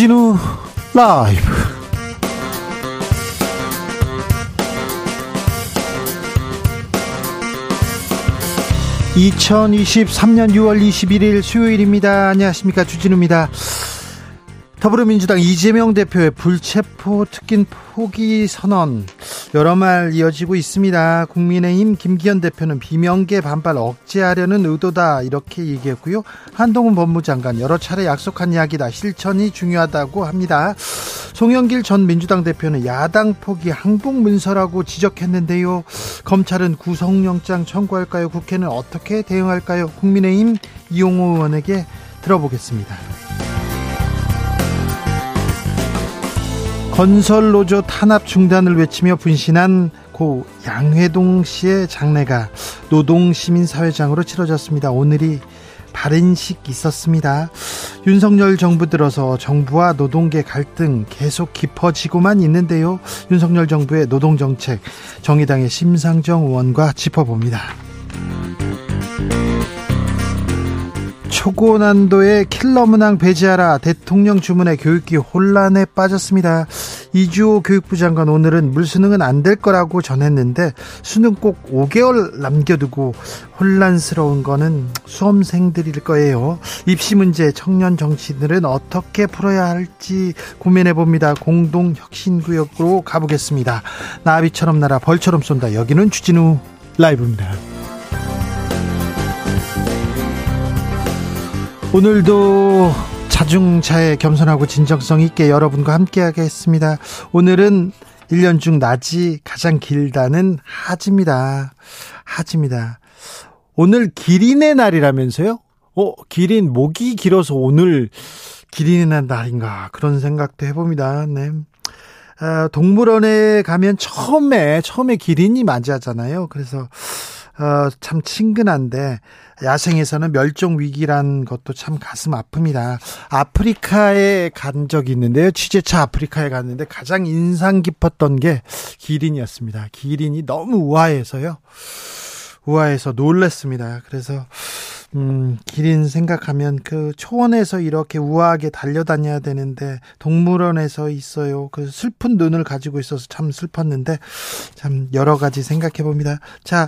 주진우 라이브. (2023년 6월 21일) 수요일입니다. 안녕하십니까. 주진우입니다. 더불어민주당 이재명 대표의 불체포 특긴 포기 선언 여러 말 이어지고 있습니다. 국민의힘 김기현 대표는 비명계 반발 억제하려는 의도다 이렇게 얘기했고요. 한동훈 법무장관 여러 차례 약속한 이야기다 실천이 중요하다고 합니다. 송영길 전 민주당 대표는 야당 포기 항복 문서라고 지적했는데요. 검찰은 구속영장 청구할까요? 국회는 어떻게 대응할까요? 국민의힘 이용호 의원에게 들어보겠습니다. 건설 노조 탄압 중단을 외치며 분신한 고 양회동 씨의 장례가 노동 시민 사회장으로 치러졌습니다. 오늘이 발인식 있었습니다. 윤석열 정부 들어서 정부와 노동계 갈등 계속 깊어지고만 있는데요. 윤석열 정부의 노동 정책 정의당의 심상정 의원과 짚어봅니다. 초고난도의 킬러 문항 배제하라 대통령 주문에 교육기 혼란에 빠졌습니다. 이주호 교육부 장관 오늘은 물수능은 안 될 거라고 전했는데 수능 꼭 5개월 남겨두고 혼란스러운 거는 수험생들일 거예요. 입시 문제 청년 정치들은 어떻게 풀어야 할지 고민해 봅니다. 공동 혁신 구역으로 가보겠습니다. 나비처럼 날아 벌처럼 쏜다. 여기는 주진우 라이브입니다. 오늘도 자중차에 겸손하고 진정성 있게 여러분과 함께 하겠습니다. 오늘은 1년 중 낮이 가장 길다는 하지입니다. 하지입니다. 오늘 기린의 날이라면서요? 어, 기린, 목이 길어서 오늘 기린의 날인가. 그런 생각도 해봅니다. 네. 아, 동물원에 가면 처음에, 처음에 기린이 맞이하잖아요. 그래서, 어, 참 친근한데 야생에서는 멸종 위기란 것도 참 가슴 아픕니다. 아프리카에 간 적이 있는데요. 취재차 아프리카에 갔는데 가장 인상 깊었던 게 기린이었습니다. 기린이 너무 우아해서요. 우아해서 놀랐습니다. 그래서 음, 기린 생각하면 그 초원에서 이렇게 우아하게 달려다녀야 되는데 동물원에서 있어요. 그 슬픈 눈을 가지고 있어서 참 슬펐는데 참 여러 가지 생각해 봅니다. 자,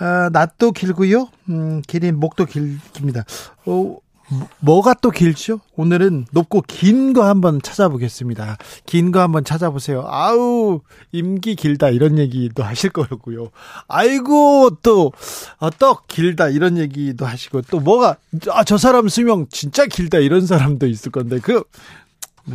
어, 낯도 길고요. 음, 기린 목도 길 깁니다. 어, 뭐가 또 길죠? 오늘은 높고 긴 거 한번 찾아보겠습니다. 긴 거 한번 찾아보세요. 아우, 임기 길다 이런 얘기도 하실 거고요. 아이고, 또, 어, 떡 길다 이런 얘기도 하시고, 또 뭐가, 아, 저 사람 수명 진짜 길다 이런 사람도 있을 건데, 그, 네.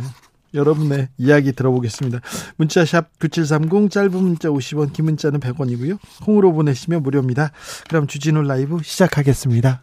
여러분의 이야기 들어보겠습니다. 문자샵 9730 짧은 문자 50원 긴 문자는 100원이고요. 콩으로 보내시면 무료입니다. 그럼 주진우 라이브 시작하겠습니다.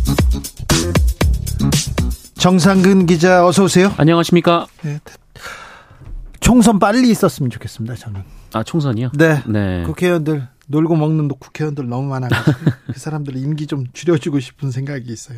정상근 기자 어서 오세요. 안녕하십니까? 네. 총선 빨리 있었으면 좋겠습니다. 저는. 아 총선이요? 네. 네. 국회의원들 놀고 먹는 국회의원들 너무 많아가지고 그 사람들 임기 좀 줄여주고 싶은 생각이 있어요.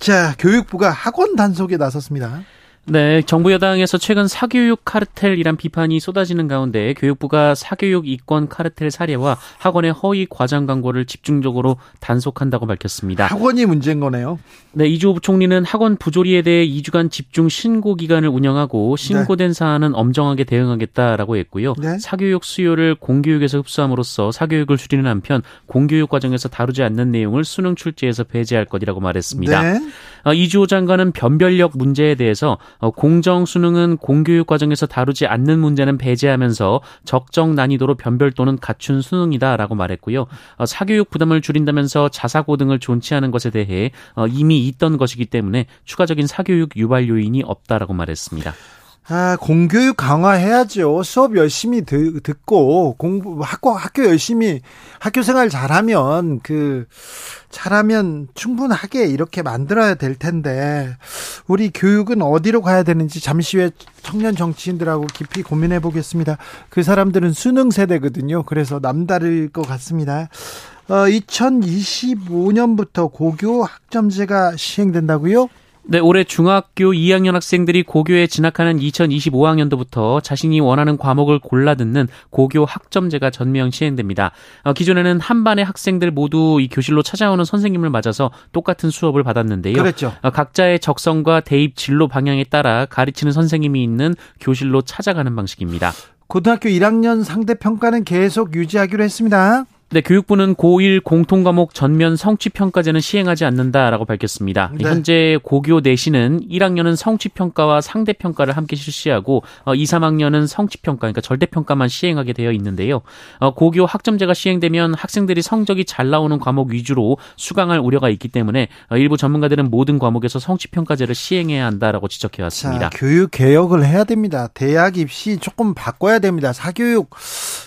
자 교육부가 학원 단속에 나섰습니다. 네, 정부 여당에서 최근 사교육 카르텔이란 비판이 쏟아지는 가운데 교육부가 사교육 이권 카르텔 사례와 학원의 허위 과장 광고를 집중적으로 단속한다고 밝혔습니다. 학원이 문제인 거네요. 네, 이주호 부총리는 학원 부조리에 대해 2주간 집중 신고 기간을 운영하고 신고된 네. 사안은 엄정하게 대응하겠다라고 했고요. 네. 사교육 수요를 공교육에서 흡수함으로써 사교육을 줄이는 한편 공교육 과정에서 다루지 않는 내용을 수능 출제에서 배제할 것이라고 말했습니다. 네. 어, 이주호 장관은 변별력 문제에 대해서 어, 공정 수능은 공교육 과정에서 다루지 않는 문제는 배제하면서 적정 난이도로 변별 또는 갖춘 수능이다라고 말했고요. 어, 사교육 부담을 줄인다면서 자사고 등을 존치하는 것에 대해 어, 있던 것이기 때문에 추가적인 사교육 유발 요인이 없다라고 말했습니다. 아, 공교육 강화해야죠. 수업 열심히 듣, 듣고 공부 학교 학교 열심히 학교 생활 잘하면 그 잘하면 충분하게 이렇게 만들어야 될 텐데 우리 교육은 어디로 가야 되는지 잠시 후에 청년 정치인들하고 깊이 고민해 보겠습니다. 그 사람들은 수능 세대거든요. 그래서 남다를 것 같습니다. 어, 2025년부터 고교 학점제가 시행된다고요? 네, 올해 중학교 2학년 학생들이 고교에 진학하는 2025학년도부터 자신이 원하는 과목을 골라 듣는 고교 학점제가 전면 시행됩니다. 어, 기존에는 한 반의 학생들 모두 이 교실로 찾아오는 선생님을 맞아서 똑같은 수업을 받았는데요. 그렇죠. 어, 각자의 적성과 대입 진로 방향에 따라 가르치는 선생님이 있는 교실로 찾아가는 방식입니다. 고등학교 1학년 상대 평가는 계속 유지하기로 했습니다. 네, 교육부는 고1 공통과목 전면 성취평가제는 시행하지 않는다라고 밝혔습니다. 네. 현재 고교 내신은 1학년은 성취평가와 상대평가를 함께 실시하고 어, 2, 3학년은 성취평가, 그러니까 절대평가만 시행하게 되어 있는데요. 어, 고교 학점제가 시행되면 학생들이 성적이 잘 나오는 과목 위주로 수강할 우려가 있기 때문에 어, 일부 전문가들은 모든 과목에서 성취평가제를 시행해야 한다라고 지적해 왔습니다. 자, 교육 개혁을 해야 됩니다. 대학 입시 조금 바꿔야 됩니다. 사교육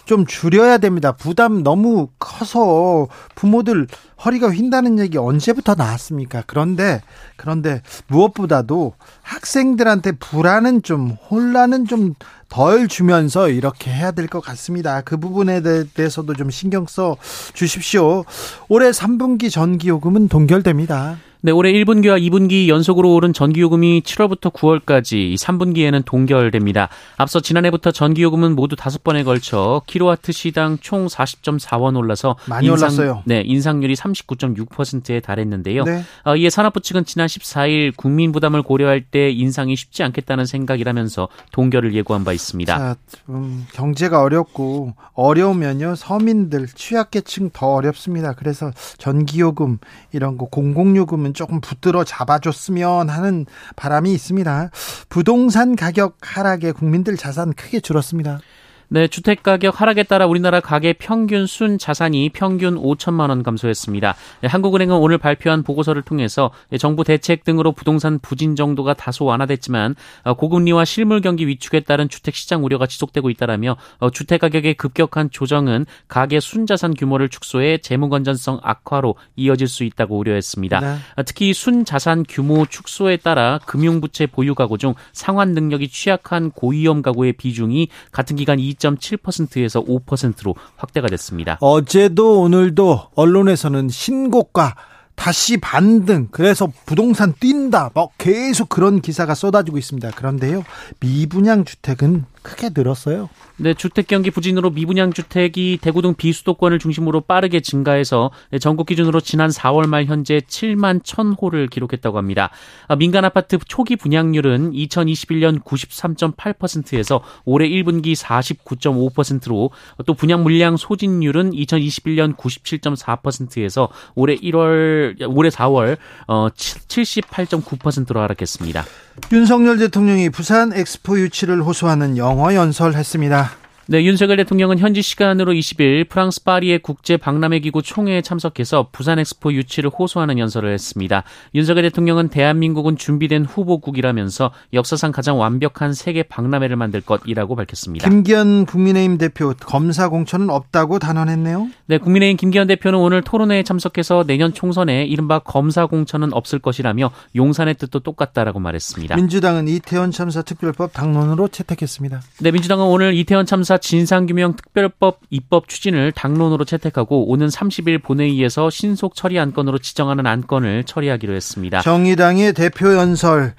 좀 줄여야 됩니다. 부담 너무 커서 부모들 허리가 휜다는 얘기 언제부터 나왔습니까? 그런데 그런데 무엇보다도 학생들한테 불안은 좀 혼란은 좀 덜 주면서 이렇게 해야 될 것 같습니다. 그 부분에 대해서도 좀 신경 써 주십시오. 올해 3분기 전기 요금은 동결됩니다. 네, 올해 1분기와 2분기 연속으로 오른 전기요금이 7월부터 9월까지 3분기에는 동결됩니다. 앞서 지난해부터 전기요금은 모두 5번에 걸쳐 킬로와트 시당 총 40.4원 올라서 많이 인상, 올랐어요. 네, 인상률이 39.6%에 달했는데요. 네. 어, 이에 산업부 측은 지난 14일 국민 부담을 고려할 때 인상이 쉽지 않겠다는 생각이라면서 동결을 예고한 바 있습니다. 자, 음, 경제가 어렵고 어려우면요 서민들 취약계층 더 어렵습니다. 그래서 전기요금 이런 거 공공요금은 조금 붙들어 잡아줬으면 하는 바람이 있습니다. 부동산 가격 하락에 국민들 자산 크게 줄었습니다. 네, 주택 가격 하락에 따라 우리나라 가계 평균 순 자산이 평균 5천만 원 감소했습니다. 네, 한국은행은 오늘 발표한 보고서를 통해서 정부 대책 등으로 부동산 부진 정도가 다소 완화됐지만 어, 고금리와 실물 경기 위축에 따른 주택 시장 우려가 지속되고 있다라며 어, 주택 가격의 급격한 조정은 가계 순 자산 규모를 축소해 재무 건전성 악화로 이어질 수 있다고 우려했습니다. 네. 어, 특히 순 자산 규모 축소에 따라 금융 부채 보유 가구 중 상환 능력이 취약한 고위험 가구의 비중이 같은 기간 2.7%에서 5%로 확대가 됐습니다. 어제도 오늘도 언론에서는 신고가 다시 반등 그래서 부동산 뛴다 뭐 계속 그런 기사가 쏟아지고 있습니다. 그런데요 미분양 주택은 크게 늘었어요. 네, 주택 경기 부진으로 미분양 주택이 대구 등 비수도권을 중심으로 빠르게 증가해서 전국 기준으로 지난 4월 말 현재 7만 1000호를 기록했다고 합니다. 아, 민간 아파트 초기 분양률은 2021년 93.8%에서 올해 1분기 49.5%로 또 분양 물량 소진율은 2021년 97.4%에서 올해 1월 올해 4월 어 78.9%로 하락했습니다. 윤석열 대통령이 부산 엑스포 유치를 호소하는 영어 연설했습니다. 네, 윤석열 대통령은 현지 시간으로 20일 프랑스 파리의 국제 박람회 기구 총회에 참석해서 부산 엑스포 유치를 호소하는 연설을 했습니다. 윤석열 대통령은 대한민국은 준비된 후보국이라면서 역사상 가장 완벽한 세계 박람회를 만들 것이라고 밝혔습니다. 김기현 국민의힘 대표 검사 공천은 없다고 단언했네요. 네, 국민의힘 김기현 대표는 오늘 토론회에 참석해서 내년 총선에 이른바 검사 공천은 없을 것이라며 용산의 뜻도 똑같다라고 말했습니다. 민주당은 이태원 참사 특별법 당론으로 채택했습니다. 네, 민주당은 오늘 이태원 참사 형사 진상규명 특별법 입법 추진을 당론으로 채택하고 오는 30일 본회의에서 신속 처리 안건으로 지정하는 안건을 처리하기로 했습니다. 정의당의 대표 연설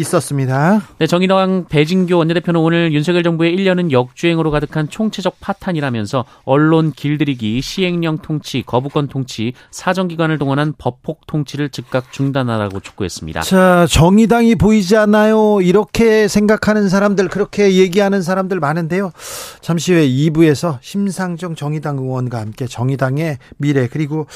있었습니다. 네, 정의당 배진교 원내대표는 오늘 윤석열 정부의 1년은 역주행으로 가득한 총체적 파탄이라면서 언론 길들이기, 시행령 통치, 거부권 통치, 사정기관을 동원한 법폭 통치를 즉각 중단하라고 촉구했습니다. 자, 정의당이 보이지 않나요? 이렇게 생각하는 사람들, 그렇게 얘기하는 사람들 많은데요. 잠시 후에 2부에서 심상정 정의당 의원과 함께 정의당의 미래 그리고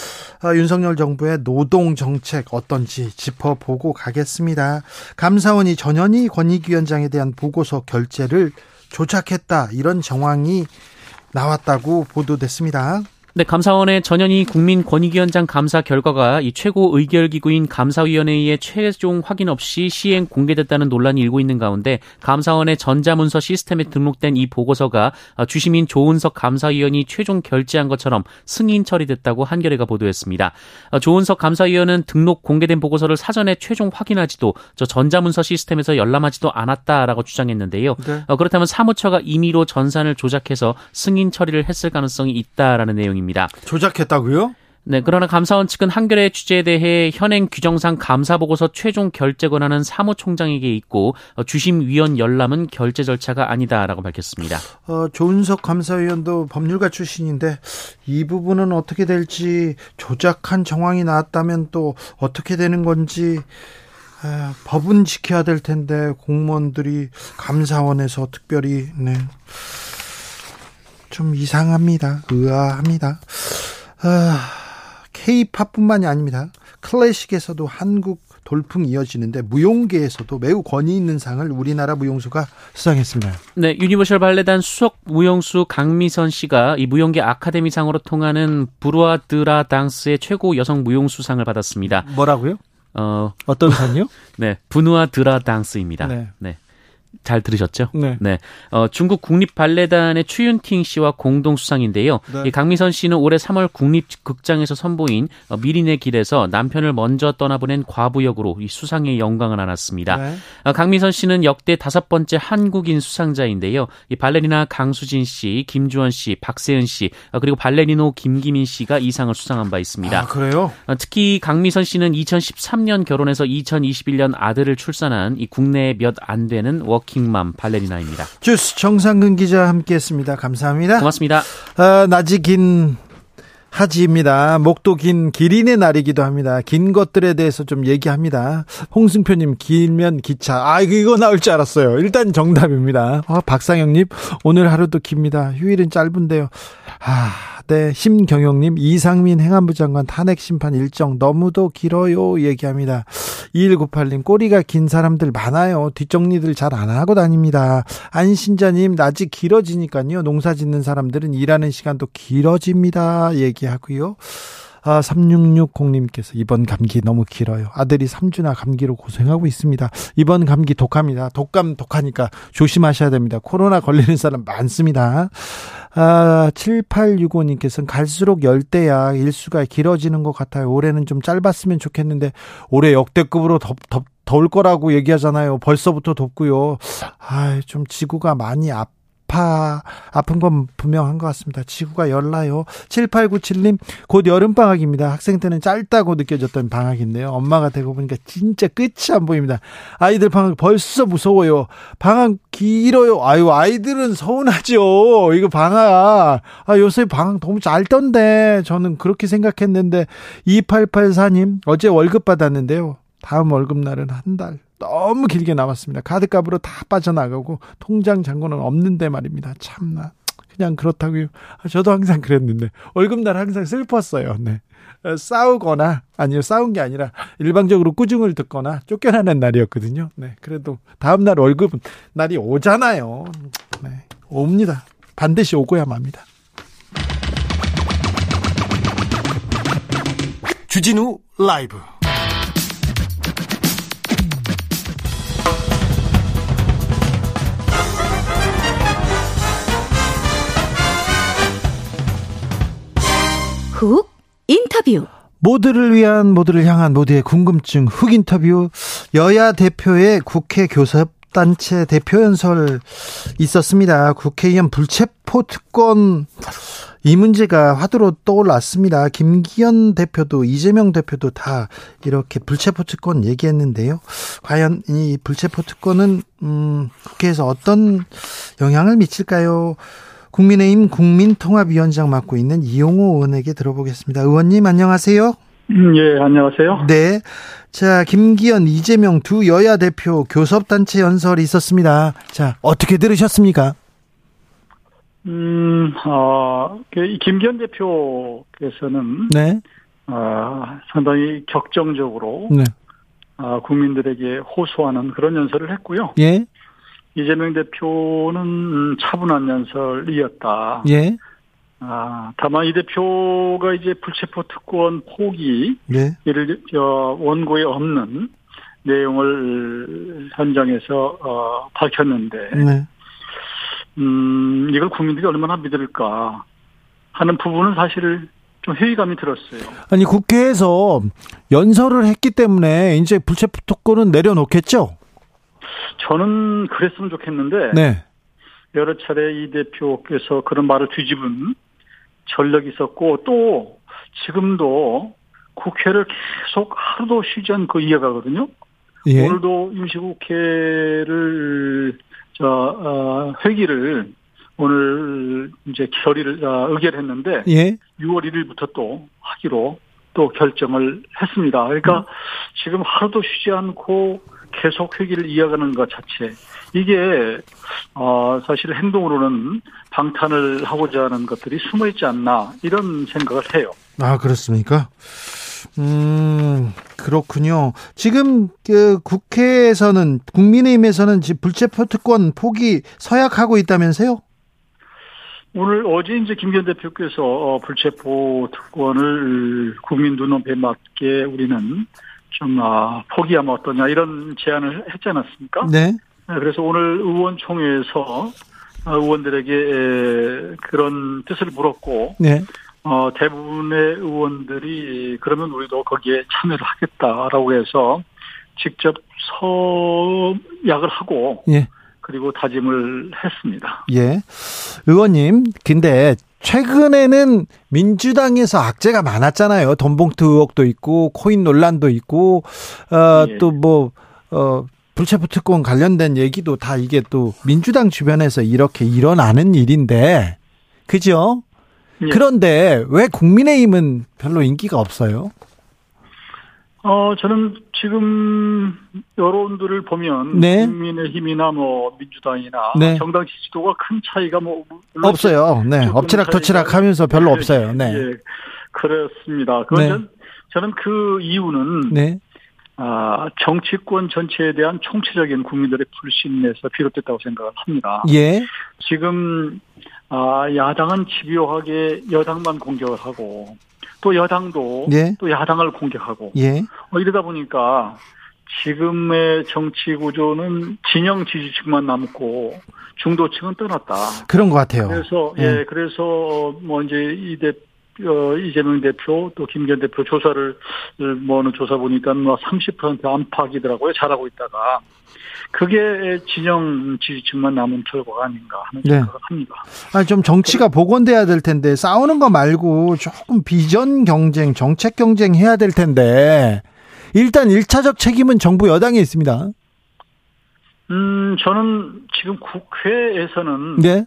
어, 윤석열 정부의 노동 정책 어떤지 짚어보고 가겠습니다. 감사 감사원이 전현희 권익위원장에 대한 보고서 결재를 조작했다 이런 정황이 나왔다고 보도됐습니다. 네, 감사원의 전현희 국민권익위원장 감사 결과가 이 최고 의결기구인 감사위원회의 최종 확인 없이 시행 공개됐다는 논란이 일고 있는 가운데 감사원의 전자문서 시스템에 등록된 이 보고서가 주심인 조은석 감사위원이 최종 결재한 것처럼 승인 처리됐다고 한겨레가 보도했습니다. 조은석 감사위원은 등록 공개된 보고서를 사전에 최종 확인하지도 저 전자문서 시스템에서 열람하지도 않았다라고 주장했는데요. 네. 어, 그렇다면 사무처가 임의로 전산을 조작해서 승인 처리를 했을 가능성이 있다라는 내용입니다. 내용입니다. 조작했다고요? 네, 그러나 감사원 측은 한겨레 취재에 대해 현행 규정상 감사 보고서 최종 결재 권한은 사무총장에게 있고 어, 주심 위원 열람은 결재 절차가 아니다라고 밝혔습니다. 어, 조은석 감사위원도 법률가 출신인데 이 부분은 어떻게 될지 조작한 정황이 나왔다면 또 어떻게 되는 건지 아, 법은 지켜야 될 텐데 공무원들이 감사원에서 특별히 네. 좀 이상합니다. 의아합니다. 아, K-팝뿐만이 아닙니다. 클래식에서도 한국 돌풍 이어지는데 무용계에서도 매우 권위 있는 상을 우리나라 무용수가 수상했습니다. 네, 유니버셜 발레단 수석 무용수 강미선 씨가 이 무용계 아카데미상으로 통하는 브누아 드 라 당스의 최고 여성 무용수상을 받았습니다. 뭐라고요? 어, 어떤 상이요? 네, 브누아 드 라 당스입니다. 네. 네. 잘 들으셨죠? 네. 네. 어, 중국 국립 발레단의 추윤팅 씨와 공동 수상인데요. 네. 이 강미선 씨는 올해 3월 국립 극장에서 선보인 어, 미리내길에서 남편을 먼저 떠나보낸 과부 역으로 이 수상의 영광을 안았습니다. 네. 어, 강미선 씨는 역대 다섯 번째 한국인 수상자인데요. 이 발레리나 강수진 씨, 김주원 씨, 박세은 씨, 어, 그리고 발레리노 김기민 씨가 이 상을 수상한 바 있습니다. 아, 그래요? 어, 특히 강미선 씨는 2013년 결혼해서 2021년 아들을 출산한 이 국내에 몇 안 되는 워 워킹맘 발레리나입니다. 주스 정상근 기자 함께했습니다. 감사합니다. 고맙습니다. 아, 낮이 긴 하지입니다. 목도 긴 기린의 날이기도 합니다. 긴 것들에 대해서 좀 얘기합니다. 홍승표님 길면 기차. 아 이거 이거 나올 줄 알았어요. 일단 정답입니다. 아, 박상영님 오늘 하루도 깁니다. 휴일은 짧은데요. 아, 네. 심경영님, 이상민 행안부 장관 탄핵 심판 일정 너무도 길어요. 얘기합니다. 2198님, 꼬리가 긴 사람들 많아요. 뒷정리들 잘 안 하고 다닙니다. 안신자님, 낮이 길어지니까요. 농사 짓는 사람들은 일하는 시간도 길어집니다. 얘기하고요. 아, 3660님께서 이번 감기 너무 길어요. 아들이 3주나 감기로 고생하고 있습니다. 이번 감기 독합니다. 독감 독하니까 조심하셔야 됩니다. 코로나 걸리는 사람 많습니다. 아, 7865님께서는 갈수록 열대야 일수가 길어지는 것 같아요. 올해는 좀 짧았으면 좋겠는데 올해 역대급으로 덥, 덥, 더울 거라고 얘기하잖아요. 벌써부터 덥고요. 아, 좀 지구가 많이 아파 아파, 아픈 건 분명한 것 같습니다. 지구가 열나요. 7897님, 곧 여름 방학입니다. 학생 때는 짧다고 느껴졌던 방학인데요. 엄마가 되고 보니까 진짜 끝이 안 보입니다. 아이들 방학 벌써 무서워요. 방학 길어요. 아유, 아이들은 서운하죠. 이거 방학. 아, 요새 방학 너무 짧던데. 저는 그렇게 생각했는데, 2884님, 어제 월급 받았는데요. 다음 월급날은 한 달. 너무 길게 남았습니다. 카드값으로 다 빠져나가고 통장 잔고는 없는데 말입니다. 참나. 그냥 그렇다고요. 아, 저도 항상 그랬는데 월급날 항상 슬펐어요. 네. 어, 싸우거나 아니요 싸운 게 아니라 일방적으로 꾸중을 듣거나 쫓겨나는 날이었거든요. 네. 그래도 다음 날 월급 날이 오잖아요. 네. 옵니다. 반드시 오고야 맙니다. 주진우 라이브 훅 인터뷰. 모두를 위한 모두를 향한 모두의 궁금증 훅 인터뷰 여야 대표의 국회 교섭 단체 대표 연설 있었습니다. 국회의원 불체포 특권 이 문제가 화두로 떠올랐습니다. 김기현 대표도 이재명 대표도 다 이렇게 불체포 특권 얘기했는데요. 과연 이 불체포 특권은 음, 국회에서 어떤 영향을 미칠까요? 국민의힘 국민통합위원장 맡고 있는 이용호 의원에게 들어보겠습니다. 의원님 안녕하세요. 음, 예, 안녕하세요. 네. 자, 김기현, 이재명 두 여야 대표 교섭단체 연설이 있었습니다. 자, 어떻게 들으셨습니까? 음, 어, 그 김기현 대표께서는. 네. 어, 상당히 격정적으로. 네. 어, 국민들에게 호소하는 그런 연설을 했고요. 예. 이재명 대표는 차분한 연설이었다. 예. 아, 다만 이 대표가 이제 불체포 특권 포기 네. 이를 저 원고에 없는 내용을 현장에서 어, 밝혔는데 네. 음, 이걸 국민들이 얼마나 믿을까 하는 부분은 사실 좀 회의감이 들었어요. 아니 국회에서 연설을 했기 때문에 이제 불체포 특권은 내려놓겠죠? 저는 그랬으면 좋겠는데 네. 여러 차례 이 대표께서 그런 말을 뒤집은 전력이 있었고 또 지금도 국회를 계속 하루도 쉬지 않고 이어가거든요. 예. 오늘도 임시국회를 저 어, 회기를 오늘 이제 결의를 어, 의결했는데 예. 6월 1일부터 또 하기로 또 결정을 했습니다. 그러니까 음. 지금 하루도 쉬지 않고 계속 회기를 이어가는 것 자체 이게 어 사실 행동으로는 방탄을 하고자 하는 것들이 숨어 있지 않나 이런 생각을 해요. 아 그렇습니까? 음 그렇군요. 지금 그 국회에서는 국민의힘에서는 불체포 특권 포기 서약하고 있다면서요? 오늘 어제 이제 김기현 대표께서 어, 불체포 특권을 국민 눈높이에 맞게 우리는 좀 아, 포기하면 어떠냐 이런 제안을 했지 않았습니까? 네. 네 그래서 오늘 의원총회에서 어, 의원들에게 그런 뜻을 물었고 네. 어, 대부분의 의원들이 그러면 우리도 거기에 참여를 하겠다라고 해서 직접 서약을 하고 예. 그리고 다짐을 했습니다. 예. 의원님, 근데 최근에는 민주당에서 악재가 많았잖아요. 돈봉투 의혹도 있고 코인 논란도 있고 어, 예. 또뭐 어, 불체포 특권 관련된 얘기도 다 이게 또 민주당 주변에서 이렇게 일어나는 일인데 그죠? 예. 그런데 왜 국민의힘은 별로 인기가 없어요? 어, 저는 지금 여론들을 보면 네. 국민의힘이나 뭐 민주당이나 네. 정당 지지도가 큰 차이가 뭐 없어요. 네, 엎치락뒤치락 하면서 별로 네. 없어요. 네, 예, 그렇습니다. 그건 네. 저는 그 이유는 네. 아, 정치권 전체에 대한 총체적인 국민들의 불신에서 비롯됐다고 생각을 합니다. 예. 지금 아, 야당은 집요하게 여당만 공격을 하고 또 여당도 예. 또 야당을 공격하고 예. 어, 이러다 보니까 지금의 정치 구조는 진영 지지층만 남고 중도층은 떠났다. 그런 것 같아요. 그래서 예, 예 그래서 뭐 이제 이 대 어, 이재명 대표 또 김기현 대표 조사를 뭐는 조사 보니까 뭐 30% 안팎이더라고요. 잘하고 있다가 그게 진영 지지층만 남은 결과가 아닌가 하는 네. 생각을 합니다. 아, 좀 정치가 복원돼야 될 텐데 싸우는 거 말고 조금 비전 경쟁, 정책 경쟁 해야 될 텐데 일단 1차적 책임은 정부 여당에 있습니다. 음, 저는 지금 국회에서는 네.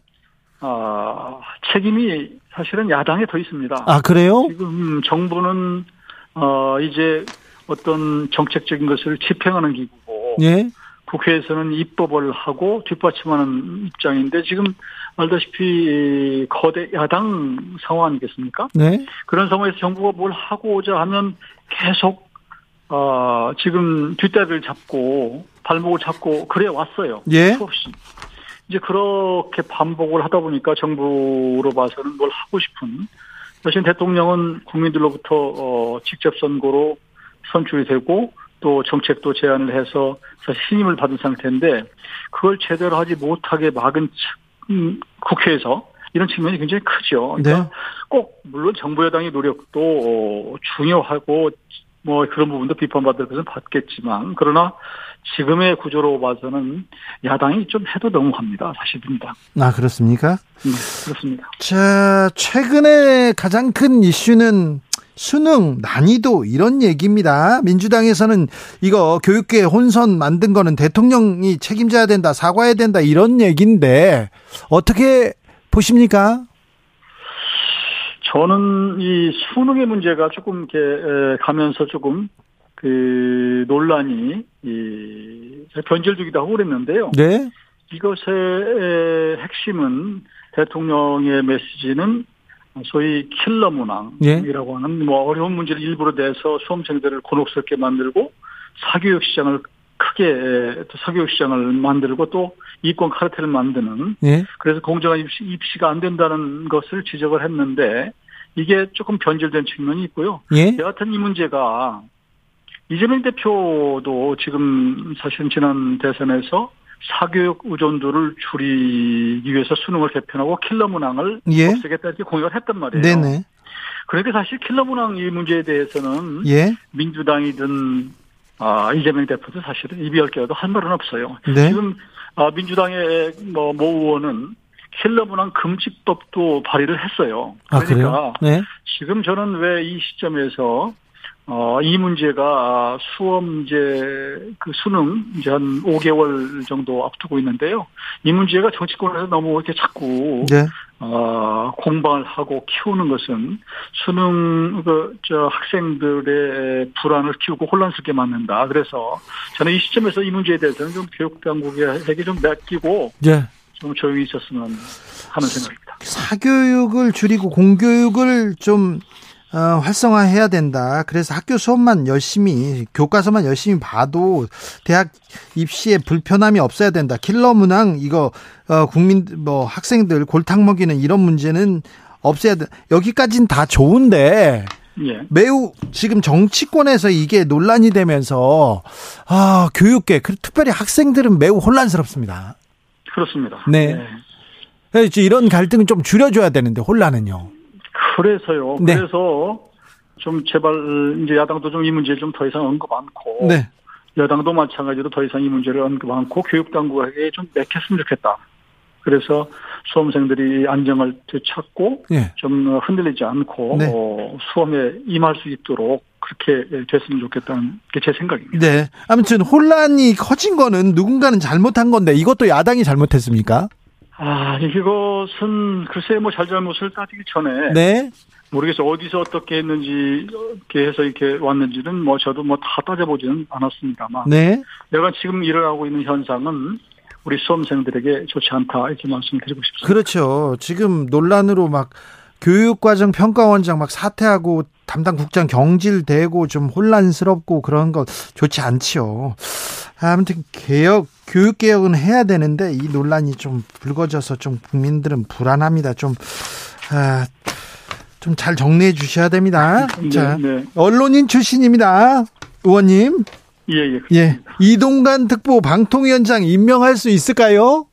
아, 책임이 사실은 야당에 더 있습니다. 아, 그래요? 지금 정부는 어, 이제 어떤 정책적인 것을 집행하는 기구고 예. 국회에서는 입법을 하고 뒷받침하는 입장인데 지금 알다시피 거대 야당 상황 아니겠습니까? 네. 그런 상황에서 정부가 뭘 하고자 하면 계속 어 지금 뒷다리를 잡고 발목을 잡고 그래 왔어요. 예. 수없이. 이제 그렇게 반복을 하다 보니까 정부로 봐서는 뭘 하고 싶은 사실 대통령은 국민들로부터 어 직접 선거로 선출이 되고 또 정책도 제안을 해서 사실 신임을 받은 상태인데 그걸 제대로 하지 못하게 막은 음, 국회에서 이런 측면이 굉장히 크죠. 그러니까 네. 꼭 물론 정부 여당의 노력도 어, 중요하고 뭐 그런 부분도 비판받을 것은 받겠지만 그러나 지금의 구조로 봐서는 야당이 좀 해도 너무합니다. 사실입니다. 아 그렇습니까? 네, 그렇습니다. 자 최근에 가장 큰 이슈는 수능 난이도 이런 얘기입니다. 민주당에서는 이거 교육계 혼선 만든 거는 대통령이 책임져야 된다, 사과해야 된다 이런 얘기인데 어떻게 보십니까? 저는 이 수능의 문제가 조금 이렇게 가면서 조금 그 논란이 이 변질되기도 하고 그랬는데요. 네. 이것의 핵심은 대통령의 메시지는 소위 킬러 문항이라고 예? 하는 뭐 어려운 문제를 일부러 내서 수험생들을 곤혹스럽게 만들고 사교육 시장을 크게 또 사교육 시장을 만들고 또 이권 카르텔을 만드는 예? 그래서 공정한 입시, 입시가 안 된다는 것을 지적을 했는데 이게 조금 변질된 측면이 있고요. 예? 여하튼 이 문제가 이재명 대표도 지금 사실은 지난 대선에서 사교육 의존도를 줄이기 위해서 수능을 개편하고 킬러 문항을 예? 없애겠다 이렇게 공약을 했단 말이에요. 네네. 그런데 사실 킬러 문항 이 문제에 대해서는 예? 민주당이든 아, 이재명 대표도 사실은 입이 열 개라도 할 말은 없어요. 네? 지금 아, 민주당의 뭐, 모 의원은 킬러 문항 금지법도 발의를 했어요. 아, 그러니까 아, 네? 지금 저는 왜 이 시점에서 어, 이 문제가 수험 이제 그 수능 이제 한 5개월 정도 앞두고 있는데요. 이 문제가 정치권에서 너무 이렇게 자꾸 네. 어, 공방을 하고 키우는 것은 수능 그 저 학생들의 불안을 키우고 혼란스럽게 만든다. 그래서 저는 이 시점에서 이 문제에 대해서는 좀 교육 당국에게 좀 맡기고 네. 좀 조용히 있었으면 하는 생각입니다. 사교육을 줄이고 공교육을 좀 어, 활성화해야 된다. 그래서 학교 수업만 열심히 교과서만 열심히 봐도 대학 입시에 불편함이 없어야 된다. 킬러 문항 이거 어, 국민 뭐 학생들 골탕 먹이는 이런 문제는 없애야 돼. 여기까지는 다 좋은데 예. 매우 지금 정치권에서 이게 논란이 되면서 아 교육계 특별히 학생들은 매우 혼란스럽습니다. 그렇습니다. 네. 네. 이런 갈등은 좀 줄여줘야 되는데 혼란은요. 그래서요. 네. 그래서 좀 제발 이제 야당도 좀 이 문제를 좀더 이상 언급 않고 네. 여당도 마찬가지로 더 이상 이 문제를 언급 않고 교육 당국에게 좀 맥혔으면 좋겠다. 그래서 수험생들이 안정을 되찾고 네. 좀 흔들리지 않고 네. 어, 수험에 임할 수 있도록 그렇게 됐으면 좋겠다는 게 제 생각입니다. 네. 아무튼 혼란이 커진 거는 누군가는 잘못한 건데 이것도 야당이 잘못했습니까? 아, 이것은 글쎄 뭐 잘잘못을 따지기 전에 네. 모르겠어 어디서 어떻게 했는지 이렇게 해서 이렇게 왔는지는 뭐 저도 뭐 다 따져보지는 않았습니다만. 네. 내가 지금 일어나고 있는 현상은 우리 수험생들에게 좋지 않다 이렇게 말씀드리고 싶습니다. 그렇죠. 지금 논란으로 막 교육과정 평가원장 막 사퇴하고 담당 국장 경질되고 좀 혼란스럽고 그런 거 좋지 않지요. 아무튼 개혁 교육 개혁은 해야 되는데 이 논란이 좀 불거져서 좀 국민들은 불안합니다. 좀 아, 좀 잘 정리해 주셔야 됩니다. 네, 자, 네. 언론인 출신입니다. 의원님. 예, 예. 예. 이동관 특보 방통위원장 임명할 수 있을까요?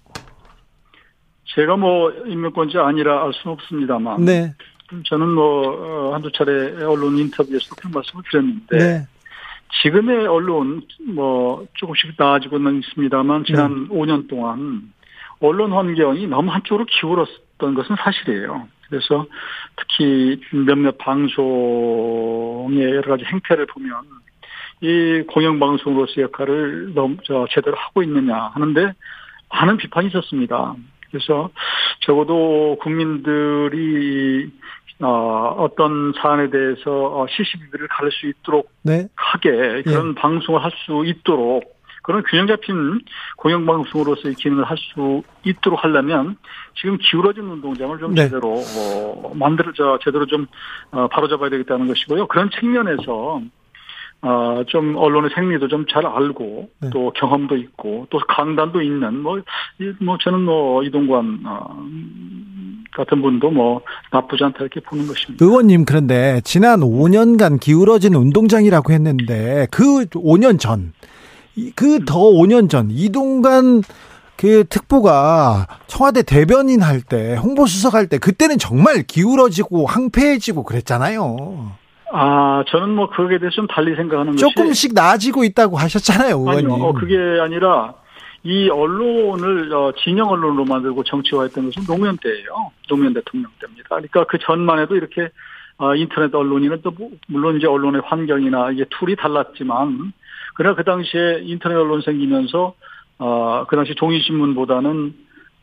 제가 뭐 임명권자 아니라 알 수는 없습니다만. 네. 저는 뭐 어, 한두 차례 언론 인터뷰에서 그런 말씀을 드렸는데 네. 지금의 언론 뭐 조금씩 나아지고는 있습니다만 지난 네. 5년 동안 언론 환경이 너무 한쪽으로 기울었던 것은 사실이에요. 그래서 특히 몇몇 방송의 여러 가지 행태를 보면 이 공영방송으로서 역할을 너무 저 제대로 하고 있느냐 하는데 많은 비판이 있었습니다. 그래서 적어도 국민들이 어, 어떤 사안에 대해서 어, 시시비비를 가릴 수 있도록 네. 하게 그런 예. 방송을 할 수 있도록 그런 균형 잡힌 공영방송으로서의 기능을 할 수 있도록 하려면 지금 기울어진 운동장을 좀 네. 제대로 어, 만들어져 제대로 좀 어, 바로잡아야 되겠다는 것이고요. 그런 측면에서 어, 좀 언론의 생리도 좀 잘 알고 네. 또 경험도 있고 또 강단도 있는 뭐, 뭐 저는 뭐 이동관 어, 같은 분도 뭐 나쁘지 않다 이렇게 보는 것입니다. 의원님 그런데 지난 5년간 기울어진 운동장이라고 했는데 그 5년 전, 그 더 5년 전 이동관 그 특보가 청와대 대변인 할 때, 홍보수석 할 때, 그때는 정말 기울어지고 황폐해지고 그랬잖아요. 아, 저는 뭐 그거에 대해서 좀 달리 생각하는 조금씩 것이. 조금씩 나아지고 있다고 하셨잖아요, 의원님. 아니요, 어, 그게 아니라 이 언론을 어, 진영 언론으로 만들고 정치화했던 것은 노무현 때예요. 노무현 대통령 때입니다. 그러니까 그 전만 해도 이렇게 어, 인터넷 언론이는 또 뭐, 물론 이제 언론의 환경이나 이게 tool이 달랐지만 그러나 그 당시에 인터넷 언론 생기면서 어, 그 당시 종이신문보다는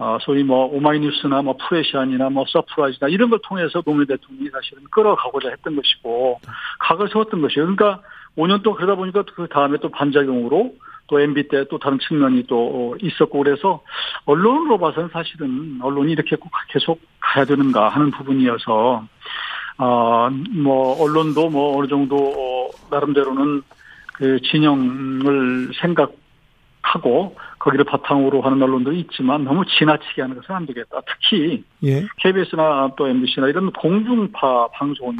어, 소위 뭐 오마이뉴스나 뭐 프레시안이나 뭐 서프라이즈나 이런 걸 통해서 노무현 대통령이 사실은 끌어가고자 했던 것이고 각을 세웠던 것이에요. 그러니까 5년 동안 그러다 보니까 그 다음에 또 반작용으로 또 MB 때 또 다른 측면이 또 있었고 그래서 언론으로 봐서는 사실은 언론이 이렇게 꼭 계속 가야 되는가 하는 부분이어서 어뭐 언론도 뭐 어느 정도 나름대로는 그 진영을 생각 하고 거기를 바탕으로 하는 언론도 있지만 너무 지나치게 하는 것은 안 되겠다. 특히 예. KBS나 또 MBC나 이런 공중파 방송이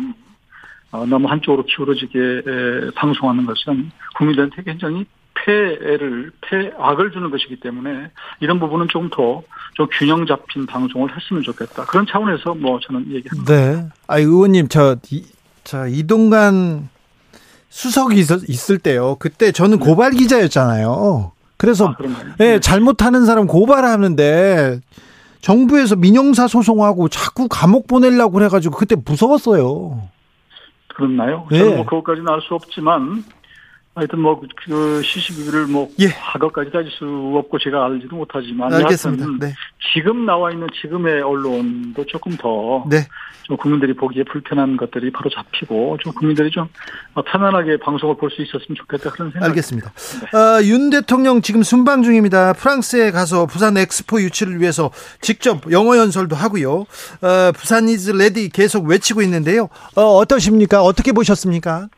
어, 너무 한쪽으로 기울어지게 방송하는 것은 국민들한테 굉장히 폐해를 폐악을 주는 것이기 때문에 이런 부분은 조금 더 좀 균형 잡힌 방송을 했으면 좋겠다. 그런 차원에서 뭐 저는 얘기합니다. 네. 아 의원님 저 이, 자 이동관 수석이 있, 있을 때요. 그때 저는 네. 고발 기자였잖아요. 그래서 아, 예, 네, 잘못하는 사람 고발하는데 정부에서 민영사 소송하고 자꾸 감옥 보내려고 그래가지고 그때 무서웠어요. 그렇나요? 예. 저는 뭐 그것까지는 알 수 없지만 하여튼 뭐그 CCTV를 뭐 예. 과거까지 따질 수 없고 제가 알지도 못하지만 알겠습니다. 네. 지금 나와 있는 지금의 언론도 조금 더 네. 좀 국민들이 보기에 불편한 것들이 바로 잡히고 좀 국민들이 좀 편안하게 방송을 볼 수 있었으면 좋겠다 그런 생각. 알겠습니다. 네. 어, 윤 대통령 지금 순방 중입니다. 프랑스에 가서 부산 엑스포 유치를 위해서 직접 영어 연설도 하고요. 어, Busan is ready 계속 외치고 있는데요. 어, 어떠십니까? 어떻게 보셨습니까?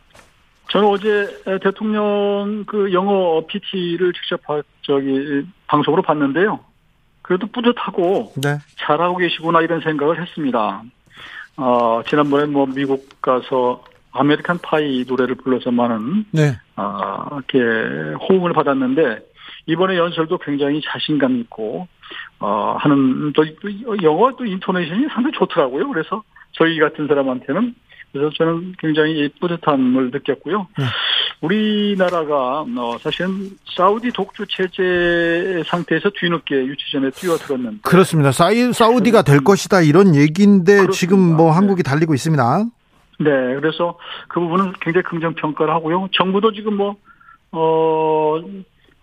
저는 어제 대통령 그 영어 PT를 직접 저기 방송으로 봤는데요. 그래도 뿌듯하고 네. 잘하고 계시구나 이런 생각을 했습니다. 어, 지난번에 뭐 미국 가서 American Pie 노래를 불러서 많은 네. 어, 이렇게 호응을 받았는데 이번에 연설도 굉장히 자신감 있고 어, 하는 또, 또 영어 또 intonation이 상당히 좋더라고요. 그래서 저희 같은 사람한테는 그래서 저는 굉장히 뿌듯함을 느꼈고요. 네. 우리나라가 어, 사실은 사우디 독주 체제 상태에서 뒤늦게 유치전에 뛰어들었는데 그렇습니다. 사이, 사우디가 될 것이다 이런 얘기인데 그렇습니다. 지금 뭐 네. 한국이 달리고 있습니다. 네, 그래서 그 부분은 굉장히 긍정 평가를 하고요. 정부도 지금 뭐 어.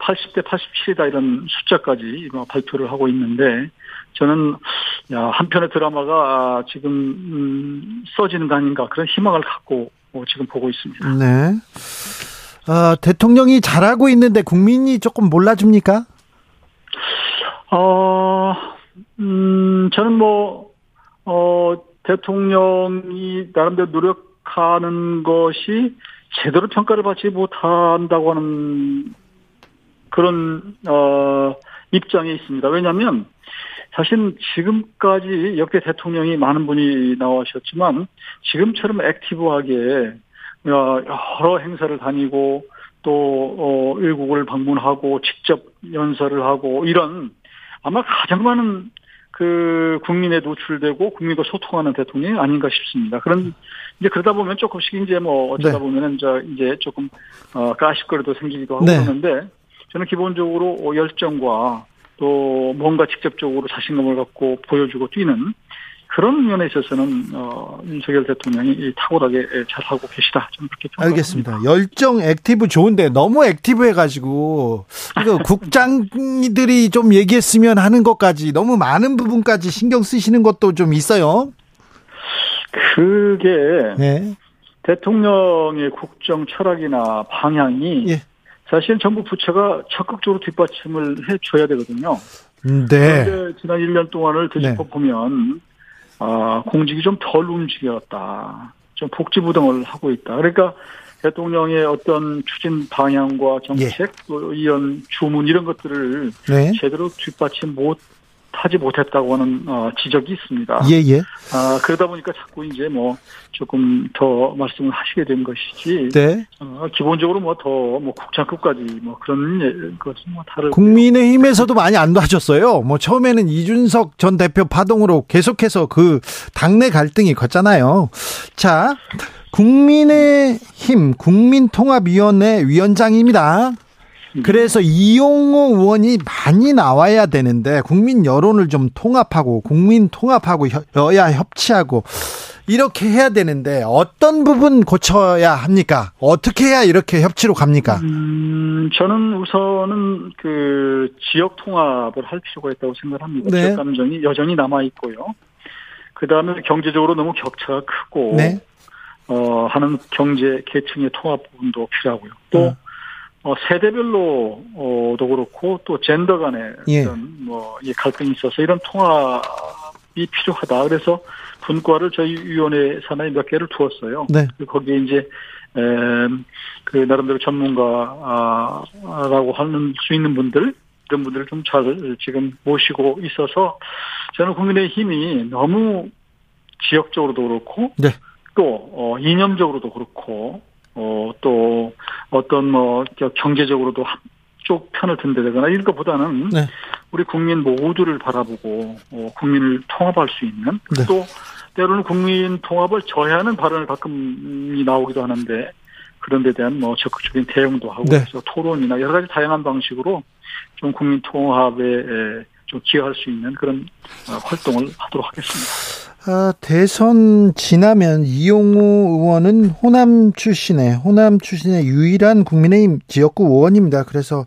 80대 87이다 이런 숫자까지 발표를 하고 있는데 저는 야, 한편의 드라마가 지금 음, 써지는 거 아닌가 그런 희망을 갖고 어, 지금 보고 있습니다. 네. 어, 대통령이 잘하고 있는데 국민이 조금 몰라줍니까? 어, 음, 저는 뭐, 어, 대통령이 나름대로 노력하는 것이 제대로 평가를 받지 못한다고 하는 그런, 어, 입장에 있습니다. 왜냐하면 사실 지금까지 역대 대통령이 많은 분이 나오셨지만 지금처럼 액티브하게 어, 여러 행사를 다니고 또 어, 외국을 방문하고 직접 연설을 하고 이런 아마 가장 많은 그 국민에 노출되고 국민과 소통하는 대통령이 아닌가 싶습니다. 그런 이제 그러다 보면 조금씩 이제 뭐 어쩌다 네. 보면은 저 이제 조금 어 가십거리도 생기기도 하고 네. 그러는데 저는 기본적으로 열정과 또 뭔가 직접적으로 자신감을 갖고 보여주고 뛰는 그런 면에 있어서는 어, 윤석열 대통령이 탁월하게 잘하고 계시다. 좀 그렇게 알겠습니다. 열정 active 좋은데 너무 active해가지고 이거 국장들이 좀 얘기했으면 하는 것까지 너무 많은 부분까지 신경 쓰시는 것도 좀 있어요. 그게 네. 대통령의 국정 철학이나 방향이 예. 사실 정부 부처가 적극적으로 뒷받침을 해줘야 되거든요. 네. 그런데 지난 1년 동안을 되짚어 네. 보면 아, 공직이 좀 덜 움직였다. 좀 복지부동을 하고 있다. 그러니까 대통령의 어떤 추진 방향과 정책, 예. 또 이런 주문 이런 것들을 네. 제대로 뒷받침 못 하지 못했다고 하는 어, 지적이 있습니다. 예, 예. 아, 그러다 보니까 자꾸 이제 뭐 조금 더 말씀을 하시게 된 것이지. 네. 어, 기본적으로 뭐 더뭐 뭐 국장급까지 뭐 그런 예, 것은 뭐 다를. 국민의힘에서도 많이 안 도와줬어요. 뭐 처음에는 이준석 전 대표 파동으로 계속해서 그 당내 갈등이 컸잖아요. 자, 국민의힘 국민통합위원회 위원장입니다. 그래서 이용호 의원이 많이 나와야 되는데 국민 여론을 좀 통합하고 국민 통합하고 여야 협치하고 이렇게 해야 되는데 어떤 부분 고쳐야 합니까? 어떻게 해야 이렇게 협치로 갑니까? 음, 저는 우선은 그 지역 통합을 할 필요가 있다고 생각합니다. 네. 지역 감정이 여전히 남아 있고요. 그 다음에 경제적으로 너무 격차가 크고 네. 어, 하는 경제 계층의 통합 부분도 필요하고요. 또 음. 어, 세대별로도 그렇고 또 젠더 간의 예. 어떤 뭐 갈등이 있어서 이런 통합이 필요하다. 그래서 분과를 저희 위원회 산하에 몇 개를 두었어요. 네. 거기에 이제 에, 그 나름대로 전문가라고 하는 수 있는 분들 이런 분들을 좀 잘 지금 모시고 있어서 저는 국민의 힘이 너무 지역적으로도 그렇고 네. 또 어, 이념적으로도 그렇고 어, 또 어떤 뭐 경제적으로도 한쪽 편을 든다거나 이런 것보다는 네. 우리 국민 모두를 바라보고 어, 국민을 통합할 수 있는 네. 또 때로는 국민 통합을 저해하는 발언을 가끔 나오기도 하는데 그런 데 대한 뭐 적극적인 대응도 하고 네. 그래서 토론이나 여러 가지 다양한 방식으로 좀 국민 통합에 좀 기여할 수 있는 그런 어, 활동을 하도록 하겠습니다. 아, 대선 지나면 이용우 의원은 호남 출신의 호남 출신의 유일한 국민의힘 지역구 의원입니다. 그래서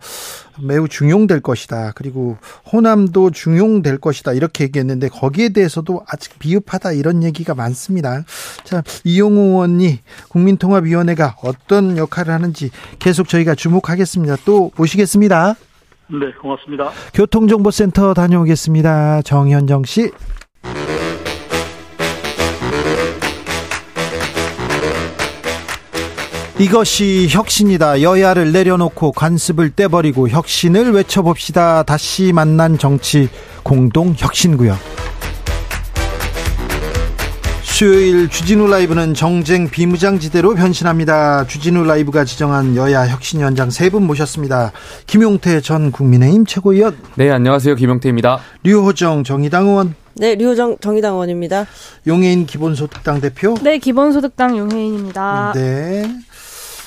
매우 중용될 것이다. 그리고 호남도 중용될 것이다. 이렇게 얘기했는데 거기에 대해서도 아직 비읍하다 이런 얘기가 많습니다. 자, 이용우 의원이 국민통합위원회가 어떤 역할을 하는지 계속 저희가 주목하겠습니다. 또 모시겠습니다. 네, 고맙습니다. 교통정보센터 다녀오겠습니다. 정현정 씨. 이것이 혁신이다. 여야를 내려놓고 관습을 떼버리고 혁신을 외쳐봅시다. 다시 만난 정치 공동 혁신구역. 수요일 주진우 라이브는 정쟁 비무장지대로 변신합니다. 주진우 라이브가 지정한 여야 혁신위원장 세 분 모셨습니다. 김용태 전 국민의힘 최고위원. 네, 안녕하세요. 김용태입니다. 류호정 정의당 의원. 네, 류호정 정의당 의원입니다. 용해인 기본소득당 대표. 네, 기본소득당 용해인입니다. 네.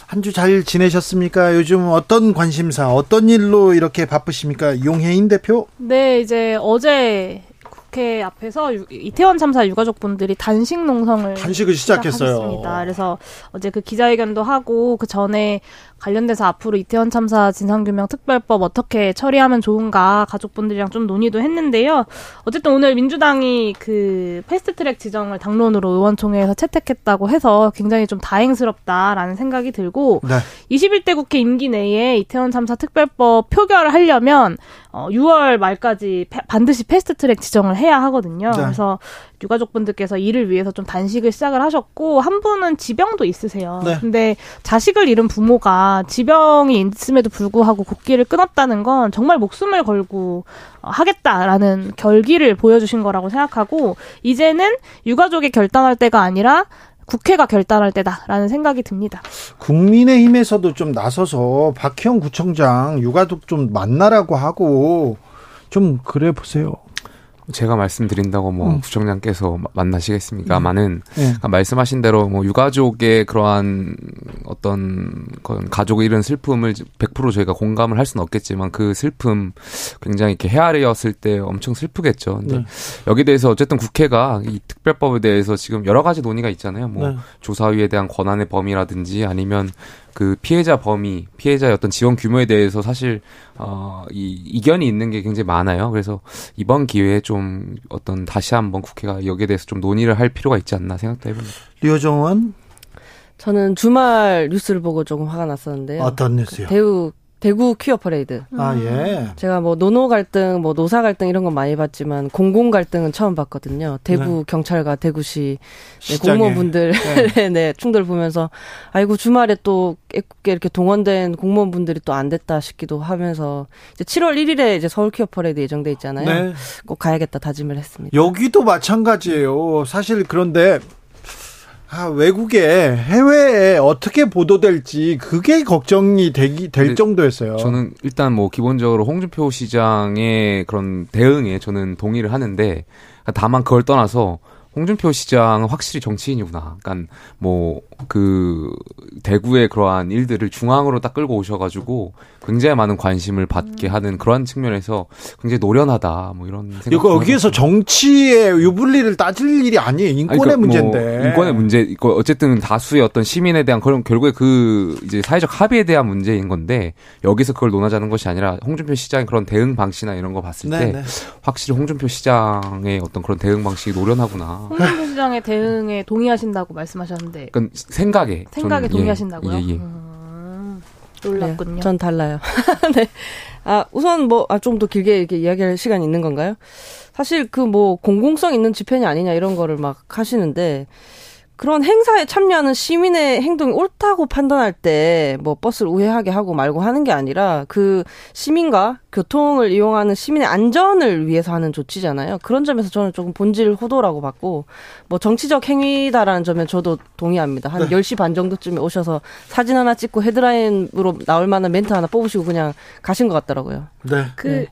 한 주 잘 지내셨습니까? 요즘 어떤 관심사, 어떤 일로 이렇게 바쁘십니까? 용해인 대표? 네, 이제 어제 국회 앞에서 이태원 참사 유가족분들이 단식 농성을 단식을 시작했어요. 그래서 어제 그 기자회견도 하고 그 전에 관련돼서 앞으로 이태원 참사 진상규명 특별법 어떻게 처리하면 좋은가 가족분들이랑 좀 논의도 했는데요. 어쨌든 오늘 민주당이 그 패스트트랙 지정을 당론으로 의원총회에서 채택했다고 해서 굉장히 좀 다행스럽다라는 생각이 들고 네. 21대 국회 임기 내에 이태원 참사 특별법 표결을 하려면 어 6월 말까지 반드시 패스트트랙 지정을 해야 하거든요. 네. 그래서 유가족분들께서 이를 위해서 좀 단식을 시작을 하셨고 한 분은 지병도 있으세요. 네. 근데 자식을 잃은 부모가 지병이 있음에도 불구하고 곡기를 끊었다는 건 정말 목숨을 걸고 하겠다라는 결기를 보여주신 거라고 생각하고 이제는 유가족이 결단할 때가 아니라 국회가 결단할 때다라는 생각이 듭니다. 국민의힘에서도 좀 나서서 박희영 구청장 유가족 좀 만나라고 하고 좀 그래 보세요. 제가 말씀드린다고 뭐 음. 부총장께서 만나시겠습니까만은 음. 네. 그러니까 말씀하신 대로 뭐 유가족의 그러한 어떤 가족의 이런 슬픔을 100% 저희가 공감을 할 수는 없겠지만 그 슬픔 굉장히 이렇게 헤아려였을 때 엄청 슬프겠죠. 근데 네. 여기 대해서 어쨌든 국회가 이 특별법에 대해서 지금 여러 가지 논의가 있잖아요. 뭐 네. 조사위에 대한 권한의 범위라든지 아니면 그 피해자 범위, 피해자의 어떤 지원 규모에 대해서 사실 어 이 이견이 있는 게 굉장히 많아요. 그래서 이번 기회에 좀 어떤 다시 한번 국회가 여기에 대해서 좀 논의를 할 필요가 있지 않나 생각도 해봅니다. 류정원 저는 주말 뉴스를 보고 조금 화가 났었는데요. 어떤 뉴스요? 대우 대구 퀴어 퍼레이드. 아, 예. 제가 뭐 노노 갈등, 뭐 노사 갈등 이런 건 많이 봤지만 공공 갈등은 처음 봤거든요. 대구 네. 경찰과 대구시 네, 공무원분들 네. 네, 충돌 보면서 아이고 주말에 또 이렇게 동원된 공무원분들이 또 안 됐다 싶기도 하면서 이제 7월 1일에 이제 서울 퀴어 퍼레이드 예정돼 있잖아요. 네. 꼭 가야겠다 다짐을 했습니다. 여기도 마찬가지예요. 사실 그런데 아, 외국에 해외에 어떻게 보도될지 그게 걱정이 되기 될 정도였어요. 저는 일단 뭐 기본적으로 홍준표 시장의 그런 대응에 저는 동의를 하는데 다만 그걸 떠나서 홍준표 시장은 확실히 정치인이구나. 그러니까 뭐그 대구의 그러한 일들을 중앙으로 딱 끌고 오셔가지고 굉장히 많은 관심을 받게 하는 그러한 측면에서 굉장히 노련하다. 뭐 이런 생각. 이거 여기에서 정치의 유불리를 따질 일이 아니에요. 인권의 아니, 그러니까 뭐 문제인데. 뭐 인권의 문제. 이거 어쨌든 다수의 어떤 시민에 대한 그런 결국에 그 이제 사회적 합의에 대한 문제인 건데 여기서 그걸 논하자는 것이 아니라 홍준표 시장의 그런 대응 방식이나 이런 거 봤을 네, 때 네. 확실히 홍준표 시장의 어떤 그런 대응 방식이 노련하구나. 홍준표 시장의 대응에 동의하신다고 말씀하셨는데. 그건 생각에. 생각에 동의하신다고요? 예, 예. 예. 음, 놀랍군요. 네, 전 달라요. 네. 아, 우선 뭐, 아, 좀더 길게 이렇게 이야기할 시간이 있는 건가요? 사실 그 뭐, 공공성 있는 집회냐 아니냐 이런 거를 막 하시는데, 그런 행사에 참여하는 시민의 행동이 옳다고 판단할 때 뭐 버스를 우회하게 하고 말고 하는 게 아니라 그 시민과 교통을 이용하는 시민의 안전을 위해서 하는 조치잖아요. 그런 점에서 저는 조금 본질 호도라고 봤고 뭐 정치적 행위다라는 점에 저도 동의합니다. 한 네. 10시 반 정도쯤에 오셔서 사진 하나 찍고 헤드라인으로 나올 만한 멘트 하나 뽑으시고 그냥 가신 것 같더라고요. 네. 그 네.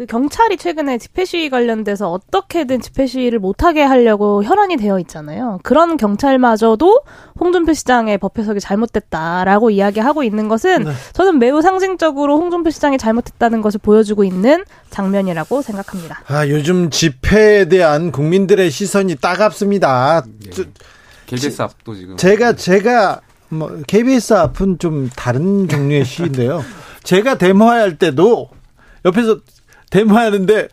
그 경찰이 최근에 집회 시위 관련돼서 어떻게든 집회 시위를 못하게 하려고 혈안이 되어 있잖아요. 그런 경찰마저도 홍준표 시장의 법 해석이 잘못됐다라고 이야기하고 있는 것은 네. 저는 매우 상징적으로 홍준표 시장이 잘못했다는 것을 보여주고 있는 장면이라고 생각합니다. 아, 요즘 집회에 대한 국민들의 시선이 따갑습니다. 네. KBS 앞도 지금 제가 제가 뭐 KBS 앞은 좀 다른 종류의 시인데요. 제가 데모할 때도 옆에서 데모하는데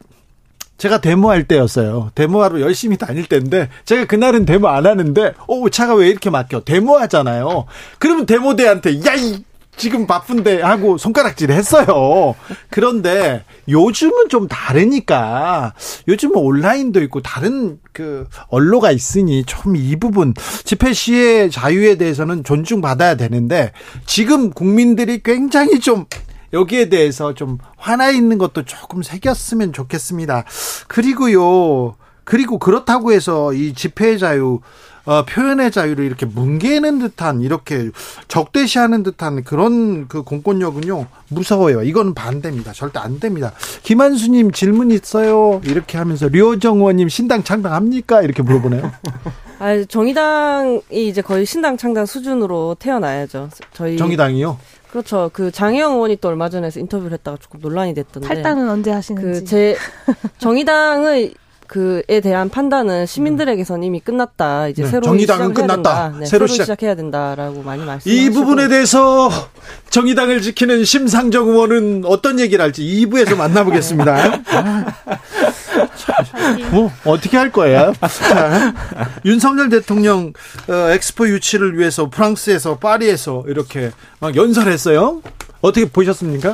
제가 데모할 때였어요. 데모하러 열심히 다닐 때인데 제가 그날은 데모 안 하는데 어 차가 왜 이렇게 막혀? 데모하잖아요. 그러면 데모대한테 야이 지금 바쁜데 하고 손가락질 했어요. 그런데 요즘은 좀 다르니까 요즘은 온라인도 있고 다른 그 언로가 있으니 좀 이 부분 집회 시의 자유에 대해서는 존중받아야 되는데 지금 국민들이 굉장히 좀 여기에 대해서 좀 화나 있는 것도 조금 새겼으면 좋겠습니다. 그리고요. 그리고 그렇다고 해서 이 집회의 자유 어, 표현의 자유를 이렇게 뭉개는 듯한 이렇게 적대시하는 듯한 그런 그 공권력은요 무서워요. 이건 반대입니다. 절대 안 됩니다. 김한수님 질문 있어요. 이렇게 하면서 류정 의원님 신당 창당합니까? 이렇게 물어보네요. 아 정의당이 이제 거의 신당 창당 수준으로 태어나야죠. 저희 정의당이요? 그렇죠. 그 장혜영 의원이 또 얼마 전에 인터뷰를 했다가 조금 논란이 됐던데. 탈당은 언제 하시는지. 그 제 정의당의 그에 대한 판단은 시민들에게선 이미 끝났다. 이제 네, 새로 정의당은 끝났다. 네, 새로, 시작. 시작 해야 된다라고 많이 말씀하시고 이 부분에 대해서 정의당을 지키는 심상정 의원은 어떤 얘기를 할지 2부에서 만나보겠습니다. 뭐 어떻게 할 거예요? 자, 윤석열 대통령 어, 엑스포 유치를 위해서 프랑스에서 파리에서 이렇게 막 연설했어요. 어떻게 보셨습니까?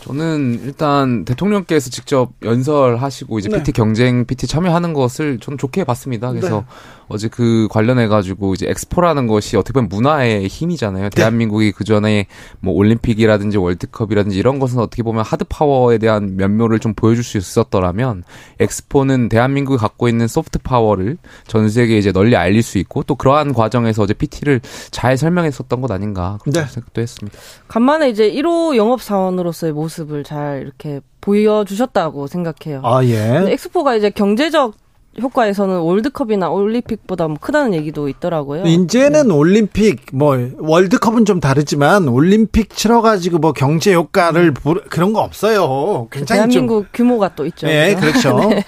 저는 일단 대통령께서 직접 연설하시고 이제 네. PT 경쟁 PT 참여하는 것을 저는 좋게 봤습니다. 그래서 네. 어제 그 관련해 가지고 이제 엑스포라는 것이 어떻게 보면 문화의 힘이잖아요. 네. 대한민국이 그 전에 뭐 올림픽이라든지 월드컵이라든지 이런 것은 어떻게 보면 하드 파워에 대한 면모를 좀 보여줄 수 있었더라면 엑스포는 대한민국이 갖고 있는 소프트 파워를 전 세계에 이제 널리 알릴 수 있고 또 그러한 과정에서 어제 PT를 잘 설명했었던 것 아닌가 그런 네. 생각도 했습니다. 간만에 이제 1호 영업 사원으로서의 모습을 잘 이렇게 보여주셨다고 생각해요. 아 예. 엑스포가 이제 경제적 효과에서는 월드컵이나 올림픽보다 뭐 크다는 얘기도 있더라고요. 이제는 네. 올림픽 뭐 월드컵은 좀 다르지만 올림픽 치러 가지고 뭐 경제 효과를 음. 그런 거 없어요. 굉장히 대한민국 좀... 규모가 또 있죠. 네, 그렇죠. 네.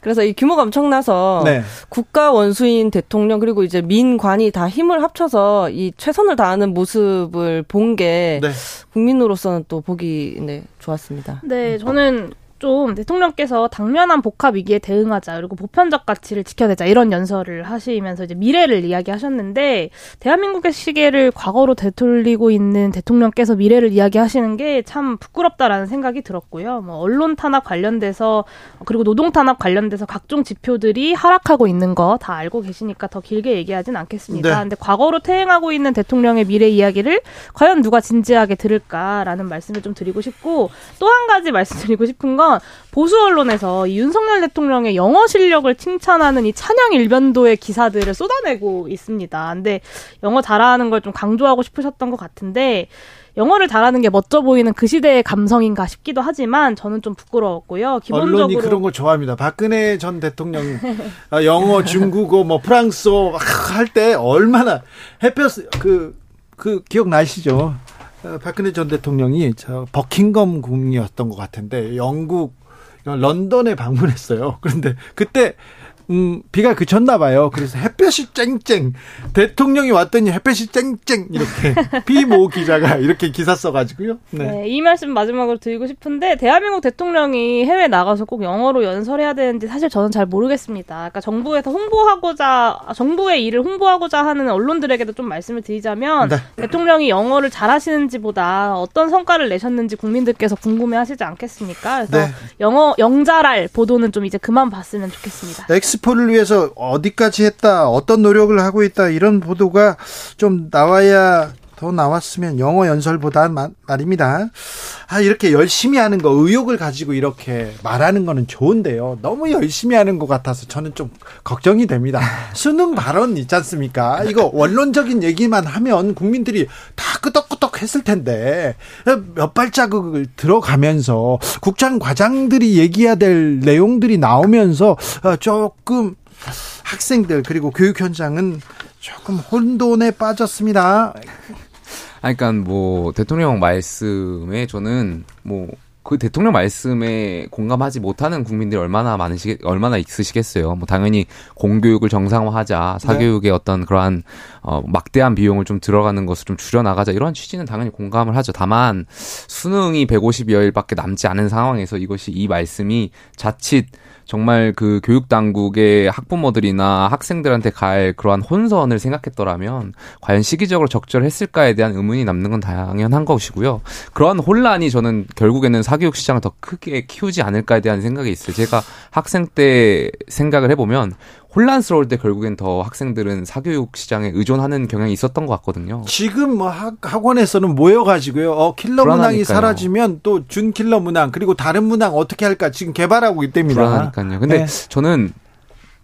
그래서 이 규모가 엄청나서 네. 국가 원수인 대통령 그리고 이제 민관이 다 힘을 합쳐서 이 최선을 다하는 모습을 본게 네. 국민으로서는 또 보기 네, 좋았습니다. 네, 저는 좀 대통령께서 당면한 복합 위기에 대응하자 그리고 보편적 가치를 지켜내자 이런 연설을 하시면서 이제 미래를 이야기하셨는데 대한민국의 시계를 과거로 되돌리고 있는 대통령께서 미래를 이야기하시는 게 참 부끄럽다라는 생각이 들었고요. 뭐 언론 탄압 관련돼서 그리고 노동 탄압 관련돼서 각종 지표들이 하락하고 있는 거 다 알고 계시니까 더 길게 얘기하진 않겠습니다. 네. 근데 과거로 퇴행하고 있는 대통령의 미래 이야기를 과연 누가 진지하게 들을까라는 말씀을 좀 드리고 싶고 또 한 가지 말씀드리고 싶은 건 보수 언론에서 이 윤석열 대통령의 영어 실력을 칭찬하는 이 찬양 일변도의 기사들을 쏟아내고 있습니다. 근데 영어 잘하는 걸 좀 강조하고 싶으셨던 것 같은데 영어를 잘하는 게 멋져 보이는 그 시대의 감성인가 싶기도 하지만 저는 좀 부끄러웠고요. 기본적으로 언론이 그런 거 좋아합니다. 박근혜 전 대통령 아, 영어, 중국어, 뭐 프랑스어 할 때 얼마나 햇볕 그그 그 기억 나시죠? 어, 박근혜 전 대통령이 저 버킹엄 궁이었던 것 같은데 영국 런던에 방문했어요. 그런데 그때 음, 비가 그쳤나 봐요. 그래서 햇볕이 쨍쨍. 대통령이 왔더니 햇볕이 쨍쨍. 이렇게. 비모 기자가 이렇게 기사 써가지고요. 네. 네. 이 말씀 마지막으로 드리고 싶은데, 대한민국 대통령이 해외 나가서 꼭 영어로 연설해야 되는지 사실 저는 잘 모르겠습니다. 그러니까 정부에서 홍보하고자, 정부의 일을 홍보하고자 하는 언론들에게도 좀 말씀을 드리자면, 네. 대통령이 영어를 잘하시는지보다 어떤 성과를 내셨는지 국민들께서 궁금해 하시지 않겠습니까? 그래서 네. 영어, 영자랄 보도는 좀 이제 그만 봤으면 좋겠습니다. 엑스 엑스포를 위해서 어디까지 했다, 어떤 노력을 하고 있다 이런 보도가 좀 나와야 더 나왔으면 영어 연설보다 말입니다. 아, 이렇게 열심히 하는 거, 의욕을 가지고 이렇게 말하는 거는 좋은데요. 너무 열심히 하는 것 같아서 저는 좀 걱정이 됩니다. 수능 발언 있지 않습니까? 이거 원론적인 얘기만 하면 국민들이 다 끄덕끄덕 했을 텐데, 몇 발자국을 들어가면서 국장 과장들이 얘기해야 될 내용들이 나오면서 어, 조금 학생들 그리고 교육 현장은 조금 혼돈에 빠졌습니다. 그러니까 뭐 대통령 말씀에 저는 뭐 그 대통령 말씀에 공감하지 못하는 국민들이 얼마나 많으시 얼마나 있으시겠어요. 뭐 당연히 공교육을 정상화하자, 사교육의 네. 어떤 그러한 어 막대한 비용을 좀 들어가는 것을 좀 줄여 나가자 이러한 취지는 당연히 공감을 하죠. 다만 수능이 150여일밖에 남지 않은 상황에서 이것이 이 말씀이 자칫 정말 그 교육 당국의 학부모들이나 학생들한테 갈 그러한 혼선을 생각했더라면 과연 시기적으로 적절했을까에 대한 의문이 남는 건 당연한 것이고요. 그러한 혼란이 저는 결국에는 사교육 시장을 더 크게 키우지 않을까에 대한 생각이 있어요. 제가 학생 때 생각을 해보면 혼란스러울 때 결국엔 더 학생들은 사교육 시장에 의존하는 경향이 있었던 것 같거든요. 지금 뭐 학, 학원에서는 모여가지고요. 어, 킬러 불안하니까요. 문항이 사라지면 또 준 킬러 문항 그리고 다른 문항 어떻게 할까 지금 개발하고 있답니다. 불안하니까요. 근데 네. 저는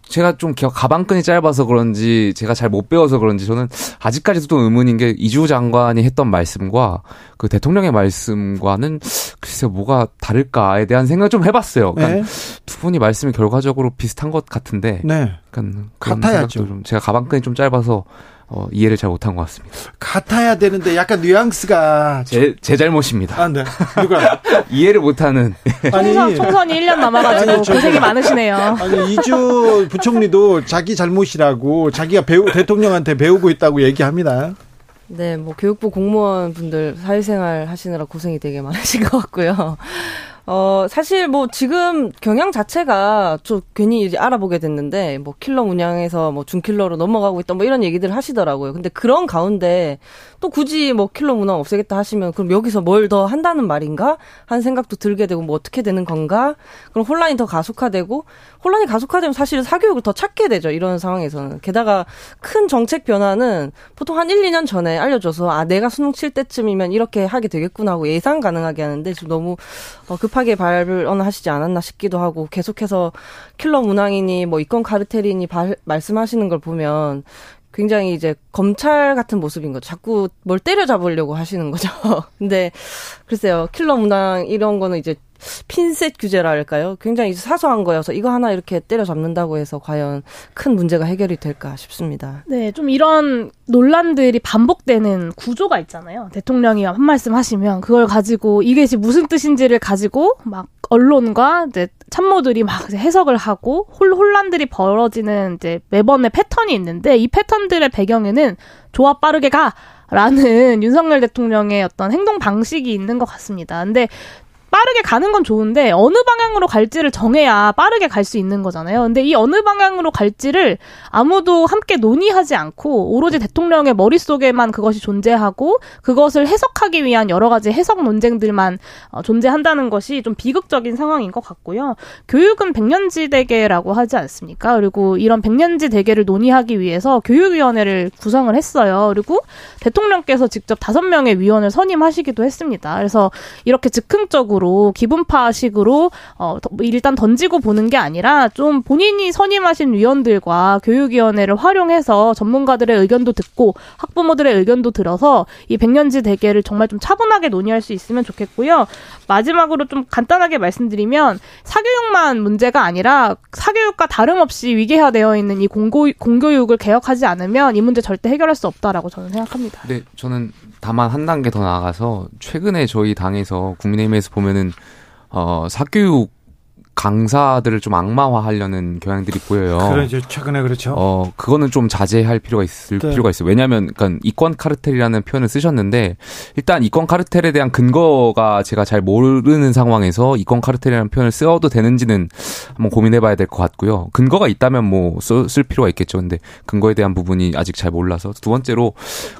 제가 좀 가방끈이 짧아서 그런지 제가 잘 못 배워서 그런지 저는 아직까지도 의문인 게 이주 장관이 했던 말씀과 그 대통령의 말씀과는 글쎄 뭐가 다를까에 대한 생각 좀 해봤어요. 그러니까 네. 두 분이 말씀이 결과적으로 비슷한 것 같은데, 네. 그러니까 같아야죠. 좀 제가 가방끈이 좀 짧아서 어, 이해를 잘 못한 것 같습니다. 같아야 되는데 약간 뉘앙스가 제, 제 잘못입니다. 아, 네. 누가 이해를 못하는 아니 총선, 총선 이 1년 남아가지고 아니, 고생이 많으시네요. 아니 이주 부총리도 자기 잘못이라고 자기가 배우 대통령한테 배우고 있다고 얘기합니다. 네, 뭐 교육부 공무원 분들 사회생활 하시느라 고생이 되게 많으신 것 같고요. 어, 사실 뭐 지금 경향 자체가 좀 괜히 이제 알아보게 됐는데 뭐 킬러 운영에서 뭐 중킬러로 넘어가고 있다 뭐 이런 얘기들 하시더라고요. 근데 그런 가운데 또 굳이 뭐 킬러 문화 없애겠다 하시면 그럼 여기서 뭘 더 한다는 말인가? 한 생각도 들게 되고 뭐 어떻게 되는 건가? 그럼 혼란이 더 가속화되고 혼란이 가속화되면 사실 사교육을 더 찾게 되죠. 이런 상황에서는. 게다가 큰 정책 변화는 보통 한 1, 2년 전에 알려줘서 아 내가 수능 칠 때쯤이면 이렇게 하게 되겠구나 하고 예상 가능하게 하는데 지금 너무 어, 급하게 발언하시지 않았나 싶기도 하고 계속해서 킬러 문항이니 뭐 이권 카르텔이니 발, 말씀하시는 걸 보면 굉장히 이제 검찰 같은 모습인 거죠. 자꾸 뭘 때려잡으려고 하시는 거죠. 근데 글쎄요, 킬러 문항 이런 거는 이제 핀셋 규제랄까요? 굉장히 사소한 거여서 이거 하나 이렇게 때려잡는다고 해서 과연 큰 문제가 해결이 될까 싶습니다. 네, 좀 이런 논란들이 반복되는 구조가 있잖아요. 대통령이 한 말씀 하시면 그걸 가지고 이게 무슨 뜻인지를 가지고 막 언론과 이제 참모들이 막 해석을 하고 혼란들이 벌어지는 이제 매번의 패턴이 있는데 이 패턴들의 배경에는 조합 빠르게 가 라는 윤석열 대통령의 어떤 행동 방식이 있는 것 같습니다. 근데 빠르게 가는 건 좋은데 어느 방향으로 갈지를 정해야 빠르게 갈 수 있는 거잖아요. 근데 이 어느 방향으로 갈지를 아무도 함께 논의하지 않고 오로지 대통령의 머릿속에만 그것이 존재하고 그것을 해석하기 위한 여러 가지 해석 논쟁들만 어, 존재한다는 것이 좀 비극적인 상황인 것 같고요. 교육은 백년지 대계라고 하지 않습니까? 그리고 이런 백년지 대계를 논의하기 위해서 교육위원회를 구성을 했어요. 그리고 대통령께서 직접 다섯 명의 위원을 선임하시기도 했습니다. 그래서 이렇게 즉흥적으로 식으로 기분파식으로 어 일단 던지고 보는 게 아니라 좀 본인이 선임하신 위원들과 교육위원회를 활용해서 전문가들의 의견도 듣고 학부모들의 의견도 들어서 이 백년지 대계를 정말 좀 차분하게 논의할 수 있으면 좋겠고요. 마지막으로 좀 간단하게 말씀드리면 사교육만 문제가 아니라 사교육과 다름없이 위계화되어 있는 이 공고, 공교육을 개혁하지 않으면 이 문제 절대 해결할 수 없다라고 저는 생각합니다. 네, 저는 다만 한 단계 더 나아가서 최근에 저희 당에서 국민의힘에서 보면은 어 사교육 강사들을 좀 악마화하려는 경향들이 보여요. 그렇죠. 최근에 그렇죠. 어, 그거는 좀 자제할 필요가 있을 네. 필요가 있어요. 왜냐하면, 그러니까 이권 카르텔이라는 표현을 쓰셨는데 일단 이권 카르텔에 대한 근거가 제가 잘 모르는 상황에서 이권 카르텔이라는 표현을 써도 되는지는 한번 고민해봐야 될 것 같고요. 근거가 있다면 뭐 쓸 필요가 있겠죠. 근데 근거에 대한 부분이 아직 잘 몰라서 두 번째로,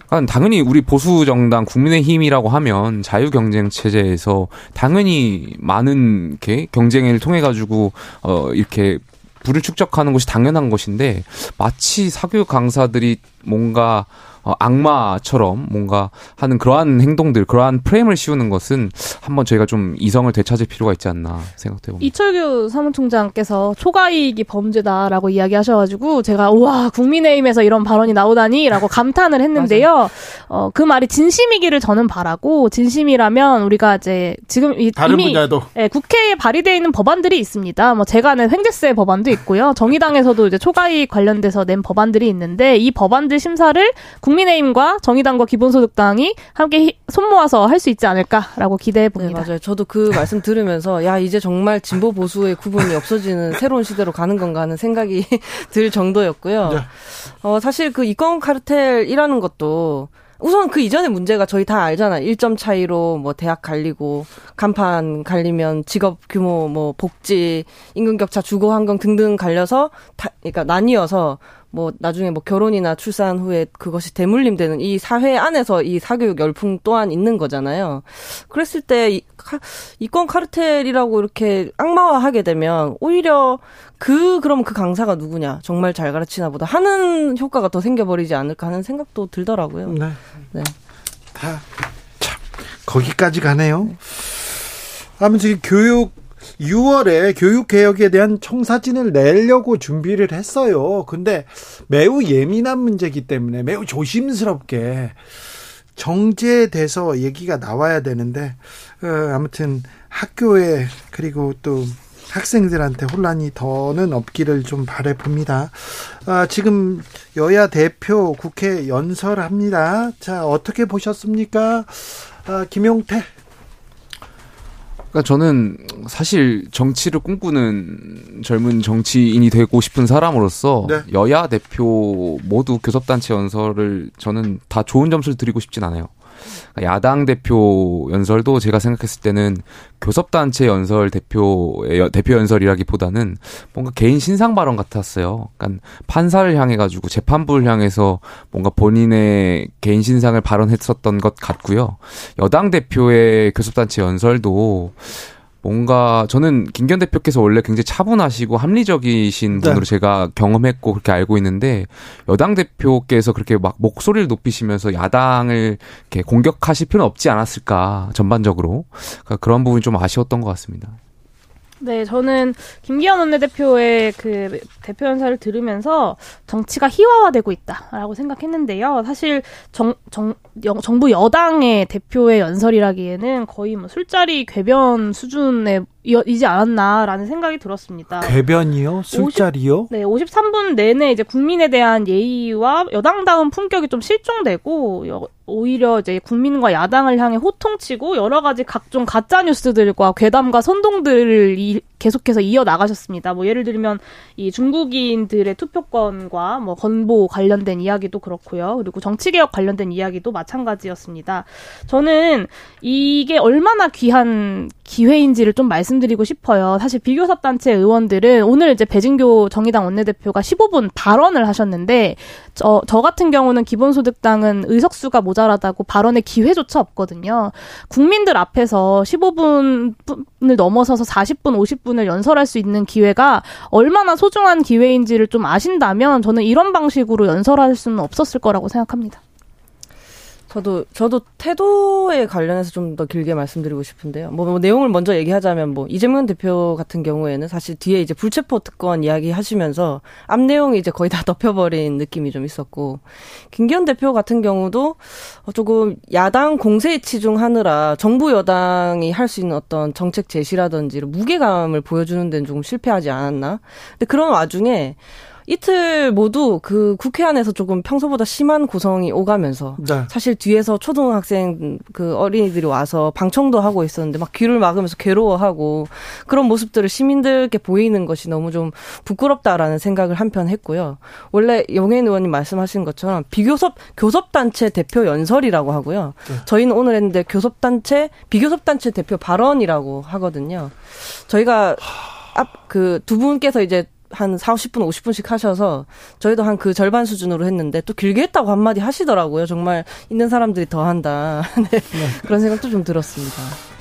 그러니까 당연히 우리 보수 정당 국민의힘이라고 하면 자유 경쟁 체제에서 당연히 많은 게 경쟁을 통해 가 지고 어 이렇게 불을 축적하는 것이 당연한 것인데 마치 사교육 강사들이 뭔가 어, 악마처럼 뭔가 하는 그러한 행동들, 그러한 프레임을 씌우는 것은 한번 저희가 좀 이성을 되찾을 필요가 있지 않나 생각해봅니다. 이철규 사무총장께서 초과이익이 범죄다라고 이야기하셔가지고 제가 우와 국민의힘에서 이런 발언이 나오다니라고 감탄을 했는데요. 어, 그 말이 진심이기를 저는 바라고 진심이라면 우리가 이제 지금 이, 다른 이미 분야도 예, 국회에 발의되어 있는 법안들이 있습니다. 뭐 제가 아는 횡재세 법안도 있고요. 정의당에서도 이제 초과이익 관련돼서 낸 법안들이 있는데 이 법안들 심사를 국 국민의힘과 정의당과 기본소득당이 함께 손 모아서 할 수 있지 않을까라고 기대해 봅니다. 네, 맞아요. 저도 그 말씀 들으면서 야 이제 정말 진보 보수의 구분이 없어지는 새로운 시대로 가는 건가 하는 생각이 들 정도였고요. 네. 어, 사실 그 이권 카르텔이라는 것도 우선 그 이전의 문제가 저희 다 알잖아요. 1점 차이로 뭐 대학 갈리고 간판 갈리면 직업 규모 뭐 복지 임금 격차 주거 환경 등등 갈려서 다 그러니까 나뉘어서 뭐 나중에 뭐 결혼이나 출산 후에 그것이 대물림되는 이 사회 안에서 이 사교육 열풍 또한 있는 거잖아요. 그랬을 때 이, 이권 카르텔이라고 이렇게 악마화하게 되면 오히려 그 그럼 그 강사가 누구냐 정말 잘 가르치나 보다 하는 효과가 더 생겨버리지 않을까 하는 생각도 들더라고요. 네. 네. 다 참 거기까지 가네요. 아무튼 교육 6월에 교육개혁에 대한 청사진을 내려고 준비를 했어요. 근데 매우 예민한 문제이기 때문에 매우 조심스럽게 정제돼서 얘기가 나와야 되는데, 어, 아무튼 학교에 그리고 또 학생들한테 혼란이 더는 없기를 좀 바래봅니다. 아, 지금 여야 대표 국회 연설합니다. 자, 어떻게 보셨습니까? 아, 김용태 그러니까 저는 사실 정치를 꿈꾸는 젊은 정치인이 되고 싶은 사람으로서 네. 여야 대표 모두 교섭단체 연설을 저는 다 좋은 점수를 드리고 싶진 않아요. 그러니까 야당 대표 연설도 제가 생각했을 때는 교섭단체 연설 대표의 대표 연설이라기보다는 뭔가 개인 신상 발언 같았어요. 그러니까 판사를 향해 가지고 재판부를 향해서 뭔가 본인의 개인 신상을 발언했었던 것 같고요. 여당 대표의 교섭단체 연설도 뭔가 저는 김기현 대표께서 원래 굉장히 차분하시고 합리적이신 네. 분으로 제가 경험했고 그렇게 알고 있는데 여당 대표께서 그렇게 막 목소리를 높이시면서 야당을 이렇게 공격하실 필요는 없지 않았을까 전반적으로 그러니까 그런 부분이 좀 아쉬웠던 것 같습니다. 네, 저는 김기현 원내대표의 그 대표 연설을 들으면서 정치가 희화화되고 있다라고 생각했는데요. 사실 정, 정, 정부 여당의 대표의 연설이라기에는 거의 뭐 술자리 궤변 수준의 이지 않았나라는 생각이 들었습니다. 궤변이요? 술자리요? 50, 네, 53분 내내 이제 국민에 대한 예의와 여당다운 품격이 좀 실종되고 여, 오히려 이제 국민과 야당을 향해 호통치고 여러 가지 각종 가짜 뉴스들과 괴담과 선동들을 이, 계속해서 이어 나가셨습니다. 뭐 예를 들면 이 중국인들의 투표권과 뭐 건보 관련된 이야기도 그렇고요. 그리고 정치 개혁 관련된 이야기도 마찬가지였습니다. 저는 이게 얼마나 귀한 기회인지를 좀 말씀 드리고 싶어요. 사실 비교섭 단체 의원들은 오늘 이제 배진교 정의당 원내대표가 15분 발언을 하셨는데 저, 저 같은 경우는 기본소득당은 의석수가 모자라다고 발언의 기회조차 없거든요. 국민들 앞에서 15분을 넘어서서 40분, 50분을 연설할 수 있는 기회가 얼마나 소중한 기회인지를 좀 아신다면 저는 이런 방식으로 연설할 수는 없었을 거라고 생각합니다. 저도 저도 태도에 관련해서 좀 더 길게 말씀드리고 싶은데요. 뭐, 뭐, 내용을 먼저 얘기하자면 뭐 이재명 대표 같은 경우에는 사실 뒤에 이제 불체포 특권 이야기 하시면서 앞 내용이 이제 거의 다 덮여버린 느낌이 좀 있었고 김기현 대표 같은 경우도 조금 야당 공세에 치중하느라 정부 여당이 할 수 있는 어떤 정책 제시라든지 무게감을 보여주는 데는 조금 실패하지 않았나. 근데 그런 와중에 이틀 모두 그 국회 안에서 조금 평소보다 심한 고성이 오가면서 네. 사실 뒤에서 초등학생 그 어린이들이 와서 방청도 하고 있었는데 막 귀를 막으면서 괴로워하고 그런 모습들을 시민들께 보이는 것이 너무 좀 부끄럽다라는 생각을 한편 했고요. 원래 용해인 의원님 말씀하신 것처럼 비교섭 교섭단체 대표 연설이라고 하고요. 네. 저희는 오늘 했는데 교섭단체 비교섭단체 대표 발언이라고 하거든요. 저희가 앞 그 두 분께서 이제 한 4, 50분, 50분씩 하셔서 저희도 한 그 절반 수준으로 했는데 또 길게 했다고 한마디 하시더라고요. 정말 있는 사람들이 더 한다. 네. 네. 그런 생각도 좀 들었습니다.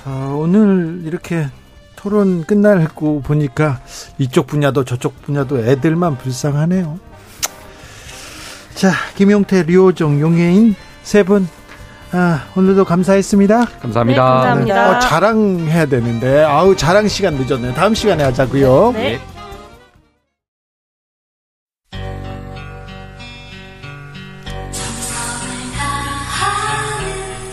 아, 오늘 이렇게 토론 끝날고 보니까 이쪽 분야도 저쪽 분야도 애들만 불쌍하네요. 자, 김용태, 류호정, 용혜인 세 분, 아, 오늘도 감사했습니다. 감사합니다. 네, 감사합니다. 네. 어, 자랑해야 되는데, 아우, 자랑 시간 늦었네요. 다음 시간에 하자고요 네.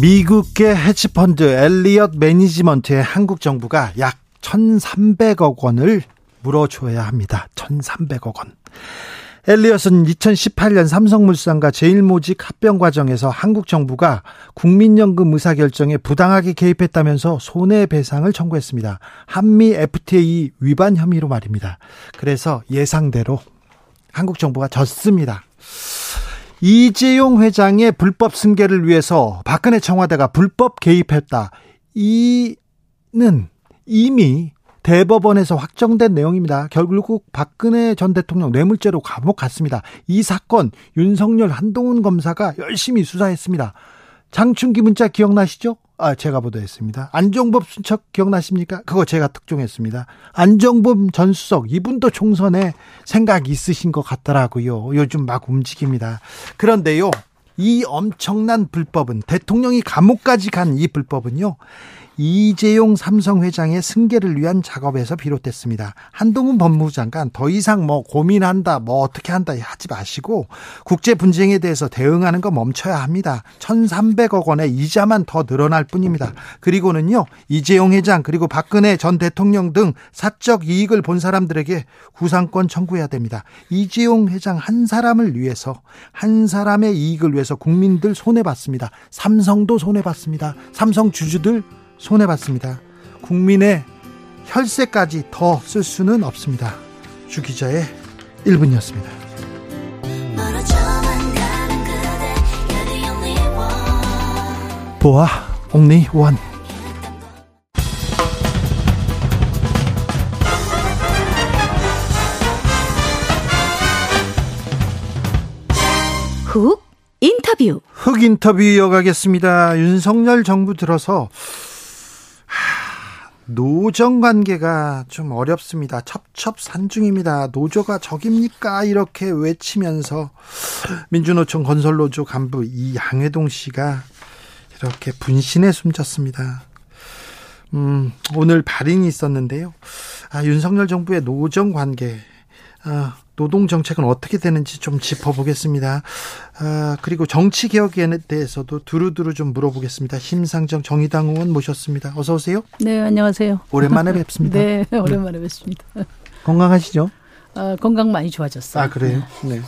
미국의 헤지펀드 엘리엇 매니지먼트의 한국 정부가 약 1,300억 원을 물어줘야 합니다. 1,300억 원. 엘리엇은 2018년 삼성물산과 제일모직 합병 과정에서 한국 정부가 국민연금 의사결정에 부당하게 개입했다면서 손해배상을 청구했습니다. 한미 FTA 위반 혐의로 말입니다. 그래서 예상대로 한국 정부가 졌습니다. 이재용 회장의 불법 승계를 위해서 박근혜 청와대가 불법 개입했다. 이는 이미 대법원에서 확정된 내용입니다. 결국 박근혜 전 대통령 뇌물죄로 감옥 갔습니다. 이 사건 윤석열 한동훈 검사가 열심히 수사했습니다. 장충기 문자 기억나시죠? 아, 제가 보도했습니다. 안종범 순척 기억나십니까? 그거 제가 특종했습니다. 안종범 전 수석, 이분도 총선에 생각이 있으신 것 같더라고요. 요즘 막 움직입니다. 그런데요, 이 엄청난 불법은, 대통령이 감옥까지 간 이 불법은요, 이재용 삼성 회장의 승계를 위한 작업에서 비롯됐습니다. 한동훈 법무부 장관 더 이상 뭐 고민한다, 뭐 어떻게 한다 하지 마시고 국제 분쟁에 대해서 대응하는 거 멈춰야 합니다. 1,300억 원의 이자만 더 늘어날 뿐입니다. 그리고는요, 이재용 회장 그리고 박근혜 전 대통령 등 사적 이익을 본 사람들에게 구상권 청구해야 됩니다. 이재용 회장 한 사람을 위해서 한 사람의 이익을 위해서 국민들 손해 봤습니다. 삼성도 손해 봤습니다. 삼성 주주들 손해봤습니다. 국민의 혈세까지 더 쓸 수는 없습니다. 주 기자의 1분이었습니다. 보아 옥니 원훅 인터뷰 흑 인터뷰 이어가겠습니다. 윤석열 정부 들어서 노정 관계가 좀 어렵습니다. 첩첩산중입니다. 노조가 적입니까? 이렇게 외치면서 민주노총 건설노조 간부 이 양회동 씨가 이렇게 분신에 숨졌습니다. 음, 오늘 발인이 있었는데요. 아, 윤석열 정부의 노정 관계, 아, 노동 정책은 어떻게 되는지 좀 짚어보겠습니다. 아, 그리고 정치 개혁에 대해서도 두루두루 좀 물어보겠습니다. 심상정 정의당 의원 모셨습니다. 어서 오세요. 네, 안녕하세요. 오랜만에 뵙습니다. 네, 오랜만에 네. 뵙습니다. 건강하시죠? 아, 건강 많이 좋아졌어요. 아, 그래요? 네.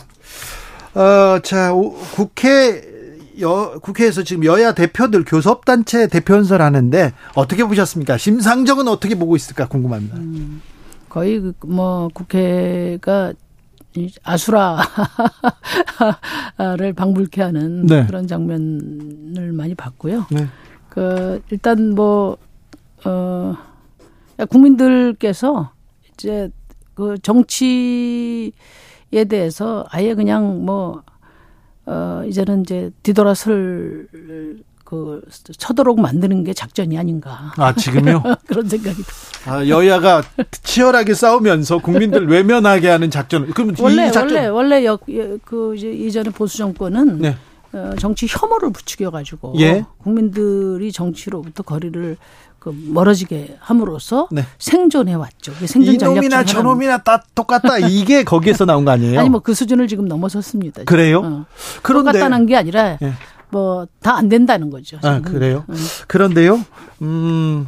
어, 자, 국회 여, 국회에서 지금 여야 대표들 교섭단체 대표 연설 하는데 어떻게 보셨습니까? 심상정은 어떻게 보고 있을까 궁금합니다. 음, 거의 그뭐 국회가 아수라를 방불케 하는 네. 그런 장면을 많이 봤고요. 네. 그 일단 뭐 어, 국민들께서 이제 그 정치에 대해서 아예 그냥 뭐 어, 이제는 이제 뒤돌아설 그 쳐도록 만드는 게 작전이 아닌가. 아 지금요? 그런 생각이. 아 여야가 치열하게 싸우면서 국민들 외면하게 하는 작전. 그럼 원래 작전... 원래 원래 역, 그 이제 이전에 보수 정권은 네. 어, 정치 혐오를 부추겨 가지고 예? 국민들이 정치로부터 거리를 그 멀어지게 함으로써 네. 생존해 왔죠. 생존 이놈이나 저놈이나 다 똑같다. 이게 거기에서 나온 거 아니에요? 아니 뭐 그 수준을 지금 넘어섰습니다. 그래요? 어. 그런데 똑같다는 게 아니라 예. 뭐 다 안 된다는 거죠. 아, 그래요? 음. 그런데요. 음.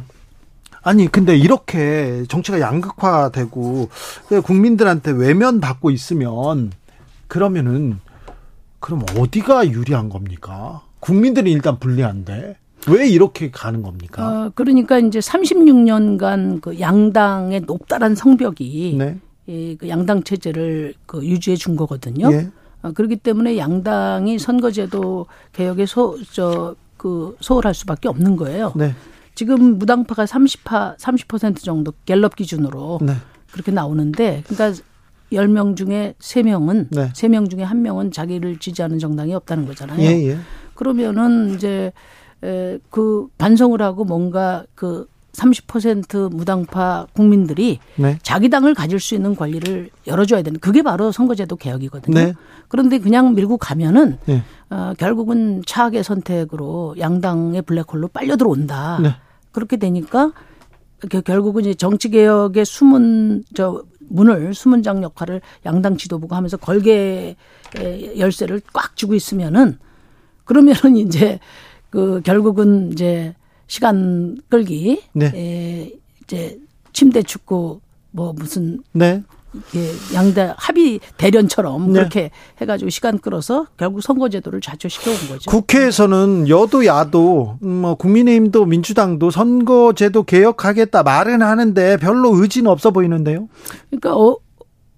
아니 근데 이렇게 정치가 양극화되고 국민들한테 외면 받고 있으면 그러면은 그럼 어디가 유리한 겁니까? 국민들이 일단 불리한데. 왜 이렇게 가는 겁니까? 어, 그러니까 이제 36년간 그 양당의 높다란 성벽이 네. 이, 그 양당 체제를 그 유지해 준 거거든요. 예. 어, 그렇기 때문에 양당이 선거제도 개혁에 소, 저, 그, 소홀할 수밖에 없는 거예요. 네. 지금 무당파가 30파, 30% 정도 갤럽 기준으로 네. 그렇게 나오는데, 그러니까 10명 중에 3명은, 네. 3명 중에 1명은 자기를 지지하는 정당이 없다는 거잖아요. 예, 예. 그러면은 이제, 에, 그 반성을 하고 뭔가 그 30% 무당파 국민들이 네. 자기 당을 가질 수 있는 권리를 열어줘야 되는 그게 바로 선거제도 개혁이거든요. 네. 그런데 그냥 밀고 가면은 네. 어, 결국은 차악의 선택으로 양당의 블랙홀로 빨려 들어온다. 네. 그렇게 되니까 결국은 이제 정치 개혁의 숨은 저 문을 수문장 역할을 양당 지도부가 하면서 걸개 열쇠를 꽉 쥐고 있으면은 그러면은 이제 그 결국은 이제 시간 끌기, 네. 에, 이제 침대 축구 뭐 무슨 네. 예, 양대 합의 대련처럼 네. 그렇게 해가지고 시간 끌어서 결국 선거제도를 좌초시켜 온 거죠. 국회에서는 여도 야도 음, 뭐 국민의힘도 민주당도 선거제도 개혁하겠다 말은 하는데 별로 의지는 없어 보이는데요. 그러니까 어,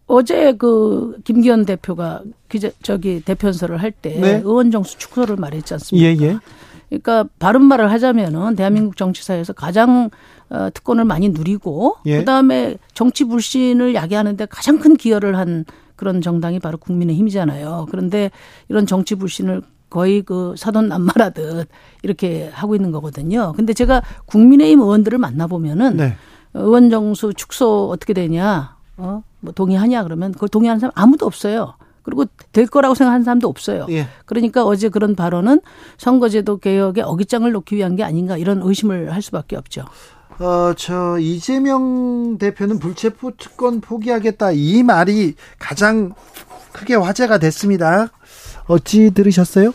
어제 그 김기현 대표가 기자 저기 대편서를 할때 네. 의원 정수 축소를 말했지 않습니까? 예, 예. 그러니까 바른 말을 하자면은 대한민국 정치사에서 가장 어, 특권을 많이 누리고 예. 그다음에 정치 불신을 야기하는데 가장 큰 기여를 한 그런 정당이 바로 국민의힘이잖아요. 그런데 이런 정치 불신을 거의 그 사돈 남말하듯 이렇게 하고 있는 거거든요. 근데 제가 국민의힘 의원들을 만나보면은 네. 의원 정수 축소 어떻게 되냐, 어, 뭐 동의하냐 그러면 그걸 동의하는 사람 아무도 없어요. 그리고 될 거라고 생각하는 사람도 없어요. 예. 그러니까 어제 그런 발언은 선거제도 개혁에 어깃장을 놓기 위한 게 아닌가 이런 의심을 할 수밖에 없죠. 어, 저 이재명 대표는 불체포 특권 포기하겠다 이 말이 가장 크게 화제가 됐습니다. 어찌 들으셨어요?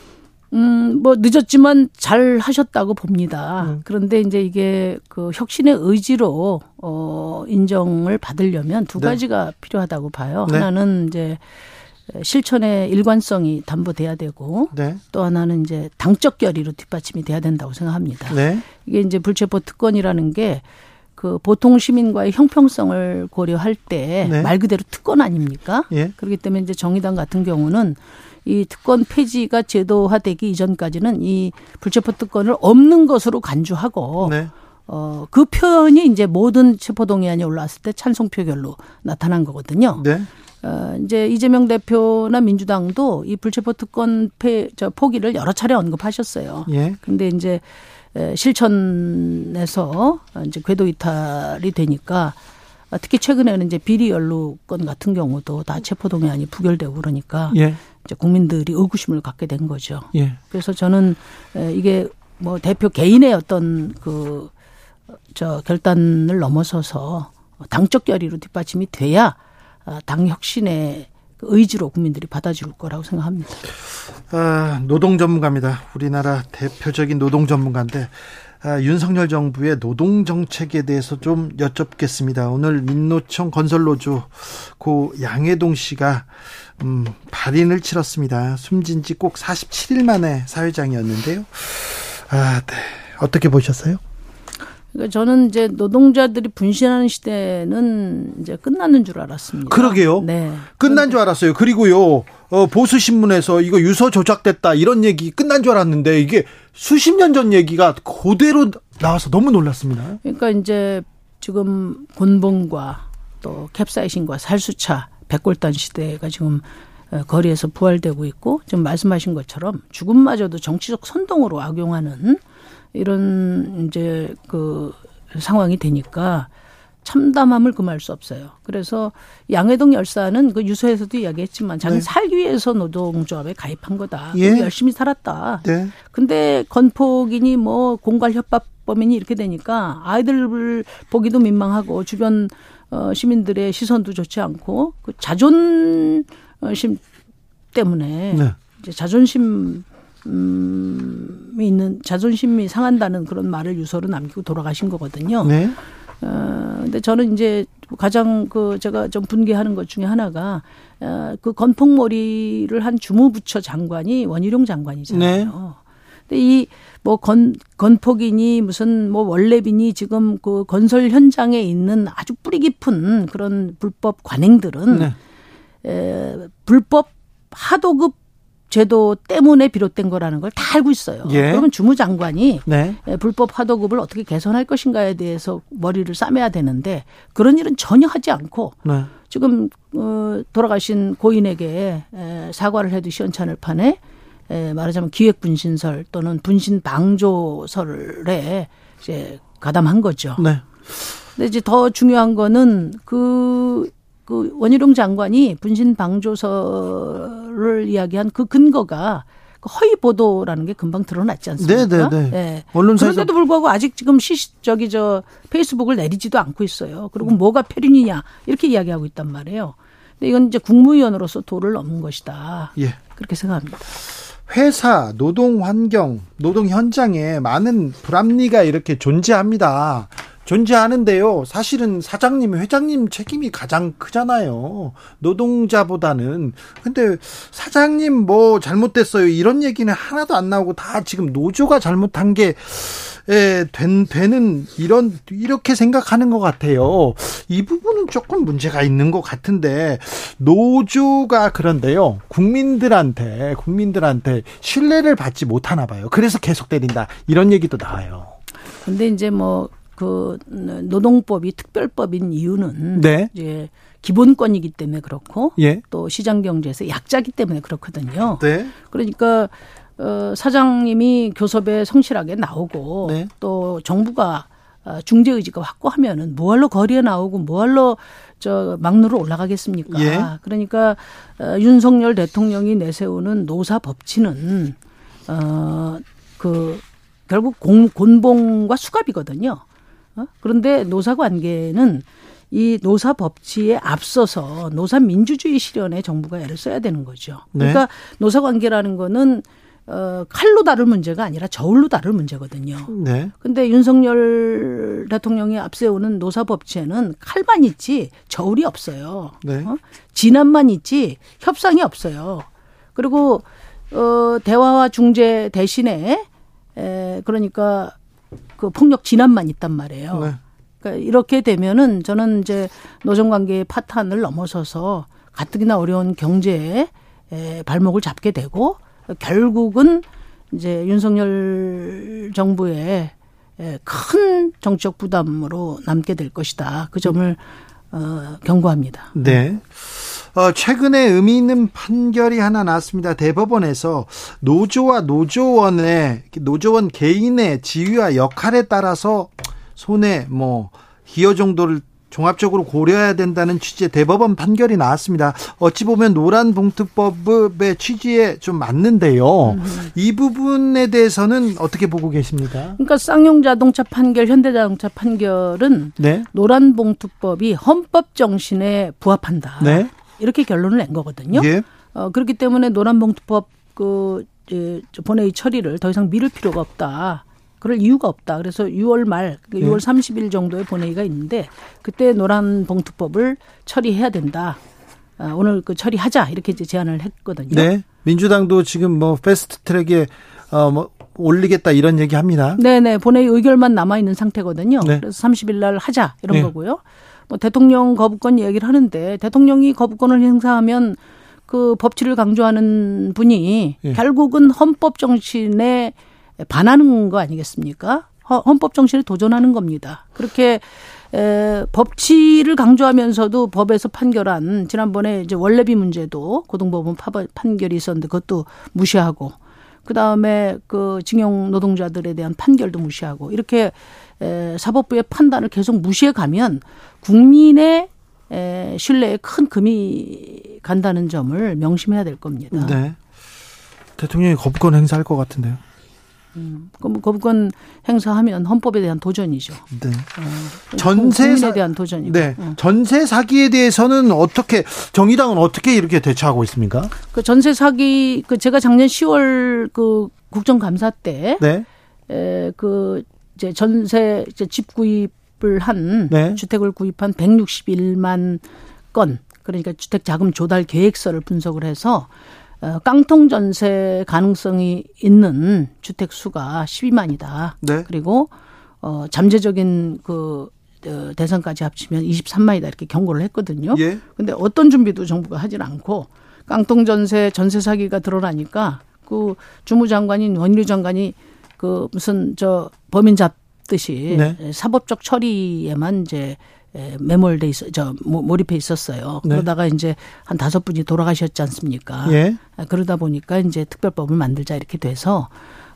음, 뭐 늦었지만 잘 하셨다고 봅니다. 음. 그런데 이제 이게 그 혁신의 의지로 어 인정을 받으려면 두 네. 가지가 필요하다고 봐요. 네. 하나는 이제 실천의 일관성이 담보돼야 되고 네. 또 하나는 이제 당적 결의로 뒷받침이 돼야 된다고 생각합니다. 네. 이게 이제 불체포 특권이라는 게 그 보통 시민과의 형평성을 고려할 때말 네. 그대로 특권 아닙니까? 예. 그렇기 때문에 이제 정의당 같은 경우는 이 특권 폐지가 제도화되기 이전까지는 이 불체포 특권을 없는 것으로 간주하고 네. 어, 그 표현이 이제 모든 체포동의안이 올라왔을 때 찬성 표결로 나타난 거거든요. 네. 어, 이제 이재명 대표나 민주당도 이 불체포 특권 폐, 저 포기를 여러 차례 언급하셨어요. 예. 근데 이제 실천에서 이제 궤도 이탈이 되니까 특히 최근에는 이제 비리 연루건 같은 경우도 다 체포동의안이 부결되고 그러니까 예. 이제 국민들이 의구심을 갖게 된 거죠. 예. 그래서 저는 이게 뭐 대표 개인의 어떤 그 저 결단을 넘어서서 당적 결의로 뒷받침이 돼야 어, 당 혁신의 그 의지로 국민들이 받아줄 거라고 생각합니다. 아, 노동 전문가입니다. 우리나라 대표적인 노동 전문가인데 아, 윤석열 정부의 노동 정책에 대해서 좀 여쭙겠습니다. 오늘 민노총 건설노조 고 양해동 씨가 음, 발인을 치렀습니다. 숨진 지 꼭 47일 만에 사회장이었는데요. 아, 네. 어떻게 보셨어요? 그러니까 저는 이제 노동자들이 분신하는 시대는 이제 끝나는 줄 알았습니다. 그러게요. 네. 끝난 줄 알았어요. 그리고요, 어, 보수 신문에서 이거 유서 조작됐다 이런 얘기 끝난 줄 알았는데 이게 수십 년 전 얘기가 그대로 나와서 너무 놀랐습니다. 그러니까 이제 지금 곤봉과 또 캡사이신과 살수차, 백골단 시대가 지금 어, 거리에서 부활되고 있고 지금 말씀하신 것처럼 죽음마저도 정치적 선동으로 악용하는 이런 이제 그 상황이 되니까 참담함을 금할 수 없어요. 그래서 양해동 열사는 그 유서에서도 이야기했지만 자기 네. 살기 위해서 노동조합에 가입한 거다. 예. 열심히 살았다. 네. 근데 건폭이니 뭐 공갈 협박범이니 이렇게 되니까 아이들 보기도 민망하고 주변 어 시민들의 시선도 좋지 않고 그 자존심 때문에 네. 이제 자존심 음, 있는 자존심이 상한다는 그런 말을 유서로 남기고 돌아가신 거거든요. 네. 어, 근데 저는 이제 가장 그 제가 좀 분개하는 것 중에 하나가 어, 그 건폭머리를 한 주무부처 장관이 원희룡 장관이잖아요. 네. 근데 이 뭐 건 건폭이니 무슨 뭐 원래비니 지금 그 건설 현장에 있는 아주 뿌리 깊은 그런 불법 관행들은 네. 에, 불법 하도급 제도 때문에 비롯된 거라는 걸 다 알고 있어요. 예. 그러면 주무장관이 네. 불법 하도급을 어떻게 개선할 것인가에 대해서 머리를 싸매야 되는데 그런 일은 전혀 하지 않고 네. 지금 어 돌아가신 고인에게 사과를 해도 시원찮을 판에 말하자면 기획 분신설 또는 분신 방조설에 이제 가담한 거죠. 네. 근데 이제 더 중요한 거는 그 그 원희룡 장관이 분신 방조서를 이야기한 그 근거가 그 허위 보도라는 게 금방 드러났지 않습니까? 네, 네, 네. 네. 언론사에서 그런데도 불구하고 아직 지금 시 저기 저 페이스북을 내리지도 않고 있어요. 그리고 음. 뭐가 표륜이냐 이렇게 이야기하고 있단 말이에요. 근데 이건 이제 국무위원으로서 도를 넘은 것이다. 예. 그렇게 생각합니다. 회사, 노동 환경, 노동 현장에 많은 불합리가 이렇게 존재합니다. 존재하는데요. 사실은 사장님, 회장님 책임이 가장 크잖아요. 노동자보다는. 근데 사장님 뭐 잘못됐어요. 이런 얘기는 하나도 안 나오고 다 지금 노조가 잘못한 게 에, 된, 되는, 이런, 이렇게 생각하는 것 같아요. 이 부분은 조금 문제가 있는 것 같은데, 노조가 그런데요, 국민들한테, 국민들한테 신뢰를 받지 못하나 봐요. 그래서 계속 때린다. 이런 얘기도 나와요. 근데 이제 뭐, 그 노동법이 특별법인 이유는 네. 이제 기본권이기 때문에 그렇고 예. 또 시장 경제에서 약자기 때문에 그렇거든요. 네. 그러니까 어 사장님이 교섭에 성실하게 나오고 네. 또 정부가 어, 중재 의지가 확고하면은 뭐할로 거리에 나오고 뭐할로 저 막루로 올라가겠습니까? 예. 그러니까 어, 윤석열 대통령이 내세우는 노사 법치는 어그 결국 공, 곤봉과 수갑이거든요. 어? 그런데 노사 관계는 이 노사 법치에 앞서서 노사 민주주의 실현에 정부가 애를 써야 되는 거죠. 네. 그러니까 노사 관계라는 거는 어, 칼로 다룰 문제가 아니라 저울로 다룰 문제거든요. 네. 근데 윤석열 대통령이 앞세우는 노사 법치에는 칼만 있지 저울이 없어요. 네. 어? 진압만 있지 협상이 없어요. 그리고 어, 대화와 중재 대신에 에, 그러니까 그 폭력 진압만 있단 말이에요. 네. 그러니까 이렇게 되면은 저는 이제 노정 관계의 파탄을 넘어서서 가뜩이나 어려운 경제에 발목을 잡게 되고 결국은 이제 윤석열 정부의 큰 정치적 부담으로 남게 될 것이다. 그 점을 어, 경고합니다. 네. 어, 최근에 의미 있는 판결이 하나 나왔습니다. 대법원에서 노조와 노조원의 노조원 개인의 지위와 역할에 따라서 손해 뭐 기여 정도를 종합적으로 고려해야 된다는 취지의 대법원 판결이 나왔습니다. 어찌 보면 노란 봉투법의 취지에 좀 맞는데요. 음. 이 부분에 대해서는 어떻게 보고 계십니까? 그러니까 쌍용 자동차 판결, 현대자동차 판결은 네? 노란 봉투법이 헌법 정신에 부합한다. 네? 이렇게 결론을 낸 거거든요. 예. 어, 그렇기 때문에 노란 봉투법 그 이제 본회의 처리를 더 이상 미룰 필요가 없다. 그럴 이유가 없다. 그래서 6월 말, 6월 그 예. 30일 정도의 본회의가 있는데 그때 노란 봉투법을 처리해야 된다. 아, 오늘 그 처리하자 이렇게 이제 제안을 했거든요. 네. 민주당도 지금 뭐 패스트 트랙에 어뭐 올리겠다 이런 얘기 합니다. 네네. 본회의 의결만 남아 있는 상태거든요. 네. 그래서 30일 날 하자 이런 네. 거고요. 뭐 대통령 거부권 얘기를 하는데 대통령이 거부권을 행사하면 그 법치를 강조하는 분이 예. 결국은 헌법 정신에 반하는 거 아니겠습니까? 헌법 정신에 도전하는 겁니다. 그렇게 에, 법치를 강조하면서도 법에서 판결한 지난번에 이제 원래비 문제도 고등법원 판결이 있었는데 그것도 무시하고 그 다음에 그 징용 노동자들에 대한 판결도 무시하고 이렇게 에, 사법부의 판단을 계속 무시해 가면 국민의 에, 신뢰에 큰 금이 간다는 점을 명심해야 될 겁니다. 네. 대통령이 거부권 행사할 것 같은데요. 음, 그럼 거부권 행사하면 헌법에 대한 도전이죠. 네. 어, 전세 사... 에 대한 도전이고. 네. 어. 전세 사기에 대해서는 어떻게 정의당은 어떻게 이렇게 대처하고 있습니까? 그 전세 사기 그 제가 작년 10월 그 국정감사 때 네. 에, 그 이제 전세 이제 집 구입을 한 네. 주택을 구입한 161만 건 그러니까 주택 자금 조달 계획서를 분석을 해서 어, 깡통 전세 가능성이 있는 주택 수가 12만이다. 네. 그리고 어 잠재적인 그 어, 대상까지 합치면 23만이다 이렇게 경고를 했거든요. 예. 근데 어떤 준비도 정부가 하질 않고 깡통 전세 전세 사기가 드러나니까 그 주무장관인 원희룡 장관이 그 무슨 저 범인 잡듯이 네. 사법적 처리에만 이제 매몰돼 있어 저 몰입해 있었어요. 네. 그러다가 이제 한 다섯 분이 돌아가셨지 않습니까? 예. 아, 그러다 보니까 이제 특별법을 만들자 이렇게 돼서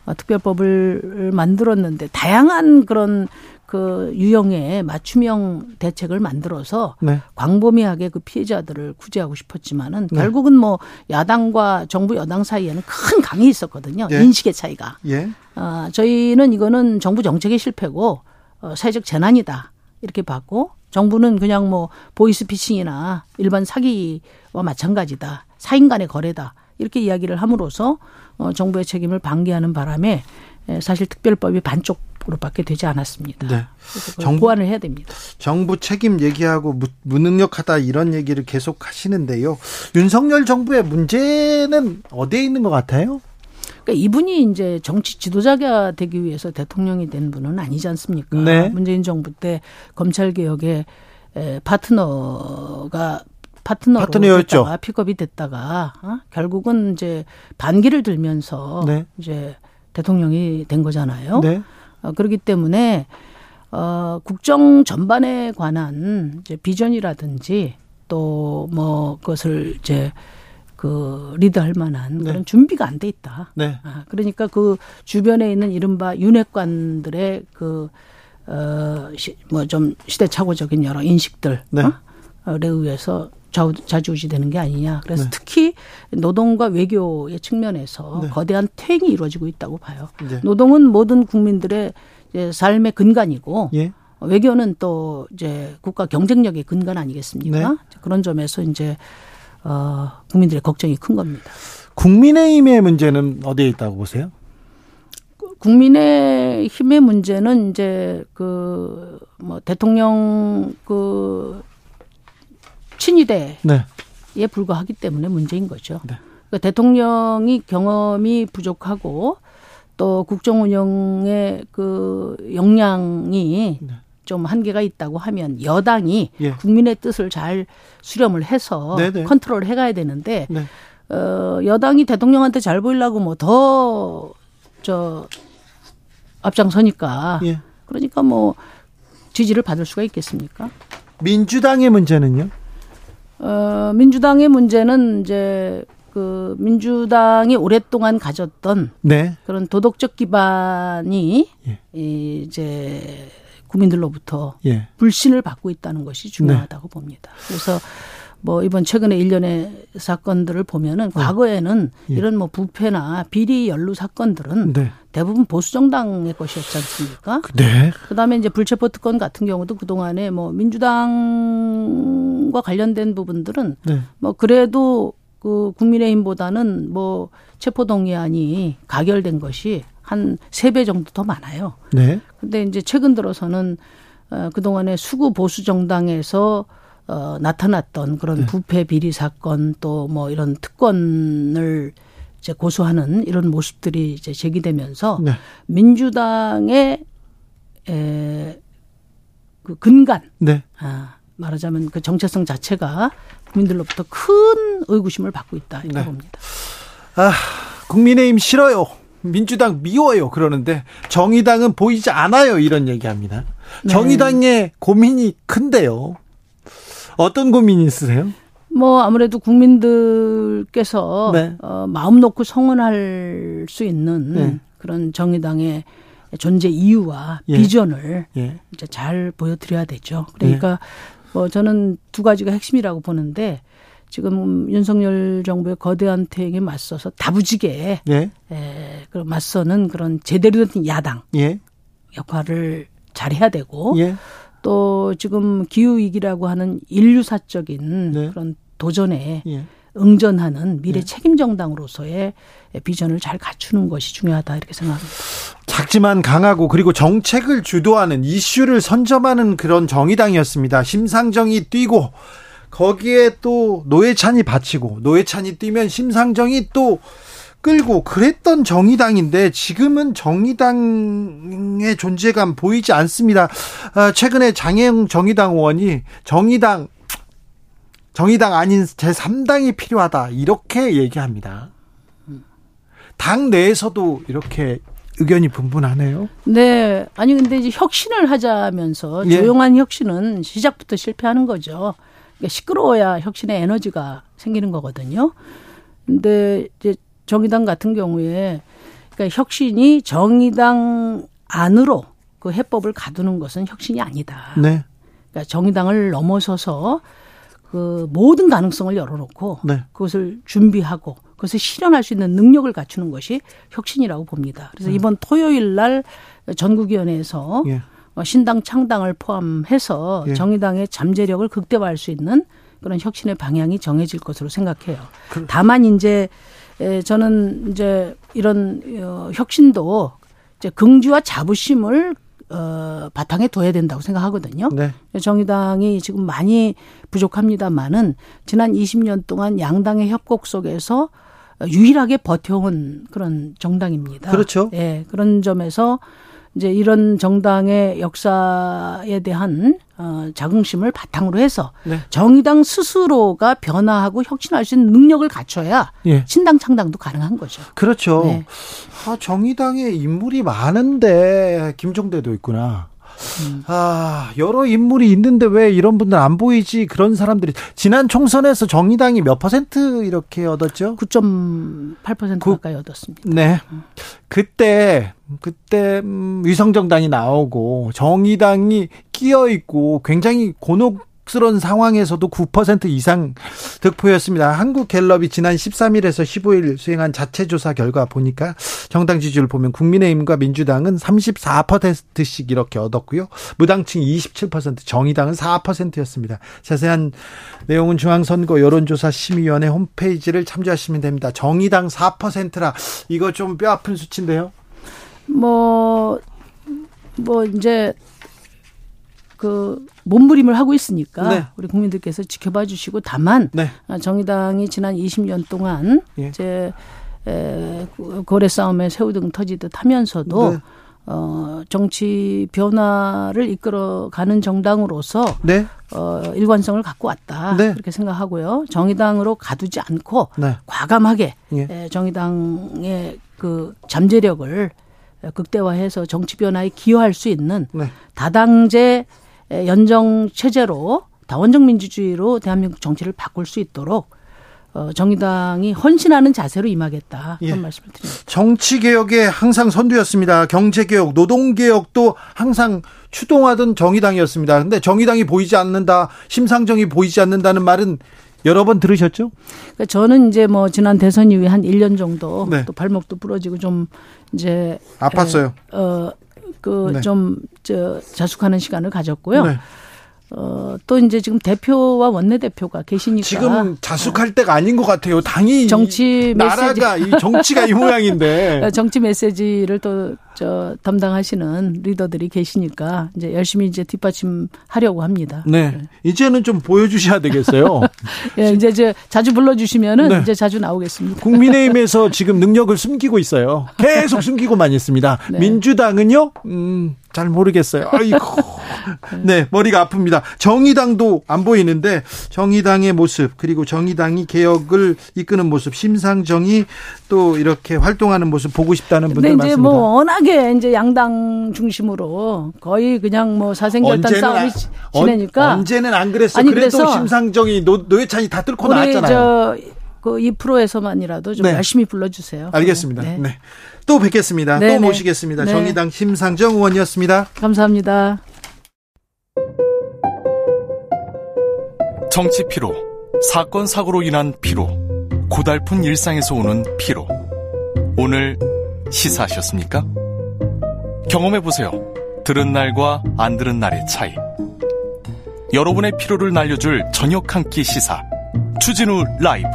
어, 특별법을 만들었는데 다양한 그런 그 유형의 맞춤형 대책을 만들어서 네. 광범위하게 그 피해자들을 구제하고 싶었지만은 네. 결국은 뭐 야당과 정부 여당 사이에는 큰 강이 있었거든요. 예. 인식의 차이가. 예. 어, 저희는 이거는 정부 정책의 실패고 어, 사회적 재난이다 이렇게 봤고 정부는 그냥 뭐 보이스피싱이나 일반 사기와 마찬가지다. 사인 간의 거래다. 이렇게 이야기를 함으로써 어, 정부의 책임을 방기하는 바람에 사실 특별법이 반쪽으로 밖에 되지 않았습니다. 네. 정부, 보완을 해야 됩니다. 정부 책임 얘기하고 무능력하다 이런 얘기를 계속 하시는데요. 윤석열 정부의 문제는 어디에 있는 것 같아요? 그러니까 이분이 이제 정치 지도자가 되기 위해서 대통령이 된 분은 아니지 않습니까? 네. 문재인 정부 때 검찰 개혁에 파트너가 파트너로 파트너였죠. 됐다가 픽업이 됐다가 어? 결국은 이제 반기를 들면서 네. 이제 대통령이 된 거잖아요. 네. 어, 그렇기 때문에 어, 국정 전반에 관한 이제 비전이라든지 또 뭐 그것을 이제 그 리드할 만한 네. 그런 준비가 안 돼 있다. 네. 아, 그러니까 그 주변에 있는 이른바 윤핵관들의 그 어, 뭐 좀 시대착오적인 여러 인식들, 네. 어? 에 의해서 좌우, 좌지우지 되는 게 아니냐. 그래서 네. 특히 노동과 외교의 측면에서 네. 거대한 퇴행이 이루어지고 있다고 봐요. 네. 노동은 모든 국민들의 삶의 근간이고 예. 외교는 또 이제 국가 경쟁력의 근간 아니겠습니까? 네. 그런 점에서 이제 어, 국민들의 걱정이 큰 겁니다. 국민의힘의 문제는 어디에 있다고 보세요? 국민의힘의 문제는 이제 그 뭐 대통령 그 친위대에 네. 불과하기 때문에 문제인 거죠. 네. 그러니까 대통령이 경험이 부족하고 또 국정 운영의 그 역량이 네. 좀 한계가 있다고 하면 여당이 예. 국민의 뜻을 잘 수렴을 해서 네네. 네. 컨트롤 해가야 되는데 네. 어, 여당이 대통령한테 잘 보이려고 뭐 더 저 앞장서니까 예. 그러니까 뭐 지지를 받을 수가 있겠습니까? 민주당의 문제는요? 어, 민주당의 문제는 이제 그 민주당이 오랫동안 가졌던 네. 그런 도덕적 기반이 예. 이제 국민들로부터 예. 불신을 받고 있다는 것이 중요하다고 네. 봅니다. 그래서 뭐 이번 최근에 일련의 사건들을 보면은 어. 과거에는 예. 이런 뭐 부패나 비리 연루 사건들은 네. 대부분 보수 정당의 것이었지 않습니까? 네. 그다음에 이제 불체포 특권 같은 경우도 그동안에 뭐 민주당과 관련된 부분들은 네. 뭐 그래도 그 국민의힘보다는 뭐 체포 동의안이 가결된 것이 한3배 정도 더 많아요. 네. 근데 이제 최근 들어서는 어, 그동안에 수구 보수 정당에서 어, 나타났던 그런 네. 부패 비리 사건 또 뭐 이런 특권을 이제 고수하는 이런 모습들이 이제 제기되면서 네. 민주당의 에, 그 근간, 네. 아, 말하자면 그 정체성 자체가 국민들로부터 큰 의구심을 받고 있다 이렇게 네. 봅니다. 아, 국민의힘 싫어요. 민주당 미워요. 그러는데 정의당은 보이지 않아요. 이런 얘기합니다. 네. 정의당의 고민이 큰데요. 어떤 고민이 있으세요? 뭐 아무래도 국민들께서 네. 어, 마음 놓고 성원할 수 있는 네. 그런 정의당의 존재 이유와 예. 비전을 예. 이제 잘 보여드려야 되죠. 그러니까 예. 뭐 저는 두 가지가 핵심이라고 보는데 지금 윤석열 정부의 거대한 태행에 맞서서 다부지게 예. 에, 그 맞서는 그런 제대로 된 야당 예. 역할을 잘해야 되고 예. 또 지금 기후 위기라고 하는 인류사적인 네. 그런 도전에 예. 응전하는 미래 네. 책임 정당으로서의 비전을 잘 갖추는 것이 중요하다 이렇게 생각합니다. 작지만 강하고 그리고 정책을 주도하는 이슈를 선점하는 그런 정의당이었습니다. 심상정이 뛰고 거기에 또 노회찬이 바치고 노회찬이 뛰면 심상정이 또 끌고 그랬던 정의당인데 지금은 정의당의 존재감 보이지 않습니다. 아, 최근에 장혜영 정의당 의원이 정의당 정의당 아닌 제3당이 필요하다 이렇게 얘기합니다. 당 내에서도 이렇게 의견이 분분하네요. 네. 아니 근데 이제 혁신을 하자면서 예. 조용한 혁신은 시작부터 실패하는 거죠. 그러니까 시끄러워야 혁신의 에너지가 생기는 거거든요. 근데 이제 정의당 같은 경우에 그러니까 혁신이 정의당 안으로 그 해법을 가두는 것은 혁신이 아니다. 네. 그러니까 정의당을 넘어서서 그 모든 가능성을 열어놓고 네. 그것을 준비하고 그것을 실현할 수 있는 능력을 갖추는 것이 혁신이라고 봅니다. 그래서 음. 이번 토요일 날 전국위원회에서 예. 어, 신당 창당을 포함해서 예. 정의당의 잠재력을 극대화할 수 있는 그런 혁신의 방향이 정해질 것으로 생각해요. 그... 다만 이제 저는 이제 이런 어, 혁신도 이제 긍지와 자부심을 어, 바탕에 둬야 된다고 생각하거든요. 네. 정의당이 지금 많이 부족합니다만은 지난 20년 동안 양당의 협곡 속에서 유일하게 버텨온 그런 정당입니다. 그렇죠. 예, 그런 점에서 이제 이런 정당의 역사에 대한 어, 자긍심을 바탕으로 해서 네. 정의당 스스로가 변화하고 혁신할 수 있는 능력을 갖춰야 예. 신당 창당도 가능한 거죠. 그렇죠. 네. 아, 정의당에 인물이 많은데 김종대도 있구나. 음. 아, 여러 인물이 있는데 왜 이런 분들 안 보이지? 그런 사람들이 지난 총선에서 정의당이 몇 퍼센트 이렇게 얻었죠? 9.8% 가까이 얻었습니다. 네. 그때 그때 음, 위성정당이 나오고 정의당이 끼어 있고 굉장히 곤혹 스러운 상황에서도 9% 이상 득표였습니다. 한국갤럽이 지난 13일에서 15일 수행한 자체 조사 결과 보니까 정당 지지율 보면 국민의힘과 민주당은 34%씩 이렇게 얻었고요. 무당층 27%, 정의당은 4%였습니다. 자세한 내용은 중앙선거 여론조사 심의위원회 홈페이지를 참조하시면 됩니다. 정의당 4%라 이거 좀 뼈 아픈 수치인데요. 뭐, 뭐, 이제 그 몸부림을 하고 있으니까 네. 우리 국민들께서 지켜봐 주시고 다만 네. 아, 정의당이 지난 20년 동안 예. 이제 에, 거래 싸움에 새우등 터지듯 하면서도 네. 어, 정치 변화를 이끌어가는 정당으로서 네. 어, 일관성을 갖고 왔다 네. 그렇게 생각하고요. 정의당으로 가두지 않고 네. 과감하게 예. 에, 정의당의 그 잠재력을 극대화해서 정치 변화에 기여할 수 있는 네. 다당제 연정 체제로 다원적 민주주의로 대한민국 정치를 바꿀 수 있도록 어, 정의당이 헌신하는 자세로 임하겠다 그런 예. 말씀을 드립니다. 정치 개혁에 항상 선두였습니다. 경제 개혁, 노동 개혁도 항상 추동하던 정의당이었습니다. 근데 정의당이 보이지 않는다, 심상정이 보이지 않는다는 말은 여러 번 들으셨죠? 그러니까 저는 이제 뭐 지난 대선 이후에 한 1년 정도 네. 또 발목도 부러지고 좀 이제 아팠어요. 에, 어 그좀저 네. 자숙하는 시간을 가졌고요. 네. 어, 또 이제 지금 대표와 원내대표가 계시니까. 지금 자숙할 때가 아닌 것 같아요. 당이. 정치 나라가, 이 정치가 이 모양인데. 정치 메시지를 또, 저, 담당하시는 리더들이 계시니까 이제 열심히 이제 뒷받침 하려고 합니다. 네. 네. 이제는 좀 보여주셔야 되겠어요. 네, 이제 저 자주 불러주시면은 네. 이제 자주 나오겠습니다. 국민의힘에서 지금 능력을 숨기고 있어요. 계속 숨기고만 있습니다. 네. 민주당은요, 음, 잘 모르겠어요. 아이고. 네, 머리가 아픕니다. 정의당도 안 보이는데 정의당의 모습 그리고 정의당이 개혁을 이끄는 모습 심상정이 또 이렇게 활동하는 모습 보고 싶다는 분들 많습니다. 이제 뭐 워낙에 이제 양당 중심으로 거의 그냥 뭐 사생결단 싸움이 지내니까 언제는 안 그랬어. 아니, 그래도 심상정이 노, 노회찬이 다 뚫고 나왔잖아요. 그 이 프로에서만이라도 좀 네. 열심히 불러주세요. 알겠습니다. 네. 네. 또 뵙겠습니다. 네네. 또 네. 모시겠습니다. 네. 정의당 심상정 의원이었습니다. 감사합니다. 정치 피로, 사건 사고로 인한 피로, 고달픈 일상에서 오는 피로. 오늘 시사하셨습니까? 경험해 보세요. 들은 날과 안 들은 날의 차이. 여러분의 피로를 날려줄 저녁 한 끼 시사. 추진우 라이브.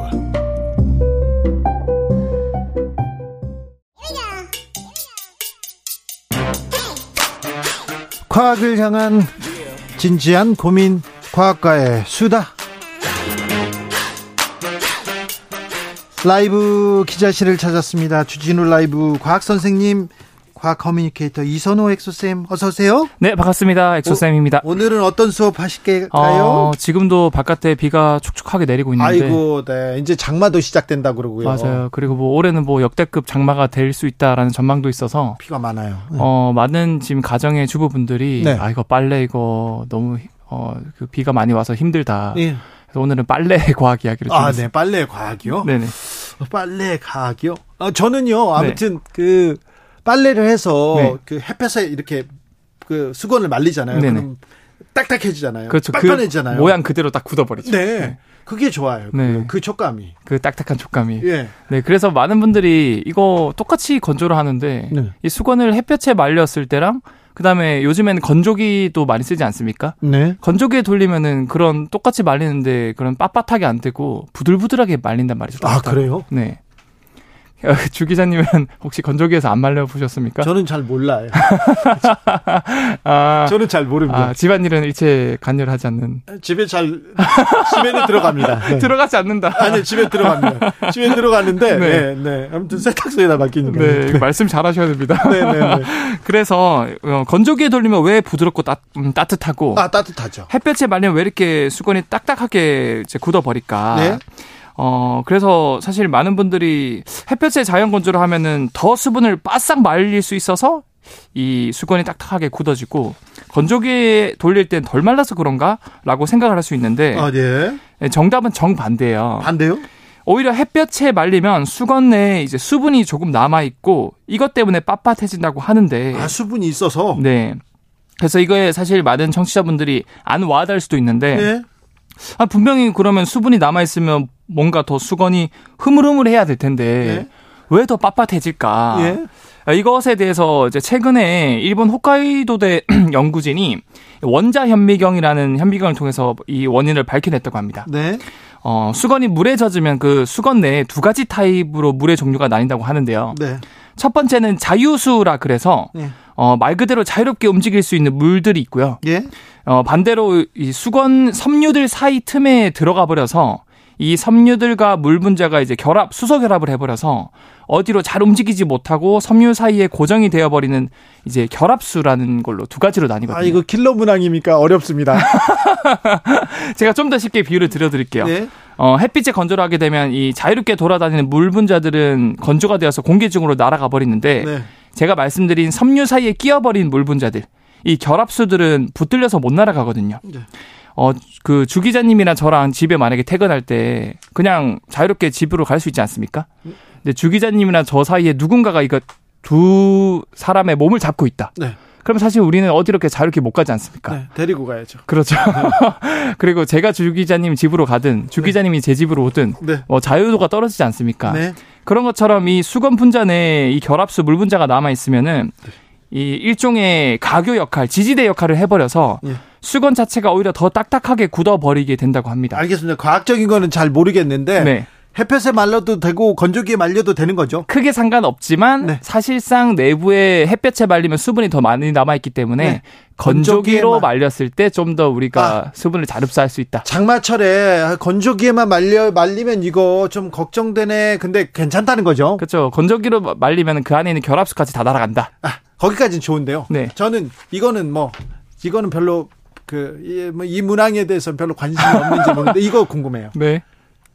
과학을 향한 진지한 고민 과학과의 수다 라이브 기자실을 찾았습니다. 주진우 라이브 과학 선생님 과학 커뮤니케이터 이선호 엑소쌤 어서 오세요. 네, 반갑습니다. 엑소쌤입니다. 오늘은 어떤 수업 하실까요? 어, 지금도 바깥에 비가 축축하게 내리고 있는데 아이고, 네. 이제 장마도 시작된다 그러고요. 맞아요. 그리고 뭐 올해는 뭐 역대급 장마가 될 수 있다라는 전망도 있어서 비가 많아요. 네. 어, 많은 지금 가정의 주부분들이 네. 아 이거 빨래 이거 너무 어, 그 비가 많이 와서 힘들다. 네. 그래서 오늘은 빨래 과학 이야기를 아, 네. 빨래 과학이요? 네네. 빨래 과학이요? 어, 저는요. 아무튼 네. 그 빨래를 해서 네. 그 햇볕에 이렇게 그 수건을 말리잖아요. 네네. 그럼 딱딱해지잖아요. 그렇죠. 빤빤해지잖아요. 그 모양 그대로 딱 굳어버리죠. 네. 네. 그게 좋아요. 네. 그, 그 촉감이. 그 딱딱한 촉감이. 예. 네. 그래서 많은 분들이 이거 똑같이 건조를 하는데 네. 이 수건을 햇볕에 말렸을 때랑 그다음에 요즘에는 건조기도 많이 쓰지 않습니까? 네. 건조기에 돌리면은 그런 똑같이 말리는데 그런 빳빳하게 안 되고 부들부들하게 말린단 말이죠. 아, 그래요? 네. 주 기자님은 혹시 건조기에서 안 말려 보셨습니까? 저는 잘 몰라요. 아, 저는 잘 모릅니다. 아, 집안일은 일체 간절하지 않는. 집에 잘 집에는 들어갑니다. 네. 들어가지 않는다. 아니 집에 들어갑니다. 집에 들어가는데 네. 네, 네. 아무튼 세탁소에다 맡기는 거예요. 네, 말씀 잘하셔야 됩니다. 네, 네, 네. 그래서 어, 건조기에 돌리면 왜 부드럽고 따, 음, 따뜻하고 아 따뜻하죠. 햇볕에 말리면 왜 이렇게 수건이 딱딱하게 이제 굳어버릴까? 네. 어, 그래서 사실 많은 분들이 햇볕에 자연 건조를 하면은 더 수분을 바싹 말릴 수 있어서 이 수건이 딱딱하게 굳어지고 건조기에 돌릴 땐 덜 말라서 그런가라고 생각을 할 수 있는데 아, 네. 네. 정답은 정반대예요. 반대요? 오히려 햇볕에 말리면 수건 내에 이제 수분이 조금 남아 있고 이것 때문에 빳빳해진다고 하는데 아 수분이 있어서 네. 그래서 이거에 사실 많은 청취자분들이 안 와닿을 수도 있는데 네. 아, 분명히 그러면 수분이 남아 있으면 뭔가 더 수건이 흐물흐물해야 될 텐데 예? 왜더 빳빳해질까? 예? 아, 이것에 대해서 이제 최근에 일본 홋카이도대 연구진이 원자 현미경이라는 현미경을 통해서 이 원인을 밝혀냈다고 합니다. 네. 어, 수건이 물에 젖으면 그 수건 내에 두 가지 타입으로 물의 종류가 나뉜다고 하는데요. 네. 첫 번째는 자유수라 그래서 네. 어, 말 그대로 자유롭게 움직일 수 있는 물들이 있고요. 예. 어, 반대로 이 수건 섬유들 사이 틈에 들어가 버려서 이 섬유들과 물 분자가 이제 결합, 수소 결합을 해버려서 어디로 잘 움직이지 못하고 섬유 사이에 고정이 되어버리는 이제 결합수라는 걸로 두 가지로 나뉘거든요. 아, 이거 킬러 문항이니까 어렵습니다. 제가 좀 더 쉽게 비유를 드려드릴게요. 네. 어, 햇빛에 건조를 하게 되면 이 자유롭게 돌아다니는 물 분자들은 건조가 되어서 공기 중으로 날아가 버리는데 네. 제가 말씀드린 섬유 사이에 끼어버린 물 분자들, 이 결합수들은 붙들려서 못 날아가거든요. 네. 어, 그 주 기자님이나 저랑 집에 만약에 퇴근할 때 그냥 자유롭게 집으로 갈 수 있지 않습니까? 근데 주 기자님이나 저 사이에 누군가가 이거 두 사람의 몸을 잡고 있다. 네. 그럼 사실 우리는 어디 이렇게 자유롭게 못 가지 않습니까? 네, 데리고 가야죠. 그렇죠. 네. 그리고 제가 주 기자님 집으로 가든 주 기자님이 네. 제 집으로 오든 네. 뭐 자유도가 떨어지지 않습니까? 네. 그런 것처럼 이 수건 분자 내에 이 결합수 물 분자가 남아 있으면은 이 일종의 가교 역할, 지지대 역할을 해버려서 예. 수건 자체가 오히려 더 딱딱하게 굳어버리게 된다고 합니다. 알겠습니다. 과학적인 거는 잘 모르겠는데 네. 햇볕에 말려도 되고 건조기에 말려도 되는 거죠? 크게 상관없지만 네. 사실상 내부에 햇볕에 말리면 수분이 더 많이 남아 있기 때문에 네. 건조기로 말렸을 때 좀 더 우리가 아, 수분을 잘 흡수할 수 있다. 장마철에 건조기에만 말려 말리면 이거 좀 걱정되네. 근데 괜찮다는 거죠? 그렇죠. 건조기로 말리면 그 안에 있는 결합수까지 다 날아간다. 아, 거기까지는 좋은데요. 네. 저는 이거는 뭐 이거는 별로 그이 뭐이 문항에 대해서 별로 관심이 없는지 모르는데 이거 궁금해요. 네.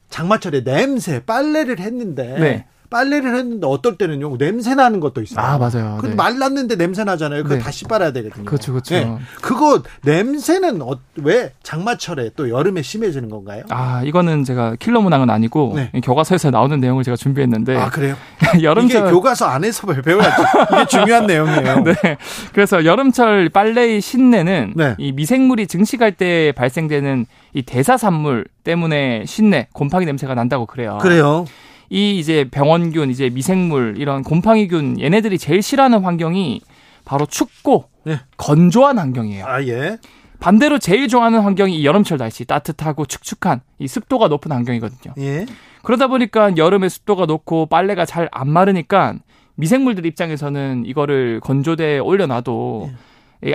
장마철에 냄새 빨래를 했는데 네. 빨래를 했는데 어떨 때는요 냄새 나는 것도 있어요. 아 맞아요. 근데 네. 말랐는데 냄새 나잖아요. 그거 네. 다시 빨아야 되거든요. 그렇죠, 그렇죠. 네. 그거 냄새는 어, 왜 장마철에 또 여름에 심해지는 건가요? 아 이거는 제가 킬러 문항은 아니고 네. 교과서에서 나오는 내용을 제가 준비했는데. 아 그래요? 여름철 이게 교과서 안에서 배워야죠. 이게 중요한 내용이에요. 네. 그래서 여름철 빨래의 신내는 네. 이 미생물이 증식할 때 발생되는 이 대사산물 때문에 신내 곰팡이 냄새가 난다고 그래요. 그래요. 이 이제 병원균, 이제 미생물 이런 곰팡이균 얘네들이 제일 싫어하는 환경이 바로 춥고 네. 건조한 환경이에요. 아 예. 반대로 제일 좋아하는 환경이 여름철 날씨 따뜻하고 축축한 이 습도가 높은 환경이거든요. 예. 그러다 보니까 여름에 습도가 높고 빨래가 잘 안 마르니까 미생물들 입장에서는 이거를 건조대에 올려놔도 예.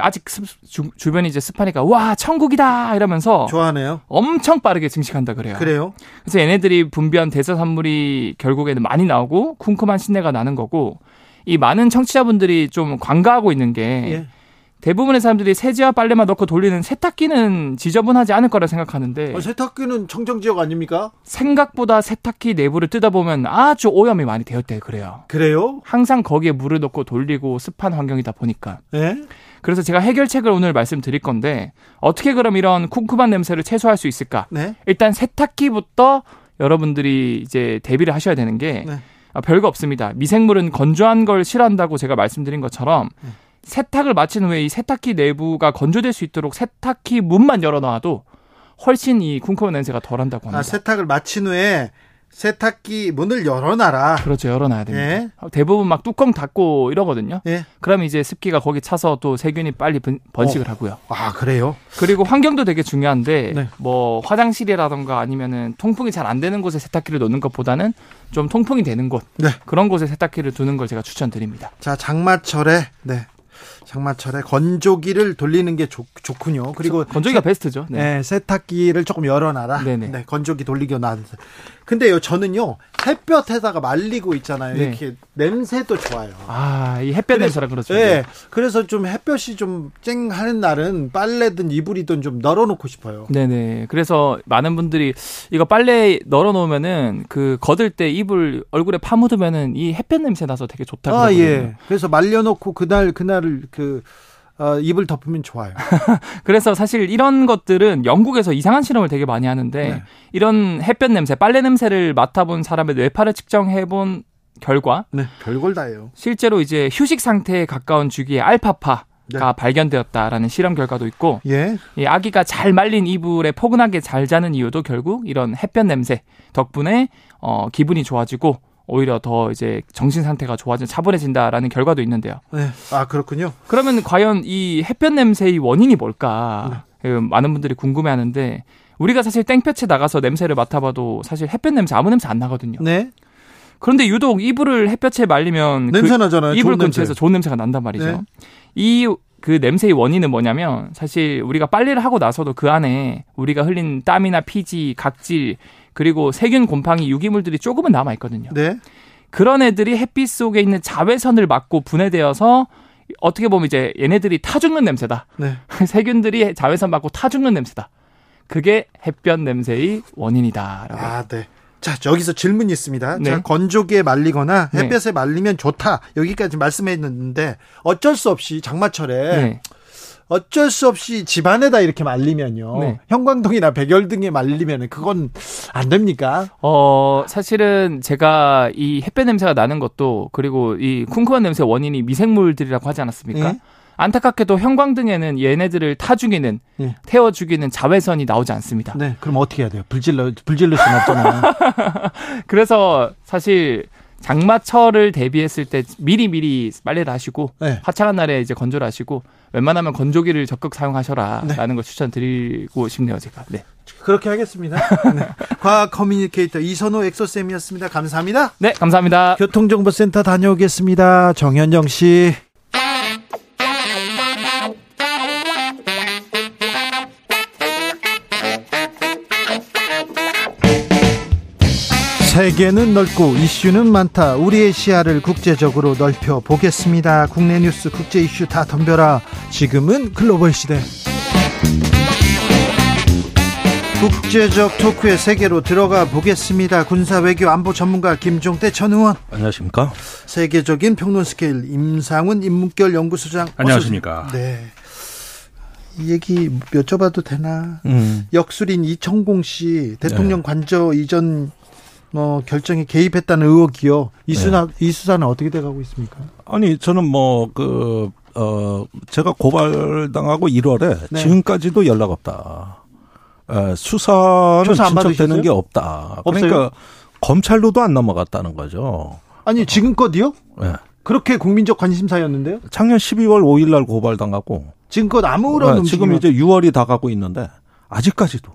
아직 습, 주, 주변이 이제 습하니까 와 천국이다 이러면서 좋아하네요. 엄청 빠르게 증식한다 그래요. 그래요? 그래서 얘네들이 분비한 대사 산물이 결국에는 많이 나오고 쿰쿰한 신내가 나는 거고 이 많은 청취자분들이 좀 관가하고 있는 게 예. 대부분의 사람들이 세제와 빨래만 넣고 돌리는 세탁기는 지저분하지 않을 거라 생각하는데 어, 세탁기는 청정 지역 아닙니까? 생각보다 세탁기 내부를 뜯어보면 아주 오염이 많이 되었대 그래요. 그래요? 항상 거기에 물을 넣고 돌리고 습한 환경이다 보니까. 네? 그래서 제가 해결책을 오늘 말씀드릴 건데 어떻게 그럼 이런 쿰쿰한 냄새를 최소화할 수 있을까? 네? 일단 세탁기부터 여러분들이 이제 대비를 하셔야 되는 게 네. 아, 별거 없습니다. 미생물은 건조한 걸 싫어한다고 제가 말씀드린 것처럼 네. 세탁을 마친 후에 이 세탁기 내부가 건조될 수 있도록 세탁기 문만 열어놔도 훨씬 이 쿵쿵한 냄새가 덜한다고 합니다. 아, 세탁을 마친 후에 세탁기 문을 열어놔라. 그렇죠. 열어놔야 됩니다. 예. 대부분 막 뚜껑 닫고 이러거든요. 예. 그러면 이제 습기가 거기 차서 또 세균이 빨리 번 식을 어. 하고요. 아 그래요? 그리고 환경도 되게 중요한데 네. 뭐 화장실이라던가 아니면은 통풍이 잘 안 되는 곳에 세탁기를 놓는 것보다는 좀 통풍이 되는 곳 네. 그런 곳에 세탁기를 두는 걸 제가 추천드립니다. 자 장마철에 네 장마철에 건조기를 돌리는 게 좋, 좋군요. 그리고 건조기가 세, 베스트죠. 네. 네. 세탁기를 조금 열어놔라. 네네. 네, 건조기 돌리기 놔. 근데요, 저는요 햇볕에다가 말리고 있잖아요. 네. 이렇게 냄새도 좋아요. 아, 이 햇볕 냄새라 그렇죠. 네. 그래서 좀 햇볕이 좀 쨍하는 날은 빨래든 이불이든 좀 널어놓고 싶어요. 네네. 그래서 많은 분들이 이거 빨래 널어놓으면은 그 걷을 때 이불 얼굴에 파묻으면은 이 햇볕 냄새 나서 되게 좋다고 아, 그러거든요. 예. 그래서 말려놓고 그날 그날을 그 어, 입을 덮으면 좋아요. 그래서 사실 이런 것들은 영국에서 이상한 실험을 되게 많이 하는데 네. 이런 햇볕 냄새, 빨래 냄새를 맡아본 사람의 뇌파를 측정해본 결과 네, 별걸 다예요. 실제로 이제 휴식 상태에 가까운 주기의 알파파 네. 가 발견되었다라는 실험 결과도 있고 예. 이 아기가 잘 말린 이불에 포근하게 잘 자는 이유도 결국 이런 햇볕 냄새 덕분에 어 기분이 좋아지고 오히려 더 이제 정신 상태가 좋아진 차분해진다라는 결과도 있는데요. 네. 아 그렇군요. 그러면 과연 이 햇볕 냄새의 원인이 뭘까? 네. 그 많은 분들이 궁금해하는데 우리가 사실 땡볕에 나가서 냄새를 맡아봐도 사실 햇볕 냄새 아무 냄새 안 나거든요. 네. 그런데 유독 이불을 햇볕에 말리면 그 냄새 그 나잖아요. 이불 근처에서 냄새. 좋은 냄새가 난단 말이죠. 네. 이그 냄새의 원인은 뭐냐면 사실 우리가 빨래를 하고 나서도 그 안에 우리가 흘린 땀이나 피지, 각질 그리고 세균, 곰팡이, 유기물들이 조금은 남아 있거든요. 네. 그런 애들이 햇빛 속에 있는 자외선을 맞고 분해되어서 어떻게 보면 이제 얘네들이 타 죽는 냄새다. 네. 세균들이 자외선 맞고 타 죽는 냄새다. 그게 햇볕 냄새의 원인이다라고. 아, 네. 자, 여기서 질문이 있습니다. 네. 자, 건조기에 말리거나 네. 햇볕에 네. 말리면 좋다. 여기까지 말씀했는데 어쩔 수 없이 장마철에 네. 어쩔 수 없이 집안에다 이렇게 말리면요. 네. 형광등이나 백열 등에 말리면 그건 안 됩니까? 어, 사실은 제가 이 햇볕 냄새가 나는 것도 그리고 이 쿵쿵한 냄새 원인이 미생물들이라고 하지 않았습니까? 네. 안타깝게도 형광등에는 얘네들을 타 죽이는 네. 태워 죽이는 자외선이 나오지 않습니다. 네, 그럼 어떻게 해야 돼요? 불질러 불질러 수는 없잖아요. 그래서 사실 장마철을 대비했을 때 미리 미리 빨래를 하시고 네. 화창한 날에 이제 건조를 하시고 웬만하면 건조기를 적극 사용하셔라라는 네. 걸 추천드리고 싶네요, 제가. 네. 그렇게 하겠습니다. 네. 과학 커뮤니케이터 이선호 엑소쌤이었습니다. 감사합니다. 네, 감사합니다. 교통정보센터 다녀오겠습니다. 정현정 씨. 세계는 넓고 이슈는 많다. 우리의 시야를 국제적으로 넓혀 보겠습니다. 국내 뉴스, 국제 이슈 다 덤벼라. 지금은 글로벌 시대. 국제적 토크의 세계로 들어가 보겠습니다. 군사 외교 안보 전문가 김종대 전 의원. 안녕하십니까? 세계적인 평론 스케일 임상훈 인문결 연구소장. 안녕하십니까? 네. 이 얘기 여쭤봐도 되나? 음. 역술인 이천공 씨 대통령 네. 관저 이전 뭐 결정에 개입했다는 의혹이요. 이 수사 네. 이 수사는 어떻게 돼가고 있습니까? 아니 저는 뭐그 어 제가 고발당하고 1월에 네. 지금까지도 연락 없다. 에, 수사는 조사 진척되는 게 없다. 없어요? 그러니까 검찰로도 안 넘어갔다는 거죠. 아니 지금껏이요? 네. 그렇게 국민적 관심사였는데요? 작년 12월 5일 날 고발당하고 지금껏 아무런 네, 지금 이제 6월이 다 가고 있는데 아직까지도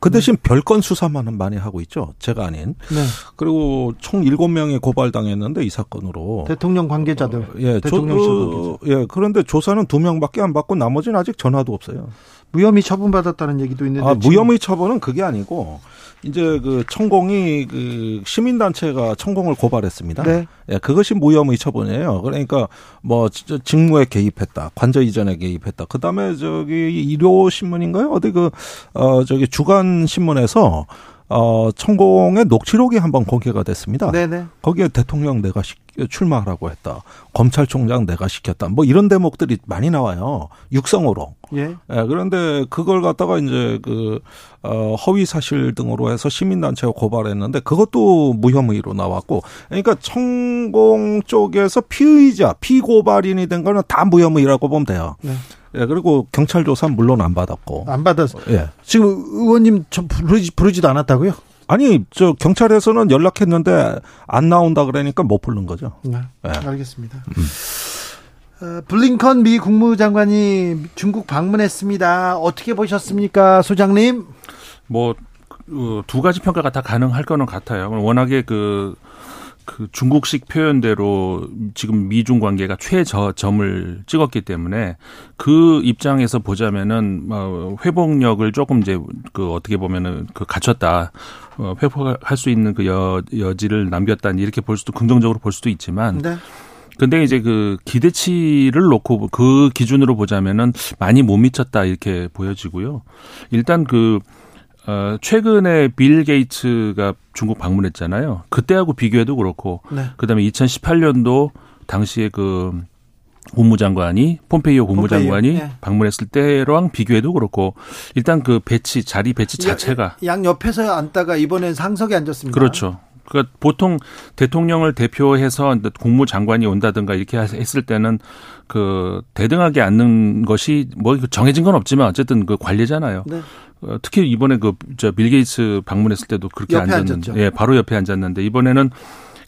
그 대신 네. 별건 수사만은 많이 하고 있죠. 제가 아닌. 네. 그리고 총 7명이 고발당했는데 이 사건으로 대통령 관계자들. 어, 예, 대통령 조, 예, 그런데 조사는 2명밖에 안 받고 나머지는 아직 전화도 없어요. 무혐의 처분받았다는 얘기도 있는데 아, 무혐의 처분은 그게 아니고 이제 그 천공이 그 시민단체가 천공을 고발했습니다. 네. 예, 그것이 무혐의 처분이에요. 그러니까 뭐 직무에 개입했다, 관저 이전에 개입했다. 그 다음에 저기 일요 신문인가요? 어디 그 어 저기 주간 신문에서 어, 천공의 녹취록이 한번 공개가 됐습니다. 네네. 거기에 대통령 내가 시, 출마하라고 했다. 검찰총장 내가 시켰다. 뭐 이런 대목들이 많이 나와요. 육성으로. 예. 예 그런데 그걸 갖다가 이제 그, 어, 허위 사실 등으로 해서 시민단체가 고발했는데 그것도 무혐의로 나왔고 그러니까 천공 쪽에서 피의자, 피고발인이 된 거는 다 무혐의라고 보면 돼요. 네. 예, 그리고 경찰 조사 물론 안 받았고. 안 받았어. 예. 지금 의원님 저 부르지, 부르지도 않았다고요? 아니, 저 경찰에서는 연락했는데 안 나온다 그러니까 못 부른 거죠. 네. 예. 알겠습니다. 음. 어, 블링컨 미 국무장관이 중국 방문했습니다. 어떻게 보셨습니까, 소장님? 뭐, 어, 두 가지 평가가 다 가능할 거는 같아요. 워낙에 그 그 중국식 표현대로 지금 미중 관계가 최저점을 찍었기 때문에 그 입장에서 보자면은 어 회복력을 조금 이제 그 어떻게 보면은 그 갖췄다 어 회복할 수 있는 그 여, 여지를 남겼다 이렇게 볼 수도 긍정적으로 볼 수도 있지만 네. 근데 이제 그 기대치를 놓고 그 기준으로 보자면은 많이 못 미쳤다 이렇게 보여지고요. 일단 그 어, 최근에 빌 게이츠가 중국 방문했잖아요. 그때하고 비교해도 그렇고, 네. 그다음에 2018년도 당시에 그 국무장관이 폼페이오 국무장관이 네. 방문했을 때랑 비교해도 그렇고 일단 그 배치 자리 배치 자체가 양 옆에서 앉다가 이번엔 상석에 앉았습니다. 그렇죠. 그러니까 보통 대통령을 대표해서 국무장관이 온다든가 이렇게 했을 때는 그 대등하게 앉는 것이 뭐 정해진 건 없지만 어쨌든 그 관례잖아요. 네. 어, 특히 이번에 그 저 빌 게이츠 방문했을 때도 그렇게 앉았는데. 예, 바로 옆에 앉았는데 이번에는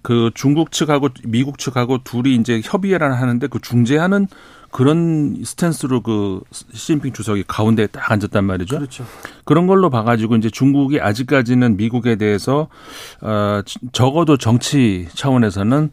그 중국 측하고 미국 측하고 둘이 이제 협의를 하는데 그 중재하는 그런 스탠스로 그 시진핑 주석이 가운데에 딱 앉았단 말이죠. 그렇죠. 그런 걸로 봐가지고 이제 중국이 아직까지는 미국에 대해서 어 적어도 정치 차원에서는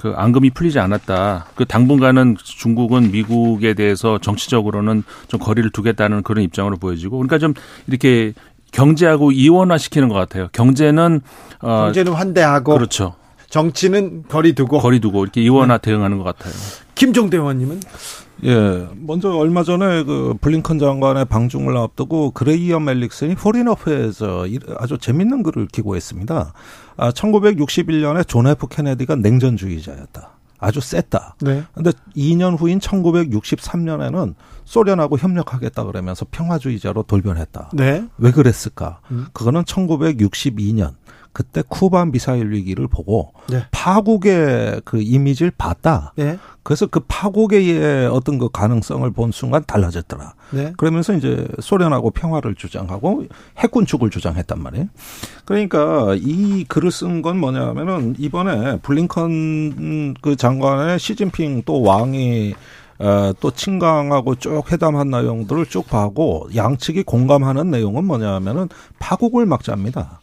그 앙금이 풀리지 않았다. 그 당분간은 중국은 미국에 대해서 정치적으로는 좀 거리를 두겠다는 그런 입장으로 보여지고 그러니까 좀 이렇게 경제하고 이원화 시키는 것 같아요. 경제는 어 경제는 환대하고 그렇죠. 정치는 거리 두고 거리 두고 이렇게 이원화 네. 대응하는 것 같아요. 김종대 의원님은 예, 먼저 얼마 전에 그 블링컨 장관의 방중을 앞두고 그레이엄 앨리슨이 Foreign Affairs에서 아주 재밌는 글을 기고했습니다. 아, 1961년에 존 F 케네디가 냉전주의자였다. 아주 셌다. 네. 근데 2년 후인 1963년에는 소련하고 협력하겠다 그러면서 평화주의자로 돌변했다. 네. 왜 그랬을까? 음. 그거는 1962년 그때 쿠바 미사일 위기를 보고 네. 파국의 그 이미지를 봤다. 네. 그래서 그 파국의 어떤 그 가능성을 본 순간 달라졌더라. 네. 그러면서 이제 소련하고 평화를 주장하고 핵군축을 주장했단 말이에요. 그러니까 이 글을 쓴 건 뭐냐면은 이번에 블링컨 그 장관의 시진핑 또 왕이 어, 또 친강하고 쭉 회담한 내용들을 쭉 봐고 양측이 공감하는 내용은 뭐냐면은 파국을 막자입니다.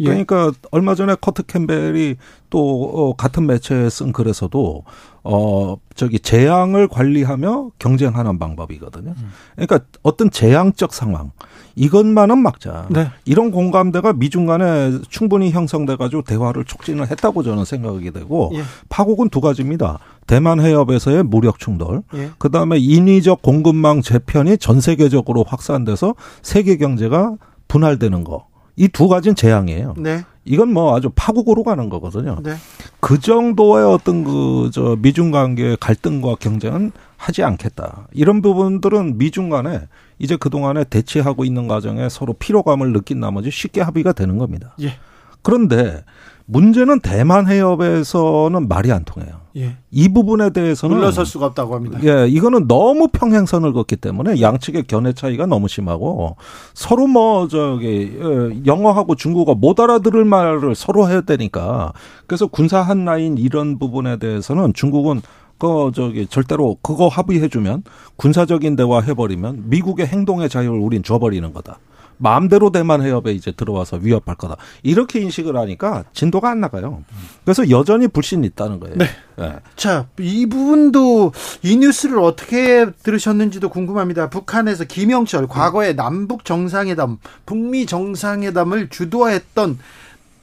예. 그러니까 얼마 전에 커트 캠벨이 또 어, 같은 매체에 쓴 글에서도 어 저기 재앙을 관리하며 경쟁하는 방법이거든요. 음. 그러니까 어떤 재앙적 상황 이것만은 막자. 네. 이런 공감대가 미중 간에 충분히 형성돼 가지고 대화를 촉진을 했다고 저는 생각이 되고 예. 파국은 두 가지입니다. 대만 해협에서의 무력 충돌, 예. 그다음에 인위적 공급망 재편이 전 세계적으로 확산돼서 세계 경제가 분할되는 거. 이 두 가지는 재앙이에요. 네. 이건 뭐 아주 파국으로 가는 거거든요. 네. 그 정도의 어떤 그 저 미중 관계 갈등과 경쟁은 하지 않겠다. 이런 부분들은 미중 간에 이제 그동안에 대치하고 있는 과정에 서로 피로감을 느낀 나머지 쉽게 합의가 되는 겁니다. 예. 그런데 문제는 대만 해협에서는 말이 안 통해요. 예. 이 부분에 대해서는 물러설 수가 없다고 합니다. 예, 이거는 너무 평행선을 걷기 때문에 양측의 견해 차이가 너무 심하고 서로 뭐 저기 어, 영어하고 중국어 못 알아들을 말을 서로 해야 되니까 그래서 군사 한 라인 이런 부분에 대해서는 중국은 그 저기 절대로 그거 합의해 주면 군사적인 대화 해버리면 미국의 행동의 자유를 우린 줘버리는 거다. 마음대로 대만 해협에 이제 들어와서 위협할 거다. 이렇게 인식을 하니까 진도가 안 나가요. 그래서 여전히 불신이 있다는 거예요. 네. 네. 자, 이 부분도 이 뉴스를 어떻게 들으셨는지도 궁금합니다. 북한에서 김영철 과거에 남북 정상회담, 북미 정상회담을 주도했던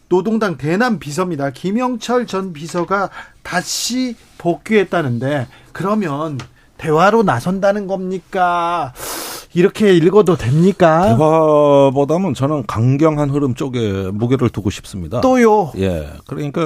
노동당 대남 비서입니다. 김영철 전 비서가 다시 복귀했다는데 그러면 대화로 나선다는 겁니까? 이렇게 읽어도 됩니까? 대화보다는 저는 강경한 흐름 쪽에 무게를 두고 싶습니다. 또요? 예. 그러니까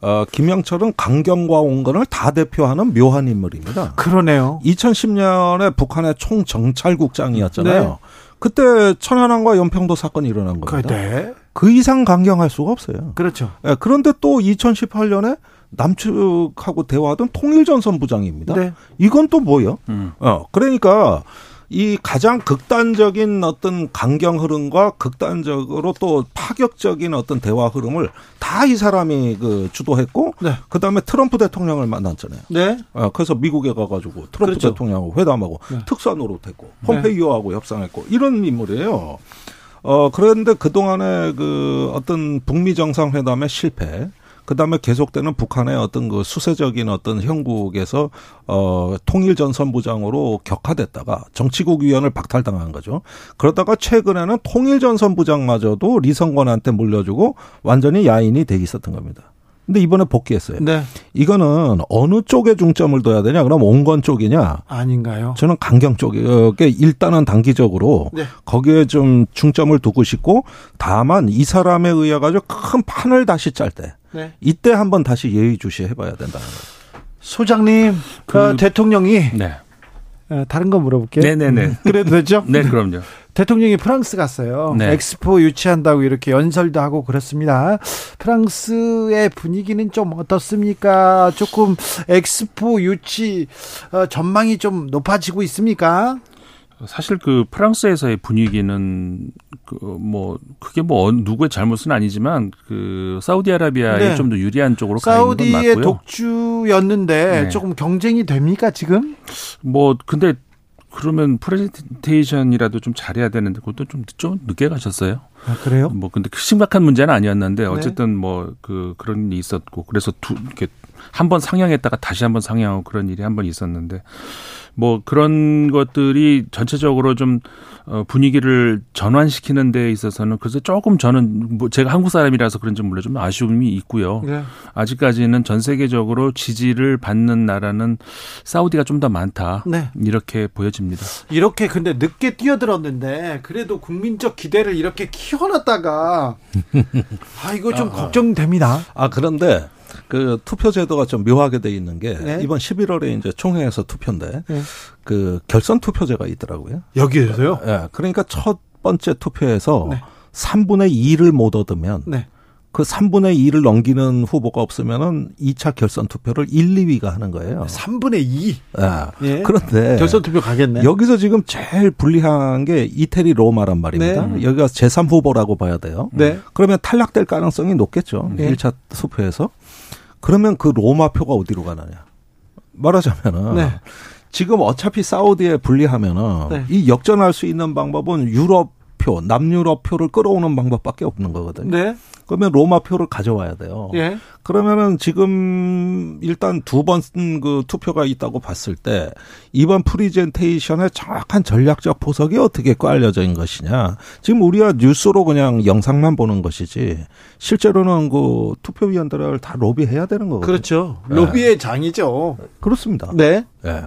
어, 김영철은 강경과 온건을 다 대표하는 묘한 인물입니다. 그러네요. 2010년에 북한의 총정찰국장이었잖아요. 네. 그때 천안함과 연평도 사건이 일어난 겁니다. 네. 그 이상 강경할 수가 없어요. 그렇죠. 예, 그런데 또 2018년에 남측하고 대화하던 통일전선 부장입니다. 네. 이건 또 뭐예요? 음. 어, 그러니까 이 가장 극단적인 어떤 강경 흐름과 극단적으로 또 파격적인 어떤 대화 흐름을 다 이 사람이 그 주도했고 네. 그다음에 트럼프 대통령을 만났잖아요. 네. 어, 그래서 미국에 가 가지고 트럼프 그렇죠. 대통령하고 회담하고 네. 특사 노릇했고 폼페이오하고 네. 협상했고 이런 인물이에요. 어 그런데 그 동안에 그 어떤 북미 정상회담의 실패 그다음에 계속되는 북한의 어떤 그 수세적인 어떤 형국에서 어 통일 전선부장으로 격하됐다가 정치국 위원을 박탈당한 거죠. 그러다가 최근에는 통일 전선부장마저도 리성권한테 물려주고 완전히 야인이 돼 있었던 겁니다. 근데 이번에 복귀했어요. 네. 이거는 어느 쪽에 중점을 둬야 되냐? 그럼 온건 쪽이냐? 아닌가요? 저는 강경 쪽에 일단은 단기적으로 네. 거기에 좀 중점을 두고 싶고 다만 이 사람에 의해 가지고 큰 판을 다시 짤 때. 네. 이때 한번 다시 예의주시 해 봐야 된다는 거예요. 소장님, 그, 그 대통령이 네. 어, 다른 거 물어볼게요. 네네네. 그래도 되죠? 네, 그럼요. 대통령이 프랑스 갔어요. 네. 엑스포 유치한다고 이렇게 연설도 하고 그렇습니다. 프랑스의 분위기는 좀 어떻습니까? 조금 엑스포 유치 어, 전망이 좀 높아지고 있습니까? 사실 그 프랑스에서의 분위기는 그 뭐 그게 뭐 누구의 잘못은 아니지만 그 사우디아라비아에 네. 좀더 유리한 쪽으로 가 있는 건 맞고요. 독주였는데 네. 조금 경쟁이 됩니까 지금? 뭐 근데 그러면 프레젠테이션이라도 좀 잘해야 되는데 그것도 좀, 좀 늦게 가셨어요. 아, 그래요? 뭐 근데 그 심각한 문제는 아니었는데 네. 어쨌든 네. 뭐 뭐그 그런 일이 있었고 그래서 두 이렇게 한 번 상향했다가 다시 한 번 상향하고 그런 일이 한 번 있었는데 뭐 그런 것들이 전체적으로 좀 어, 분위기를 전환시키는 데 있어서는 그래서 조금 저는 뭐 제가 한국 사람이라서 그런지 몰라 좀 아쉬움이 있고요. 네. 아직까지는 전 세계적으로 지지를 받는 나라는 사우디가 좀 더 많다. 네. 이렇게 보여집니다. 이렇게 근데 늦게 뛰어들었는데 그래도 국민적 기대를 이렇게 키워놨다가 아 이거 좀 아, 걱정됩니다. 아 그런데 그 투표 제도가 좀 묘하게 돼 있는 게 네. 이번 11월에 이제 총회에서 투표인데 네. 그 결선 투표제가 있더라고요. 여기에서요? 예. 네, 그러니까 첫 번째 투표에서 네. 3분의 2를 못 얻으면 네. 그 3분의 2를 넘기는 후보가 없으면은 2차 결선 투표를 1, 2위가 하는 거예요. 3분의 2. 예. 예. 그런데 결선 투표 가겠네. 여기서 지금 제일 불리한 게 이태리 로마란 말입니다. 네. 여기가 제3 후보라고 봐야 돼요. 네. 그러면 탈락될 가능성이 높겠죠. 네. 1차 투표에서. 그러면 그 로마 표가 어디로 가느냐? 말하자면은 네. 지금 어차피 사우디에 불리하면은 네. 이 역전할 수 있는 방법은 유럽 표, 남유럽 표를 끌어오는 방법밖에 없는 거거든요. 네. 그러면 로마 표를 가져와야 돼요. 예. 그러면은 지금 일단 두 번 그 투표가 있다고 봤을 때 이번 프리젠테이션의 정확한 전략적 포석이 어떻게 깔려져 있는 것이냐. 지금 우리가 뉴스로 그냥 영상만 보는 것이지 실제로는 그 투표위원들을 다 로비해야 되는 거거든요. 그렇죠. 로비의 네. 장이죠. 그렇습니다. 네. 네.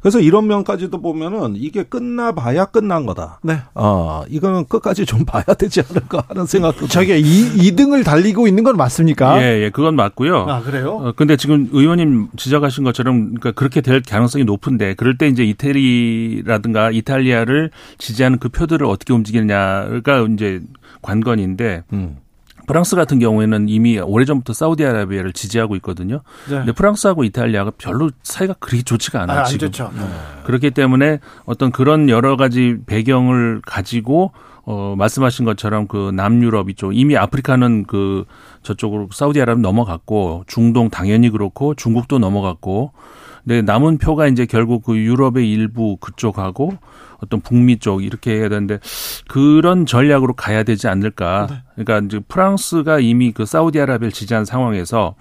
그래서 이런 면까지도 보면은 이게 끝나봐야 끝난 거다. 네. 어, 이거는 끝까지 좀 봐야 되지 않을까 하는 생각도. 자기가 2, 2등을 달리고 있는 건 맞습니까? 예, 예, 그건 맞고요. 아, 그래요? 어, 근데 지금 의원님 지적하신 것처럼 그러니까 그렇게 될 가능성이 높은데 그럴 때 이제 이태리라든가 이탈리아를 지지하는 그 표들을 어떻게 움직이느냐가 이제 관건인데 음. 프랑스 같은 경우에는 이미 오래전부터 사우디아라비아를 지지하고 있거든요. 네. 근데 프랑스하고 이탈리아가 별로 사이가 그렇게 좋지가 않아요. 아, 지금. 좋죠. 네. 그렇기 때문에 어떤 그런 여러 가지 배경을 가지고 어 말씀하신 것처럼 그 남유럽 이쪽 이미 아프리카는 그 저쪽으로 사우디아라비아 넘어갔고 중동 당연히 그렇고 중국도 넘어갔고 근데 남은 표가 이제 결국 그 유럽의 일부 그쪽하고 어떤 북미 쪽 이렇게 해야 되는데 그런 전략으로 가야 되지 않을까. 네. 그러니까 이제 프랑스가 이미 그 사우디아라비아를 지지한 상황에서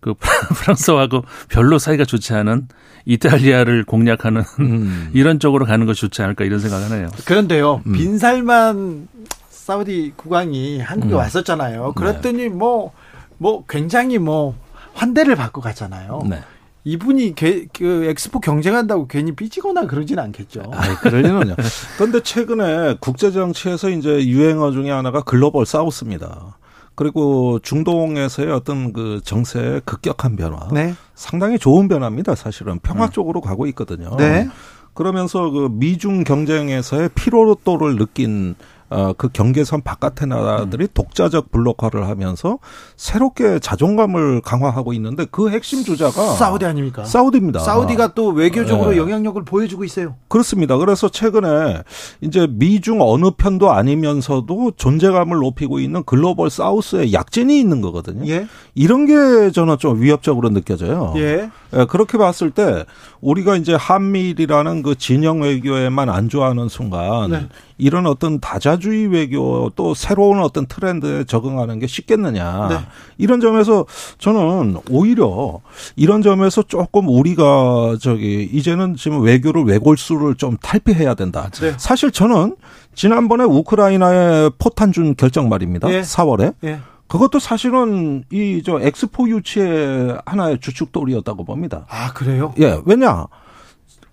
그 프랑스하고 별로 사이가 좋지 않은 이탈리아를 공략하는 음. 이런 쪽으로 가는 것이 좋지 않을까 이런 생각을 하네요. 그런데요, 음. 빈살만 사우디 국왕이 한국에 음. 왔었잖아요. 그랬더니 네. 뭐, 뭐 굉장히 뭐 환대를 받고 갔잖아요. 네. 이분이 게, 그 엑스포 경쟁한다고 괜히 삐지거나 그러진 않겠죠. 아, 그러지는요. 그런데 최근에 국제 정치에서 이제 유행어 중에 하나가 글로벌 사우스입니다. 그리고 중동에서의 어떤 그 정세의 급격한 변화. 네. 상당히 좋은 변화입니다. 사실은 평화 네. 쪽으로 가고 있거든요. 네. 그러면서 그 미중 경쟁에서의 피로도를 느낀 어, 그 경계선 바깥의 나라들이 음. 독자적 블록화를 하면서 새롭게 자존감을 강화하고 있는데 그 핵심 주자가 사우디 아닙니까? 사우디입니다. 사우디가 또 외교적으로 네. 영향력을 보여주고 있어요. 그렇습니다. 그래서 최근에 이제 미중 어느 편도 아니면서도 존재감을 높이고 있는 글로벌 사우스의 약진이 있는 거거든요. 예. 이런 게 저는 좀 위협적으로 느껴져요. 예. 예 그렇게 봤을 때 우리가 이제 한미일이라는 그 진영 외교에만 안좋아하는 순간 네. 이런 어떤 다자주의 외교 또 새로운 어떤 트렌드에 적응하는 게 쉽겠느냐. 네. 이런 점에서 저는 오히려 이런 점에서 조금 우리가 저기 이제는 지금 외교를 외골수를 좀 탈피해야 된다. 네. 사실 저는 지난번에 우크라이나에 포탄 준 결정 말입니다. 예. 4월에. 예. 그것도 사실은 이 저 엑스포 유치의 하나의 주축돌이었다고 봅니다. 아, 그래요? 예. 왜냐?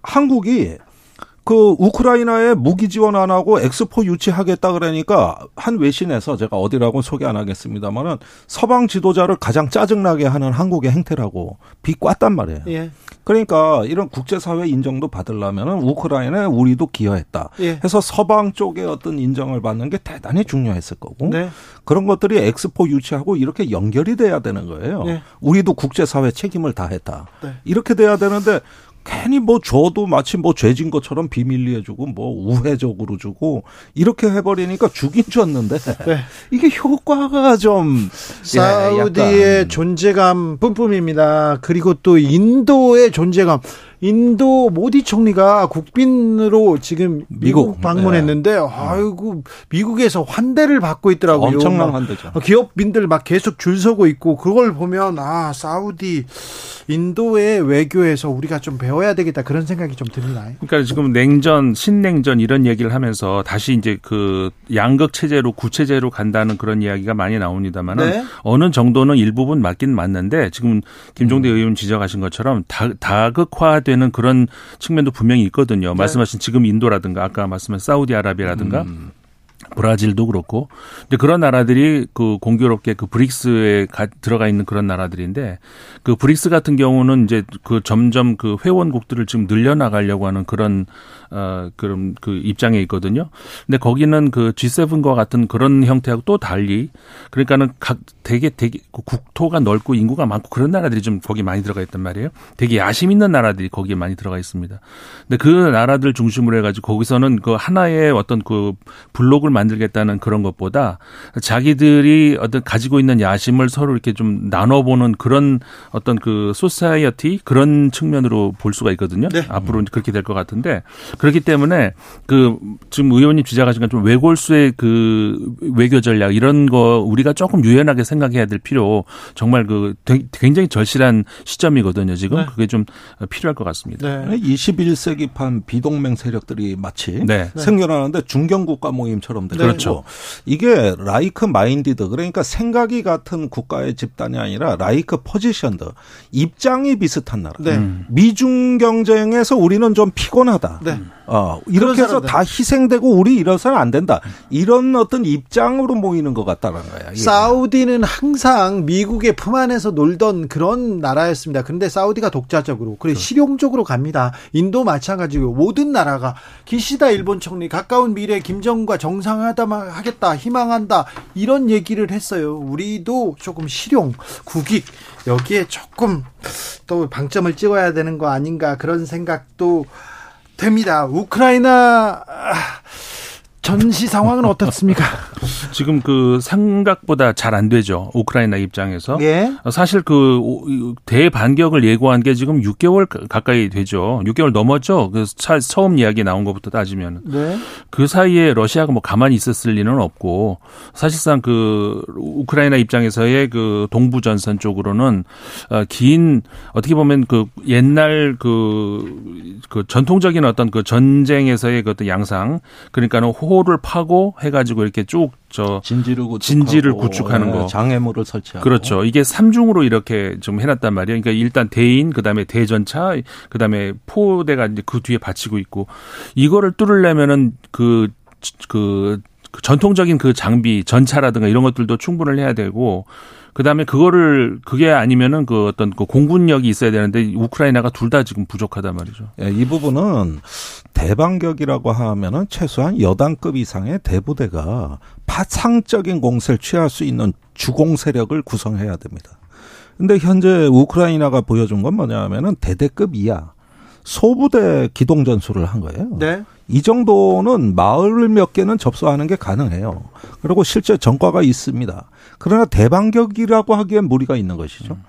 한국이 그 우크라이나에 무기 지원 안 하고 엑스포 유치하겠다 그러니까 한 외신에서 제가 어디라고 소개 안 하겠습니다만은 서방 지도자를 가장 짜증나게 하는 한국의 행태라고 비꼬았단 말이에요. 예. 그러니까 이런 국제사회 인정도 받으려면은 우크라이나에 우리도 기여했다. 예. 해서 서방 쪽의 어떤 인정을 받는 게 대단히 중요했을 거고 네. 그런 것들이 엑스포 유치하고 이렇게 연결이 돼야 되는 거예요. 예. 우리도 국제사회 책임을 다했다. 네. 이렇게 돼야 되는데 괜히 뭐 줘도 마치 뭐 죄진 것처럼 비밀리에 주고 뭐 우회적으로 주고 이렇게 해버리니까 죽인 줬는데 네. 이게 효과가 좀 사우디의 예, 존재감 뿜뿜입니다. 그리고 또 인도의 존재감 인도 모디 총리가 국빈으로 지금 미국, 미국 방문했는데 네. 아이고 미국에서 환대를 받고 있더라고요. 엄청난 환대죠. 기업인들 막 계속 줄 서고 있고 그걸 보면 아 사우디 인도의 외교에서 우리가 좀 배워야 되겠다 그런 생각이 좀 듭니다. 그러니까 지금 냉전, 신냉전 이런 얘기를 하면서 다시 이제 그 양극 체제로 구체제로 간다는 그런 이야기가 많이 나옵니다만은 네. 어느 정도는 일부분 맞긴 맞는데 지금 김종대 음. 의원 지적하신 것처럼 다, 다극화 되는 그런 측면도 분명히 있거든요. 네. 말씀하신 지금 인도라든가 아까 말씀하신 사우디아라비아라든가 음. 브라질도 그렇고 근데 그런 나라들이 그 공교롭게 그 브릭스에 가, 들어가 있는 그런 나라들인데 그 브릭스 같은 경우는 이제 그 점점 그 회원국들을 지금 늘려 나가려고 하는 그런 어 그런 그 입장에 있거든요. 근데 거기는 그 G7과 같은 그런 형태하고 또 달리 그러니까는 각 되게 되게 그 국토가 넓고 인구가 많고 그런 나라들이 좀 거기 많이 들어가 있단 말이에요. 되게 야심 있는 나라들이 거기에 많이 들어가 있습니다. 근데 그 나라들 중심으로 해가지고 거기서는 그 하나의 어떤 그 블록을 만들겠다는 그런 것보다 자기들이 어떤 가지고 있는 야심을 서로 이렇게 좀 나눠보는 그런 어떤 그 society 그런 측면으로 볼 수가 있거든요. 네. 앞으로 그렇게 될 것 같은데 그렇기 때문에 그 지금 의원님 주장하신 건 좀 외골수의 그 외교 전략 이런 거 우리가 조금 유연하게 생각해야 될 필요 정말 그 굉장히 절실한 시점이거든요. 지금 네. 그게 좀 필요할 것 같습니다. 네. 21세기판 비동맹 세력들이 마치 네. 생겨나는데 중견 국가 모임처럼 되고 그렇죠. 이게 like-minded 그러니까 생각이 같은 국가의 집단이 아니라 like-positioned 입장이 비슷한 나라. 네. 미중 경쟁에서 우리는 좀 피곤하다. 네. 어, 이렇게 해서 다 희생되고 우리 이래서는 안 된다. 이런 어떤 입장으로 모이는 것 같다는 거야. 예. 사우디는 항상 미국의 품 안에서 놀던 그런 나라였습니다. 그런데 사우디가 독자적으로, 그리고 실용적으로 갑니다. 인도 마찬가지고 모든 나라가 기시다 일본 총리 가까운 미래 김정과 정상하다 하겠다 희망한다 이런 얘기를 했어요. 우리도 조금 실용, 국익 여기에 조금 또 방점을 찍어야 되는 거 아닌가 그런 생각도 됩니다. 우크라이나 전시 상황은 어떻습니까? 지금 그 생각보다 잘 안 되죠. 우크라이나 입장에서. 예. 사실 그 대반격을 예고한 게 지금 6개월 가까이 되죠. 6개월 넘었죠. 그 처음 이야기 나온 것부터 따지면. 네. 그 사이에 러시아가 뭐 가만히 있었을 리는 없고 사실상 그 우크라이나 입장에서의 그 동부 전선 쪽으로는 어, 긴 어떻게 보면 그 옛날 그, 그 전통적인 어떤 그 전쟁에서의 그 어떤 양상 그러니까는 호를 파고 해가지고 이렇게 쭉 저 진지를 진지를 구축하는 거. 네, 장애물을 설치하고. 그렇죠. 이게 삼중으로 이렇게 좀 해놨단 말이에요. 그러니까 일단 대인 그다음에 대전차 그다음에 포대가 이제 그 뒤에 받치고 있고 이거를 뚫으려면은 그 그, 그 전통적인 그 장비 전차라든가 이런 것들도 충분을 해야 되고 그다음에 그거를 그게 아니면은 그 어떤 그 공군력이 있어야 되는데 우크라이나가 둘 다 지금 부족하단 말이죠. 예, 이 부분은 대반격이라고 하면은 최소한 여단급 이상의 대부대가 파상적인 공세를 취할 수 있는 주공 세력을 구성해야 됩니다. 근데 현재 우크라이나가 보여준 건 뭐냐면은 대대급 이하 소부대 기동 전술을 한 거예요. 네. 이 정도는 마을 몇 개는 접수하는 게 가능해요. 그리고 실제 전과가 있습니다. 그러나 대반격이라고 하기엔 무리가 있는 것이죠. 음.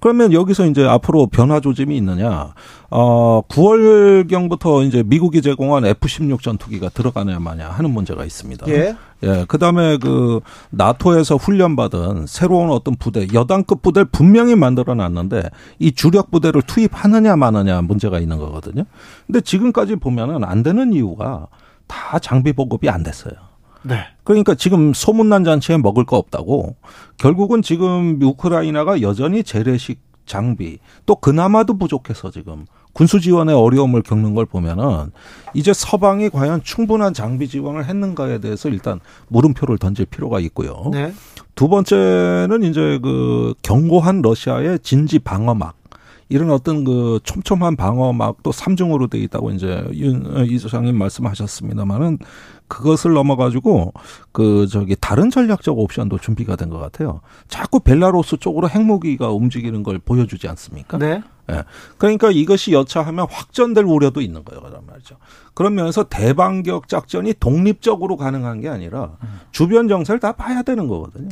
그러면 여기서 이제 앞으로 변화 조짐이 있느냐? 어, 9월경부터 이제 미국이 제공한 F-16 전투기가 들어가냐 마냐 하는 문제가 있습니다. 예. 예. 그 다음에 그 나토에서 훈련받은 새로운 어떤 부대, 여단급 부대를 분명히 만들어 놨는데 이 주력 부대를 투입하느냐 마느냐 문제가 있는 거거든요. 근데 지금까지 보면은 안 되는 이유가 다 장비 보급이 안 됐어요. 네. 그러니까 지금 소문난 잔치에 먹을 거 없다고 결국은 지금 우크라이나가 여전히 재래식 장비 또 그나마도 부족해서 지금 군수 지원에 어려움을 겪는 걸 보면은 이제 서방이 과연 충분한 장비 지원을 했는가에 대해서 일단 물음표를 던질 필요가 있고요. 네. 두 번째는 이제 그 견고한 러시아의 진지 방어막 이런 어떤 그 촘촘한 방어막도 삼중으로 돼 있다고 이제 윤 이소장님 말씀하셨습니다만은 그것을 넘어가지고 그 저기 다른 전략적 옵션도 준비가 된 것 같아요. 자꾸 벨라루스 쪽으로 핵무기가 움직이는 걸 보여주지 않습니까? 네. 예. 그러니까 이것이 여차하면 확전될 우려도 있는 거예요. 그런 말이죠. 그러면서 대반격 작전이 독립적으로 가능한 게 아니라 주변 정세를 다 봐야 되는 거거든요.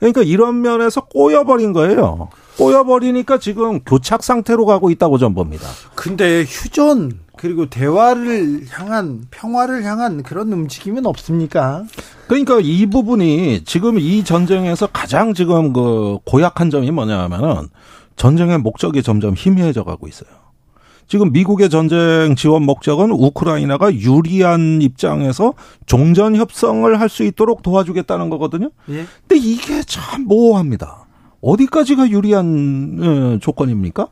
그러니까 이런 면에서 꼬여버린 거예요. 꼬여버리니까 지금 교착 상태로 가고 있다고 전 봅니다. 근데 휴전 그리고 대화를 향한 평화를 향한 그런 움직임은 없습니까? 그러니까 이 부분이 지금 이 전쟁에서 가장 지금 그 고약한 점이 뭐냐면은 전쟁의 목적이 점점 희미해져 가고 있어요. 지금 미국의 전쟁 지원 목적은 우크라이나가 유리한 입장에서 종전 협상을 할 수 있도록 도와주겠다는 거거든요. 예? 근데 이게 참 모호합니다. 어디까지가 유리한 어, 조건입니까?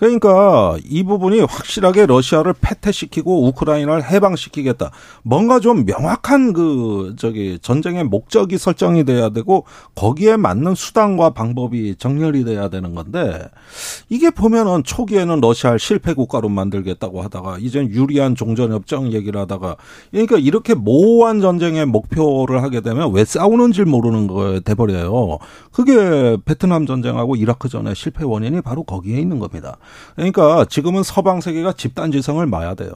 그러니까 이 부분이 확실하게 러시아를 패퇴시키고 우크라이나를 해방시키겠다. 뭔가 좀 명확한 그 저기 전쟁의 목적이 설정이 돼야 되고 거기에 맞는 수단과 방법이 정렬이 돼야 되는 건데 이게 보면은 초기에는 러시아를 실패 국가로 만들겠다고 하다가 이젠 유리한 종전 협정 얘기를 하다가 그러니까 이렇게 모호한 전쟁의 목표를 하게 되면 왜 싸우는지 모르는 거에 돼 버려요. 그게 베트남 전쟁하고 이라크 전의 실패 원인이 바로 거기에 있는 겁니다. 그러니까 지금은 서방 세계가 집단 지성을 마야 돼요.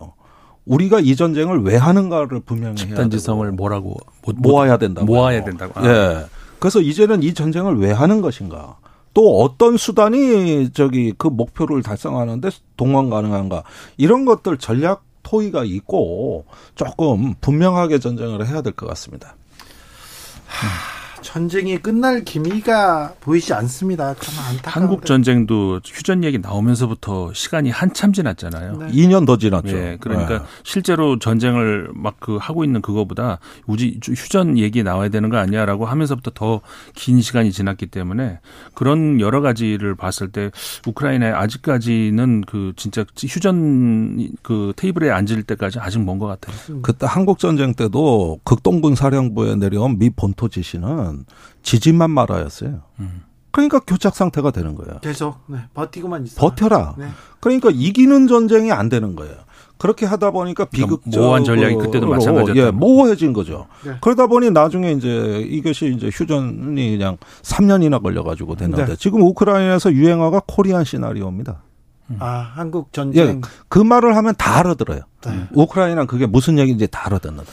우리가 이 전쟁을 왜 하는가를 분명히 집단 지성을 뭐라고 모아야 된다고 모아야 된다고. 아. 예. 그래서 이제는 이 전쟁을 왜 하는 것인가? 또 어떤 수단이 저기 그 목표를 달성하는데 동원 가능한가? 이런 것들 전략 토의가 있고 조금 분명하게 전쟁을 해야 될 것 같습니다. 하... 전쟁이 끝날 기미가 보이지 않습니다. 참 안타까워. 한국 전쟁도 휴전 얘기 나오면서부터 시간이 한참 지났잖아요. 네. 2년 더 지났죠. 네, 그러니까 네. 실제로 전쟁을 막 그 하고 있는 그거보다 우지 휴전 얘기 나와야 되는 거 아니야라고 하면서부터 더 긴 시간이 지났기 때문에 그런 여러 가지를 봤을 때 우크라이나에 아직까지는 그 진짜 휴전 그 테이블에 앉을 때까지 아직 먼 것 같아요. 그때 한국 전쟁 때도 극동군 사령부에 내려온 미 본토 지시는 지진만 말아였어요. 음. 그러니까 교착 상태가 되는 거예요. 계속 네, 버티고만 있어. 버텨라. 네. 그러니까 이기는 전쟁이 안 되는 거예요. 그렇게 하다 보니까 비극 그러니까 모호한 전략이 그때도 마찬가지였죠. 예, 모호해진 거죠. 네. 그러다 보니 나중에 이제 이것이 이제 휴전이 그냥 3년이나 걸려가지고 됐는데 네. 지금 우크라이나에서 유행어가 코리안 시나리오입니다. 아, 한국 전쟁. 예, 그 말을 하면 다 알아들어요. 네. 우크라이나는 그게 무슨 얘기인지 다 알아듣는다.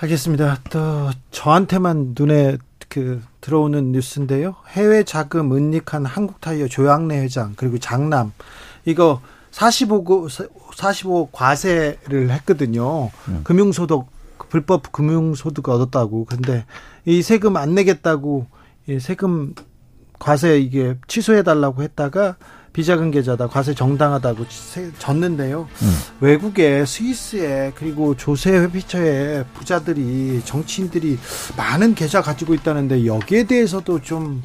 알겠습니다. 또 저한테만 눈에 그 들어오는 뉴스인데요. 해외 자금 은닉한 한국타이어 조양래 회장 그리고 장남 이거 45고 45 과세를 했거든요. 음. 금융소득 불법 금융소득 얻었다고. 근데 이 세금 안 내겠다고 이 세금 과세 이게 취소해 달라고 했다가 비자금 계좌다 과세 정당하다고 졌는데요. 음. 외국에 스위스에 그리고 조세 회피처에 부자들이 정치인들이 많은 계좌 가지고 있다는데 여기에 대해서도 좀좀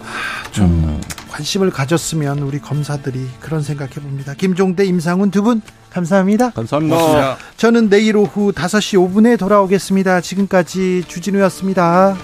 아, 좀 음. 관심을 가졌으면 우리 검사들이 그런 생각해 봅니다. 김종대, 임상훈 두 분 감사합니다. 감사합니다. 어, 저는 내일 오후 5시 5분에 돌아오겠습니다. 지금까지 주진우였습니다.